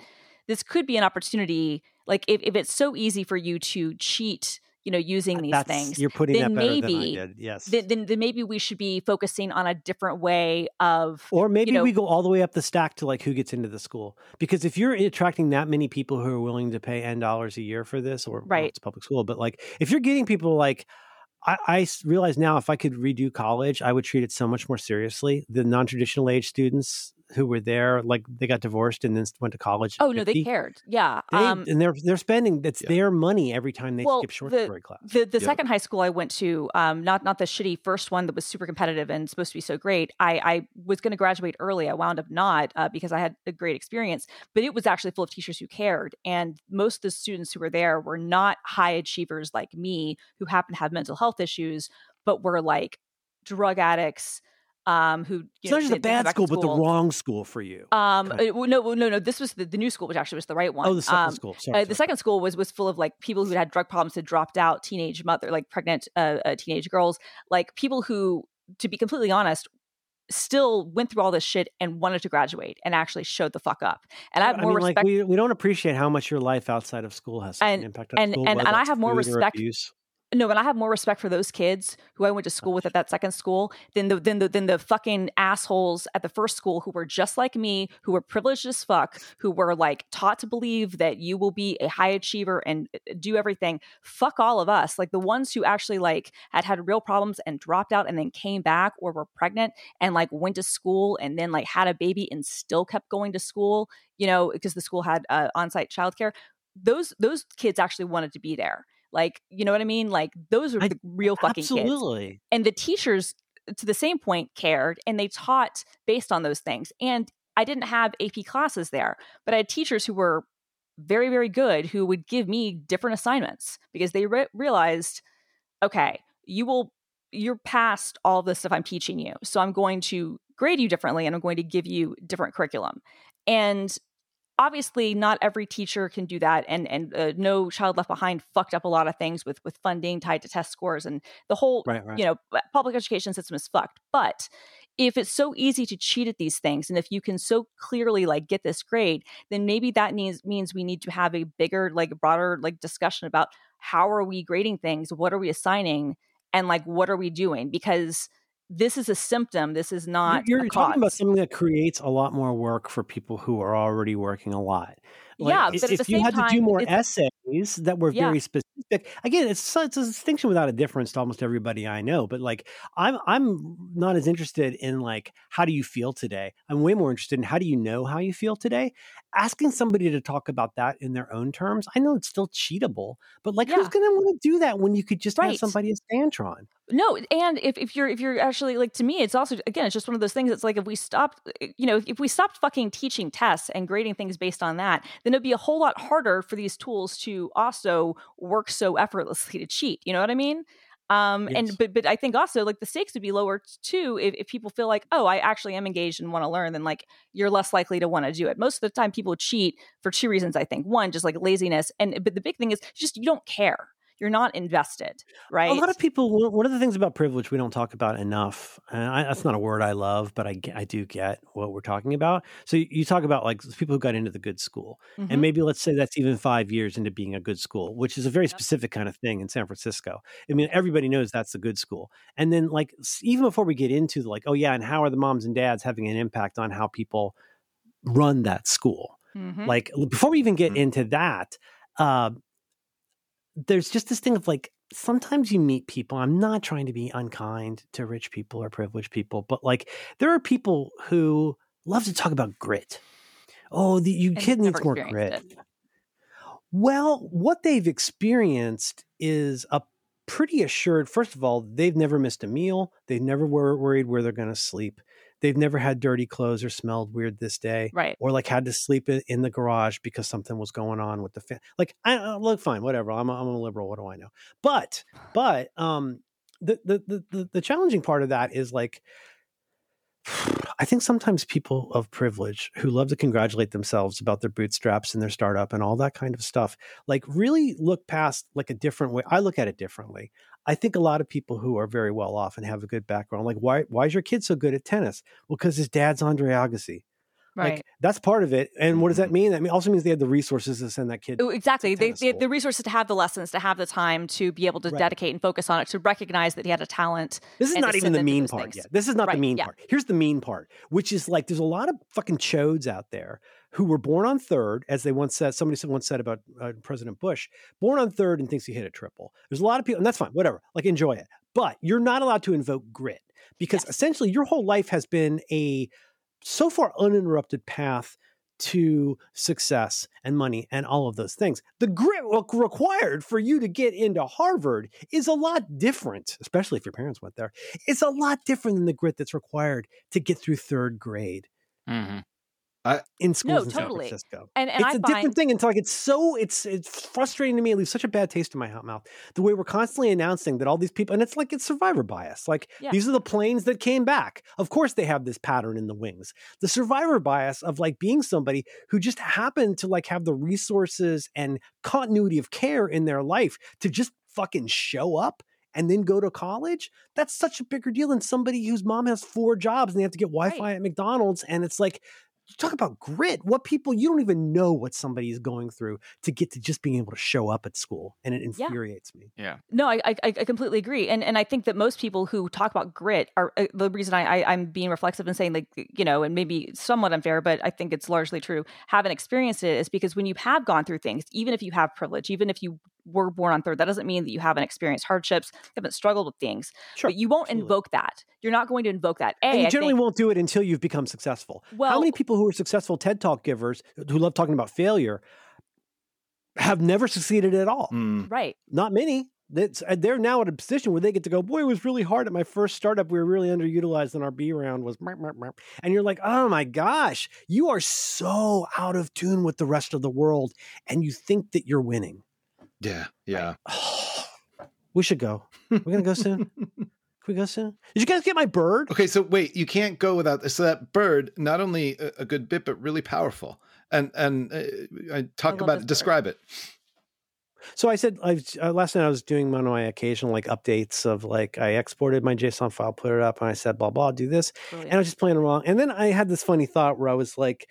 this could be an opportunity. Like if, if it's so easy for you to cheat, you know, using uh, these That's, things, You're putting then that better maybe- than I did. Yes. then, then then maybe we should be focusing on a different way of. Or maybe know- we go all the way up the stack to like who gets into the school. Because if you're attracting that many people who are willing to pay N dollars a year for this, or well, Right. it's public school, but like if you're getting people like, I, I realize now if I could redo college, I would treat it so much more seriously. The non traditional age students who were there, like they got divorced and then went to college. at Oh no, they cared. Yeah. They, um, and they're they're spending that's Yeah. their money every time they Well, skip short the- story class. the the Yep. second high school I went to, um, not not the shitty first one that was super competitive and supposed to be so great. I I was going to graduate early. I wound up not uh, because I had a great experience, but it was actually full of teachers who cared, and most of the students who were there were not high achievers like me, who happen to have mental health issues, but were like drug addicts. Um, who you it's know, not just a didn't- didn't go bad to school, but the wrong school for you. Um, Okay. no, no, no. This was the, the new school, which actually was the right one. oh, the second Um, school. Sorry, uh, the second school was was full of like people who had drug problems, had dropped out, teenage mother, like pregnant uh, uh, teenage girls, like people who, to be completely honest, still went through all this shit and wanted to graduate and actually showed the fuck up. And I have more mean, respect. like we, we don't appreciate how much your life outside of school has such an impact on and- school. and- and I have more respect- abuse. No, but I have more respect for those kids who I went to school with at that second school than the than the than the fucking assholes at the first school who were just like me, who were privileged as fuck, who were like taught to believe that you will be a high achiever and uh, do everything. Fuck all of us. Like the ones who actually like had had real problems and dropped out and then came back or were pregnant and like went to school and then like had a baby and still kept going to school, you know, because the school had uh, on-site childcare. Those those kids actually wanted to be there like, you know what I mean? Like those are I- the real fucking kids. Absolutely. And the teachers, to the same point, cared and they taught based on those things. And I didn't have AP classes there, but I had teachers who were very, very good who would give me different assignments because they re- realized, okay, you will, you're past all the stuff I'm teaching you. So I'm going to grade you differently and I'm going to give you different curriculum. And obviously not every teacher can do that and and uh, no child left behind fucked up a lot of things with with funding tied to test scores and the whole Right, right. you know public education system is fucked but if it's so easy to cheat at these things and if you can so clearly like get this grade then maybe that means means we need to have a bigger like broader like discussion about how are we grading things what are we assigning and like what are we doing because this is a symptom this is not you're, you're talking about something that creates a lot more work for people who are already working a lot. Yeah, i- but if you had to do more essays that were Yeah. very specific, again, it's it's a distinction without a difference to almost everybody I know. But like, I'm I'm not as interested in like how do you feel today. I'm way more interested in how do you know how you feel today. Asking somebody to talk about that in their own terms, I know it's still cheatable, but like, who's going to want to do that when you could just have somebody as Scantron? No, and if, if you're if you're actually like to me, it's also again, it's just one of those things. It's like if we stopped, you know, if we stopped fucking teaching tests and grading things based on that, then it'd be a whole lot harder for these tools to also work so effortlessly to cheat. You know what I mean? Um, Yes. and but but I think also like the stakes would be lower too if, if people feel like oh I actually am engaged and want to learn then like you're less likely to want to do it. Most of the time people cheat for two reasons I think one just like laziness and but the big thing is just you don't care you're not invested right A lot of people. one- of the things about privilege we don't talk about enough, and I, that's not a word I love, but I, I do get what we're talking about. So you, talk about like people who got into the good school, Mhm. and maybe let's say that's even five years into being a good school, which is a very specific kind of thing in San Francisco. I mean, everybody knows that's a good school, and then like even before we get into like, oh yeah, and how are the moms and dads having an impact on how people run that school? Mhm. like before we even get Mhm. into that uh, there's just this thing of like sometimes you meet people i'm not trying to be unkind to rich people or privileged people but like there are people who love to talk about grit. Oh the you And kid needs more grit. it. well what they've experienced is a pretty assured first of all they've never missed a meal they've never wor- worried where they're going to sleep they've never had dirty clothes or smelled weird this day right or like had to sleep in, in the garage because something was going on with the fan. Like, I uh, look fine, whatever. I'm a, I'm a liberal. What do I know? But, but, um, the, the, the, the, the challenging part of that is like, I think sometimes people of privilege who love to congratulate themselves about their bootstraps and their startup and all that kind of stuff, like really look past like a different way. I look at it differently. I think a lot of people who are very well off and have a good background, like why why is your kid so good at tennis? Well, because his dad's Andre Agassi. right Like that's part of it. And what does that mm-hmm. mean? That also means they had the resources to send that kid. Oh, exactly. They, they have the resources to have the lessons, to have the time to be able to Right. dedicate and focus on it, to recognize that he had a talent. This is not even the mean part things. yet. This is not the mean yeah. part. Here's the mean part, which is like there's a lot of fucking chodes out there who were born on third, as they once said. Somebody once said about uh, President Bush, born on third and thinks he hit a triple. There's a lot of people, and that's fine, whatever. Like enjoy it, but you're not allowed to invoke grit because Yes. essentially your whole life has been a so far uninterrupted path to success and money and all of those things. The grit required for you to get into Harvard is a lot different, especially if your parents went there. It's a lot different than the grit that's required to get through third grade Mhm. in schools in totally. San Francisco. And, and it's I a find, different thing until like it's so it's it's frustrating to me. It leaves such a bad taste in my hot mouth. The way we're constantly announcing that all these people, and it's like it's survivor bias. Like Yeah. these are the planes that came back. Of course, they have this pattern in the wings. The survivor bias of like being somebody who just happened to like have the resources and continuity of care in their life to just fucking show up and then go to college. That's such a bigger deal than somebody whose mom has four jobs and they have to get Wi-Fi at McDonald's. And it's like you talk about grit. What people you don't even know what somebody is going through to get to just being able to show up at school, and it Yeah. infuriates me. Yeah. No, I, I I completely agree, and and I think that most people who talk about grit are uh, the reason I, I I'm being reflexive and saying like you know, and maybe somewhat unfair, but I think it's largely true. Haven't experienced it is because when you have gone through things, even if you have privilege, even if you were born on third, that doesn't mean that you haven't experienced hardships, haven't struggled with things. Sure, but you won't absolutely. invoke that. You're not going to invoke that. A, and you generally think- won't do it until you've become successful. well, How many people who are successful TED Talk givers who love talking about failure have never succeeded at all? Mm. right? Not many. That's, uh, they're now at a position where they get to go, boy, it was really hard at my first startup. We were really underutilized and our B round was, merp, merp, merp." and you're like, oh my gosh, you are so out of tune with the rest of the world and you think that you're winning. Yeah, yeah. we should go. We're going to go soon. Can we go soon? Did you guys get my bird? Okay, so wait, you can't go without. So that bird, not only a, a good bit, but really powerful. And and uh, I talk love about this bird. describe it. So I said I uh, last night I was doing one of my occasional like updates of like I exported my JSON file, put it up, and I said blah blah, do this, Brilliant. and I was just playing along. And then I had this funny thought where I was like,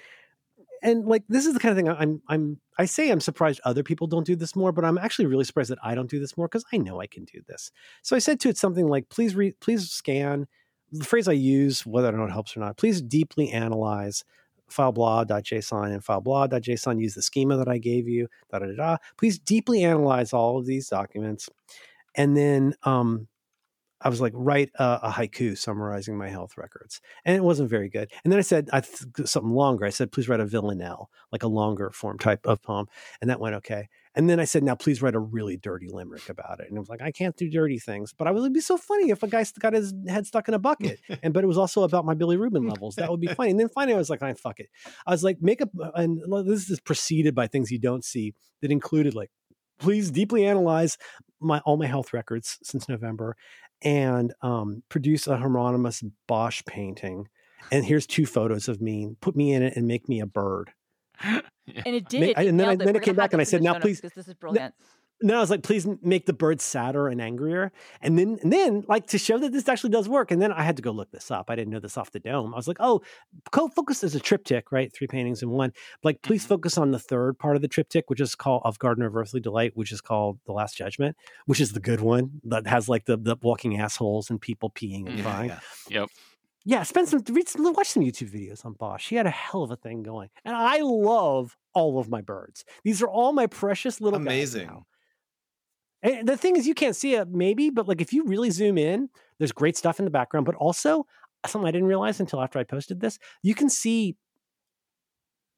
and like this is the kind of thing I'm I'm I say I'm surprised other people don't do this more, but I'm actually really surprised that I don't do this more because I know I can do this. So I said to it something like, please read, please scan the phrase I use, whether or not it helps or not. Please deeply analyze fileblah.json and fileblah.json. Use the schema that I gave you. Da da da. da. Please deeply analyze all of these documents, and then um, I was like, write a, a haiku summarizing my health records, and it wasn't very good. And then I said I th- something longer. I said, please write a villanelle, like a longer form type of poem, and that went okay. And then I said, now please write a really dirty limerick about it. And it was like, I can't do dirty things, but I would it'd be so funny if a guy got his head stuck in a bucket. and but it was also about my bilirubin levels. That would be funny. And then finally, I was like, I fuck it. I was like, make a and this is preceded by things you don't see that included like, please deeply analyze my all my health records since November, and um, produce a Hieronymus Bosch painting. And here's two photos of me. Put me in it and make me a bird. and it did. Ma- it and then I- then We're it came back and I said, "Now please- because this is brilliant. Then I was like, please make the bird sadder and angrier. And then, and then, like to show that this actually does work. And then I had to go look this up. I didn't know this off the dome. I was like, oh, co focus is a triptych, right? Three paintings in one. Like, please Mhm. focus on the third part of the triptych, which is called of Garden of Earthly Delight, which is called The Last Judgment, which is the good one that has like the, the walking assholes and people peeing and crying. yeah. Yep. Yeah, spend some read some, watch some YouTube videos on Bosch. He had a hell of a thing going, and I love all of my birds. These are all my precious little guys Amazing. Now. And the thing is, you can't see it maybe, but like if you really zoom in, there's great stuff in the background. But also something I didn't realize until after I posted this, you can see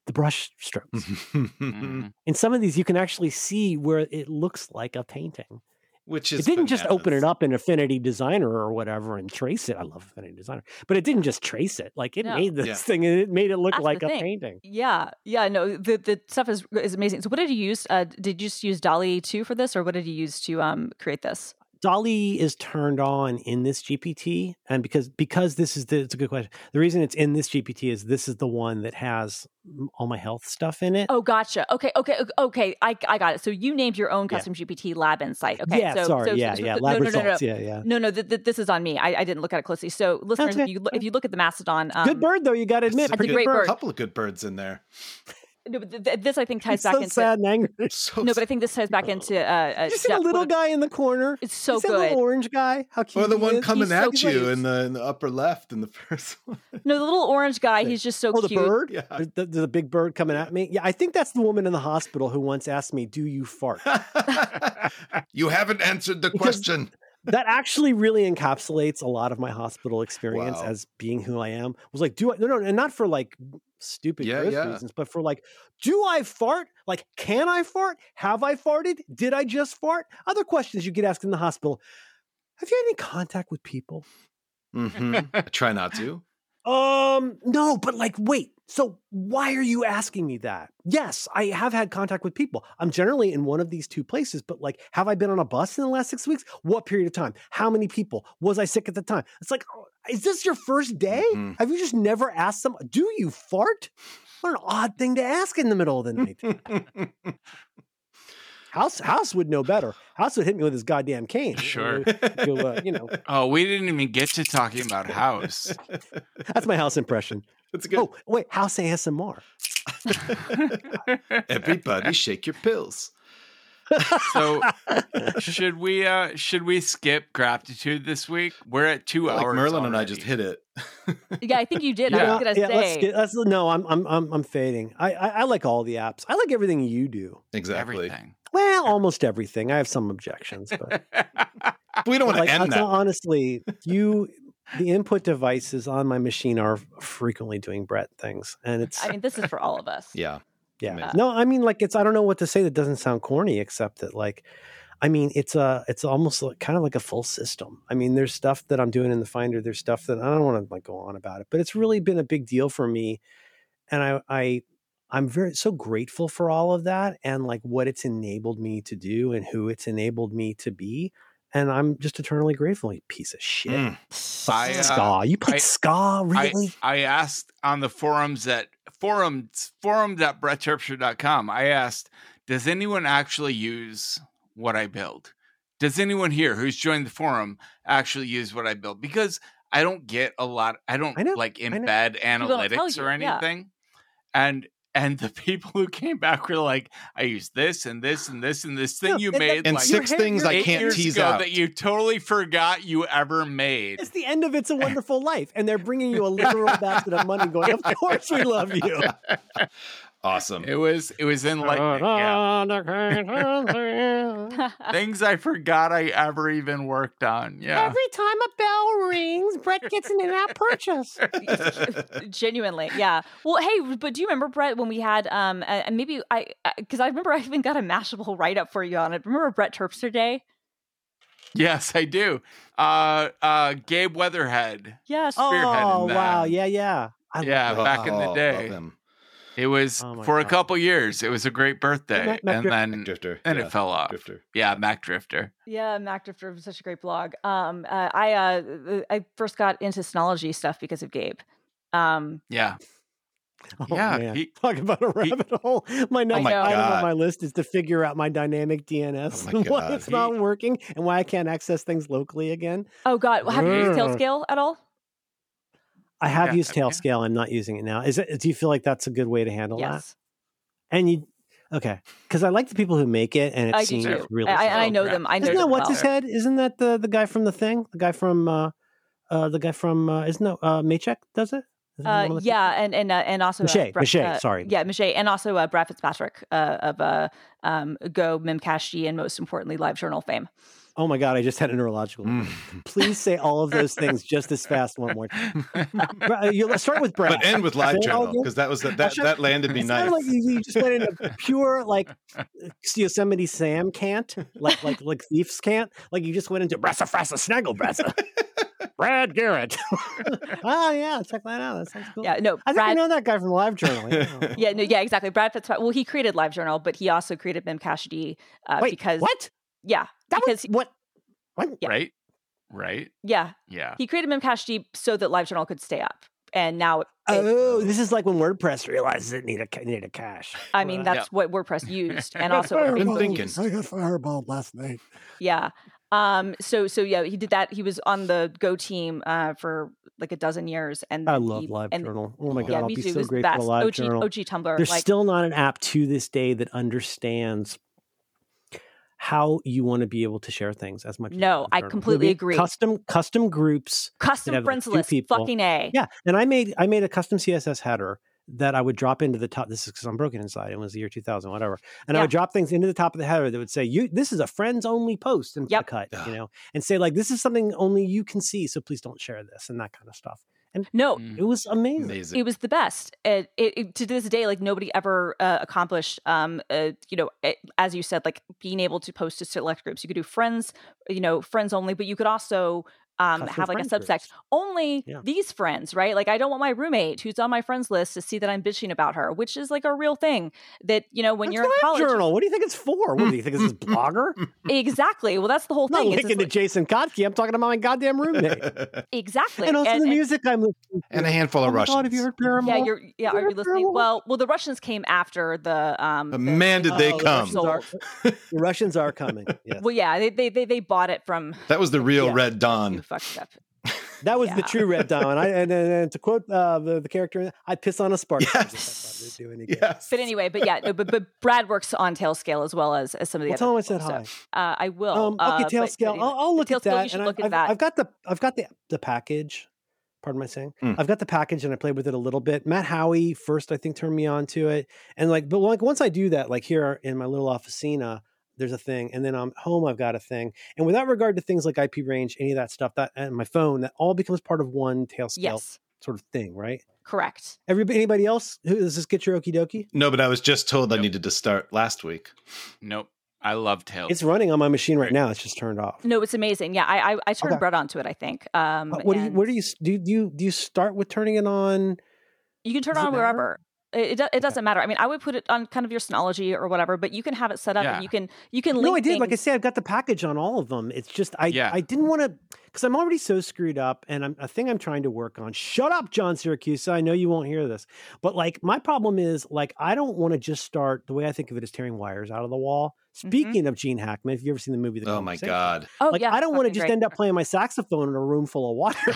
the brush strokes. Mhm. In some of these, you can actually see where it looks like a painting. Which is It didn't just open it up in Affinity Designer or whatever and trace it. I love Affinity Designer, but it didn't just trace it. Like it No. made this Yeah. thing and it made it look That's like a thing. painting. Yeah, yeah, no, the the stuff is is amazing. So, what did you use? Uh, did you just use DALL-E two for this, or what did you use to um create this? DALL-E is turned on in this GPT, and because because this is the it's a good question. The reason it's in this GPT is this is the one that has all my health stuff in it. Oh, gotcha. Okay, okay, ok- okay. I I got it. So you named your own Yeah. custom GPT lab insight. Okay, yeah, so, sorry, so, yeah, so- yeah, so- lab no, no, no, no, results, yeah, yeah. No, no, th- th- this is on me. I, I didn't look at it closely. So, listeners, okay. if you if you look at the Mastodon, um, good bird though, you got to admit, It's a That's a great good bird. A couple of good birds in there. No, but th- th- this I think ties He's back so into sad and angry. So no, but I think this ties back into uh, uh you see the little what- guy in the corner? It's so You see that good. little orange guy. How cute! or the he one is? coming He's so at you in the in the upper left in the first one. No, the little orange guy. He's just so Oh, the cute. bird. Yeah. There's the, there's a big bird coming at me. Yeah, I think that's the woman in the hospital who once asked me, "Do you fart?" you haven't answered the Because- question. that actually really encapsulates a lot of my hospital experience Wow. as being who I am. Was like, do I no no and not for like stupid Yeah, yeah. reasons, but for like, do I fart? Like, can I fart? Have I farted? Did I just fart? Other questions you get asked in the hospital. Have you had any contact with people? Mm-hmm. I try not to. Um, no, but like, wait. So why are you asking me that? Yes, I have had contact with people. I'm generally in one of these two places, but like, have I been on a bus in the last six weeks? What period of time? How many people? Was I sick at the time? It's like, oh, is this your first day? Mhm. Have you just never asked them? Do you fart? What an odd thing to ask in the middle of the night. House House would know better. House would hit me with his goddamn cane. Sure. Uh, you know, Oh, we didn't even get to talking about House. that's my house impression. It's good. Oh, wait, house ASMR. Everybody shake your pills. so should we uh should we skip gratitude this week? We're at two Like hours. Merlin and I just hit it. Yeah, I think you did. Yeah. I was gonna yeah, let's say. get, let's, no, I'm, I'm, I'm, I'm fading. I, I, I like all the apps. I like everything you do. exactly. everything. Well, almost everything. I have some objections, but We don't want to like, end hon- that. honestly, you, the input devices on my machine are frequently doing Brett things, and it's I mean, this is for all of us. Yeah. yeah. amazing. No, I mean, like it's. I don't know what to say that doesn't sound corny, except that like. I mean, it's a, it's almost like, kind of like a full system. I mean, there's stuff that I'm doing in the Finder. There's stuff that I don't want to like go on about it, but it's really been a big deal for me, and I, I, I'm very so grateful for all of that and like what it's enabled me to do and who it's enabled me to be, and I'm just eternally grateful. You piece of shit, Mm. I, uh, ska. You played I- ska, really? I asked on the forums at forums forum.brettterpstra.com. I asked, does anyone actually use what I build? Does anyone here who's joined the forum actually use what I build? Because I don't get a lot. I don't I know, like I know. embed don't tell analytics you, or yeah. anything. And and the people who came back were like, I use this and this and this and this thing No, you and that- made And like six hair- things your I can't years tease ago out. that you totally forgot you ever made. It's the end of It's a Wonderful Life, and they're bringing you a literal basket of money. Going, of course we love you. Awesome. It was it was enlightening. Yeah. Things I forgot I ever even worked on. Yeah. Every time a bell rings, Brett gets an in-app purchase. Genuinely, yeah. Well, hey, but do you remember Brett when we had um, uh, and maybe I because I remember I even got a Mashable write up for you on it. Remember Brett Terpstra Day? Yes, I do. Uh uh Gabe Weatherhead. Yes. Oh wow, yeah, yeah. I Yeah, love back in the Oh, love day. Him. It was Oh my for a couple years. It was a great birthday. Mac- Mac and Drifter. then Drifter. and yeah. it fell off. Drifter. Yeah, Mac Drifter. Yeah, Mac Drifter was such a great blog. Um, uh, I uh, I first got into Synology stuff because of Gabe. Um, Yeah. Oh, yeah. man. he- Talk about a he- rabbit hole. My next my item God. on my list is to figure out my dynamic DNS Oh my and why God. it's not working and why I can't access things locally again. oh God, have you used Ugh. Tailscale at all? I have Yeah, used yeah. Tailscale. I'm not using it now. Is it? Do you feel like that's a good way to handle that? Yes, And you, okay, because I like the people who make it, and it I seems too. really. I, I, I know them. I know Isn't that them what's well. his head? Isn't that the the guy from the thing? The guy from uh, uh the guy from uh, isn't that uh Maycheck does it? Isn't he one Uh, yeah, and and uh, and also uh, Miche, Brett- uh, sorry. yeah, Miche, and also uh, Brad Fitzpatrick uh, of uh, um, Go, Memcached, and most importantly, LiveJournal fame. Oh my god! I just had a neurological. Mm. Please say all of those things just as fast one more time. Bra- uh, you, let's start with Brad. But end with live Say it all journal because that was the, that Shut- that landed me nice. like you, you just went into pure like Yosemite Sam can't, like like like thieves can't. Like you just went into Bressa Fressa Snaggle Bressa. Brad Garrett. oh yeah, check that out. That sounds cool. Yeah, no, I think I know that guy from Live Journal. Yeah. Yeah, no, yeah, exactly. Brad Fitzpatrick. Well, he created LiveJournal, but he also created Memcached uh, Wait, because what? yeah, That because was what? What? Yeah. Right? Right? yeah, Yeah. he created Memcached so that LiveJournal could stay up, and now it, Oh, this is like when WordPress realizes it need a ca- needed a cache. I mean, Well, that's what WordPress used, and I got also what been thinking. I got fireballed last night. Yeah. Um. So so yeah, he did that. He was on the Go team uh for like a dozen years, and I love he, Live and, Journal. Oh my god, Yeah, I'll be too. so it was the grateful to best. Live OG, Journal. OG Tumblr. There's like still not an app to this day that understands how you want to be able to share things as much. as No, Live I completely agree. Custom custom groups. custom have, like, friends two list. people. Fucking a. Yeah, and I made I made a custom CSS header that I would drop into the top. This is because I'm broken inside. It was the year 2000, whatever. And I would drop things into the top of the header that would say, "You, this is a friends only post," and Yep. cut, you know, and say like, "This is something only you can see, so please don't share this," and that kind of stuff. No, Mm. It was amazing. Amazing. it was the best. It, it, it- to this day, like nobody ever uh, accomplished. Um, uh, you know, it, as you said, like being able to post to select groups. You could do friends, you know, friends only, but you could also um Custom have like a friend subsect groups. only Yeah. these friends, right? Like I don't want my roommate who's on my friends list to see that I'm bitching about her, which is like a real thing. That you know when That's you're in Live college, Journal. What do you think it's for? What do you think it's this blogger? exactly. Well, that's the whole I'm not thing. It's linking just to Jason Kottke. I'm talking about my goddamn roommate, exactly. and also And- the and- music I'm listening to. and a handful oh of my Russians. God, have you heard Paramore? Yeah, you're. Yeah, are you listening? Terrible. Well, well, the Russians came after the. Um, the- man, did they Oh, the come. Russians are- the Russians are coming. Yes. Well, yeah, they they they, they bought it from That was the real Yeah. Red Dawn. Fucked up. That was the true Red Dawn. I, and, and, and to quote uh, the, the character, I'd piss on a spark. Yes. Do any. Yes. But anyway, but yeah, no, but but Brad works on Tailscale as well as, as some of the Well, other. tell him I said people, hi. so, uh, I will. Um, okay, uh, tail but- scale. but I'll, I'll look at that. You should and look I've, at that. I've, I've got the I've got the the package. Pardon my saying. Mm. I've got the package and I played with it a little bit. Matt Haughey first, I think, turned me on to it, and like, but like once I do that, like here in my little officina, there's a thing, and then I'm home, I've got a thing, and without regard to things like IP range, any of that stuff, that and my phone, that all becomes part of one Tailscale yes, sort of thing, right? correct. Everybody, anybody else? Who does this get your okie dokie? No, but I was just told I needed to start last week. Nope. I love Tails. It's running on my machine right now. It's just turned off. No, it's amazing. Yeah, I I, I turned Okay. Brett onto it. I think. Um, Uh, what do you? and Where do you? Do you, do you do you start with turning it on? you can turn it it on matter? wherever. It, it, it doesn't matter. I mean, I would put it on kind of your Synology or whatever, but you can have it set up Yeah. and you can you can link. No, I did. Like I things- said, I've got the package on all of them. It's just I Yeah. I didn't want to because I'm already so screwed up, and I'm a thing I'm trying to work on. Shut up, John Siracusa. I know you won't hear this, but like my problem is like I don't want to just start the way I think of it as tearing wires out of the wall. Speaking of Gene Hackman, if you ever seen the movie, The Oh my Conversation, god. oh like yeah, I don't want to just great. end up playing my saxophone in a room full of water.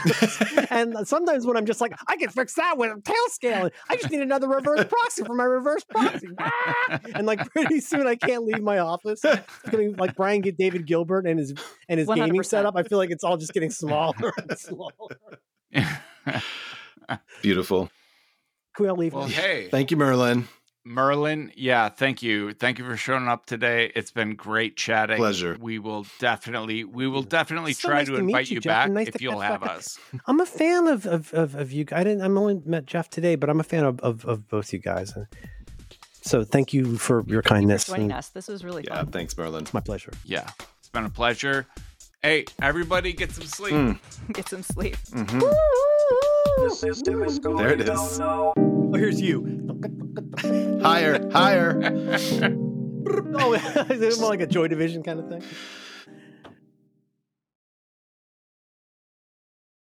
and sometimes when I'm just like, I can fix that with a tail scale. I just need another reverse proxy for my reverse proxy. Ah! and like pretty soon I can't leave my office. It's getting like Brian get David Gilbert and his and his gaming 100%. setup. I feel like it's all just getting smaller and smaller. Beautiful. Can we all leave? well, hey, Thank you, Merlin. Merlin. Yeah, thank you. Thank you for showing up today. It's been great chatting. Pleasure. We will definitely, we will definitely So try nice to to invite you, you, back nice if you'll have back us. I'm a fan of of of, of you. I didn't. I'm only met Jeff today, but I'm a fan of of, of both you guys. So thank you for your Thank you kindness. for joining and us. This was really Yeah, fun. thanks, Merlin. It's my pleasure. Yeah, it's been a pleasure. Hey, everybody, get some sleep. Mm. Get some sleep. Mhm. The system is going There it down is. now. Oh, here's you. Higher, higher. oh, is it more like a Joy Division kind of thing?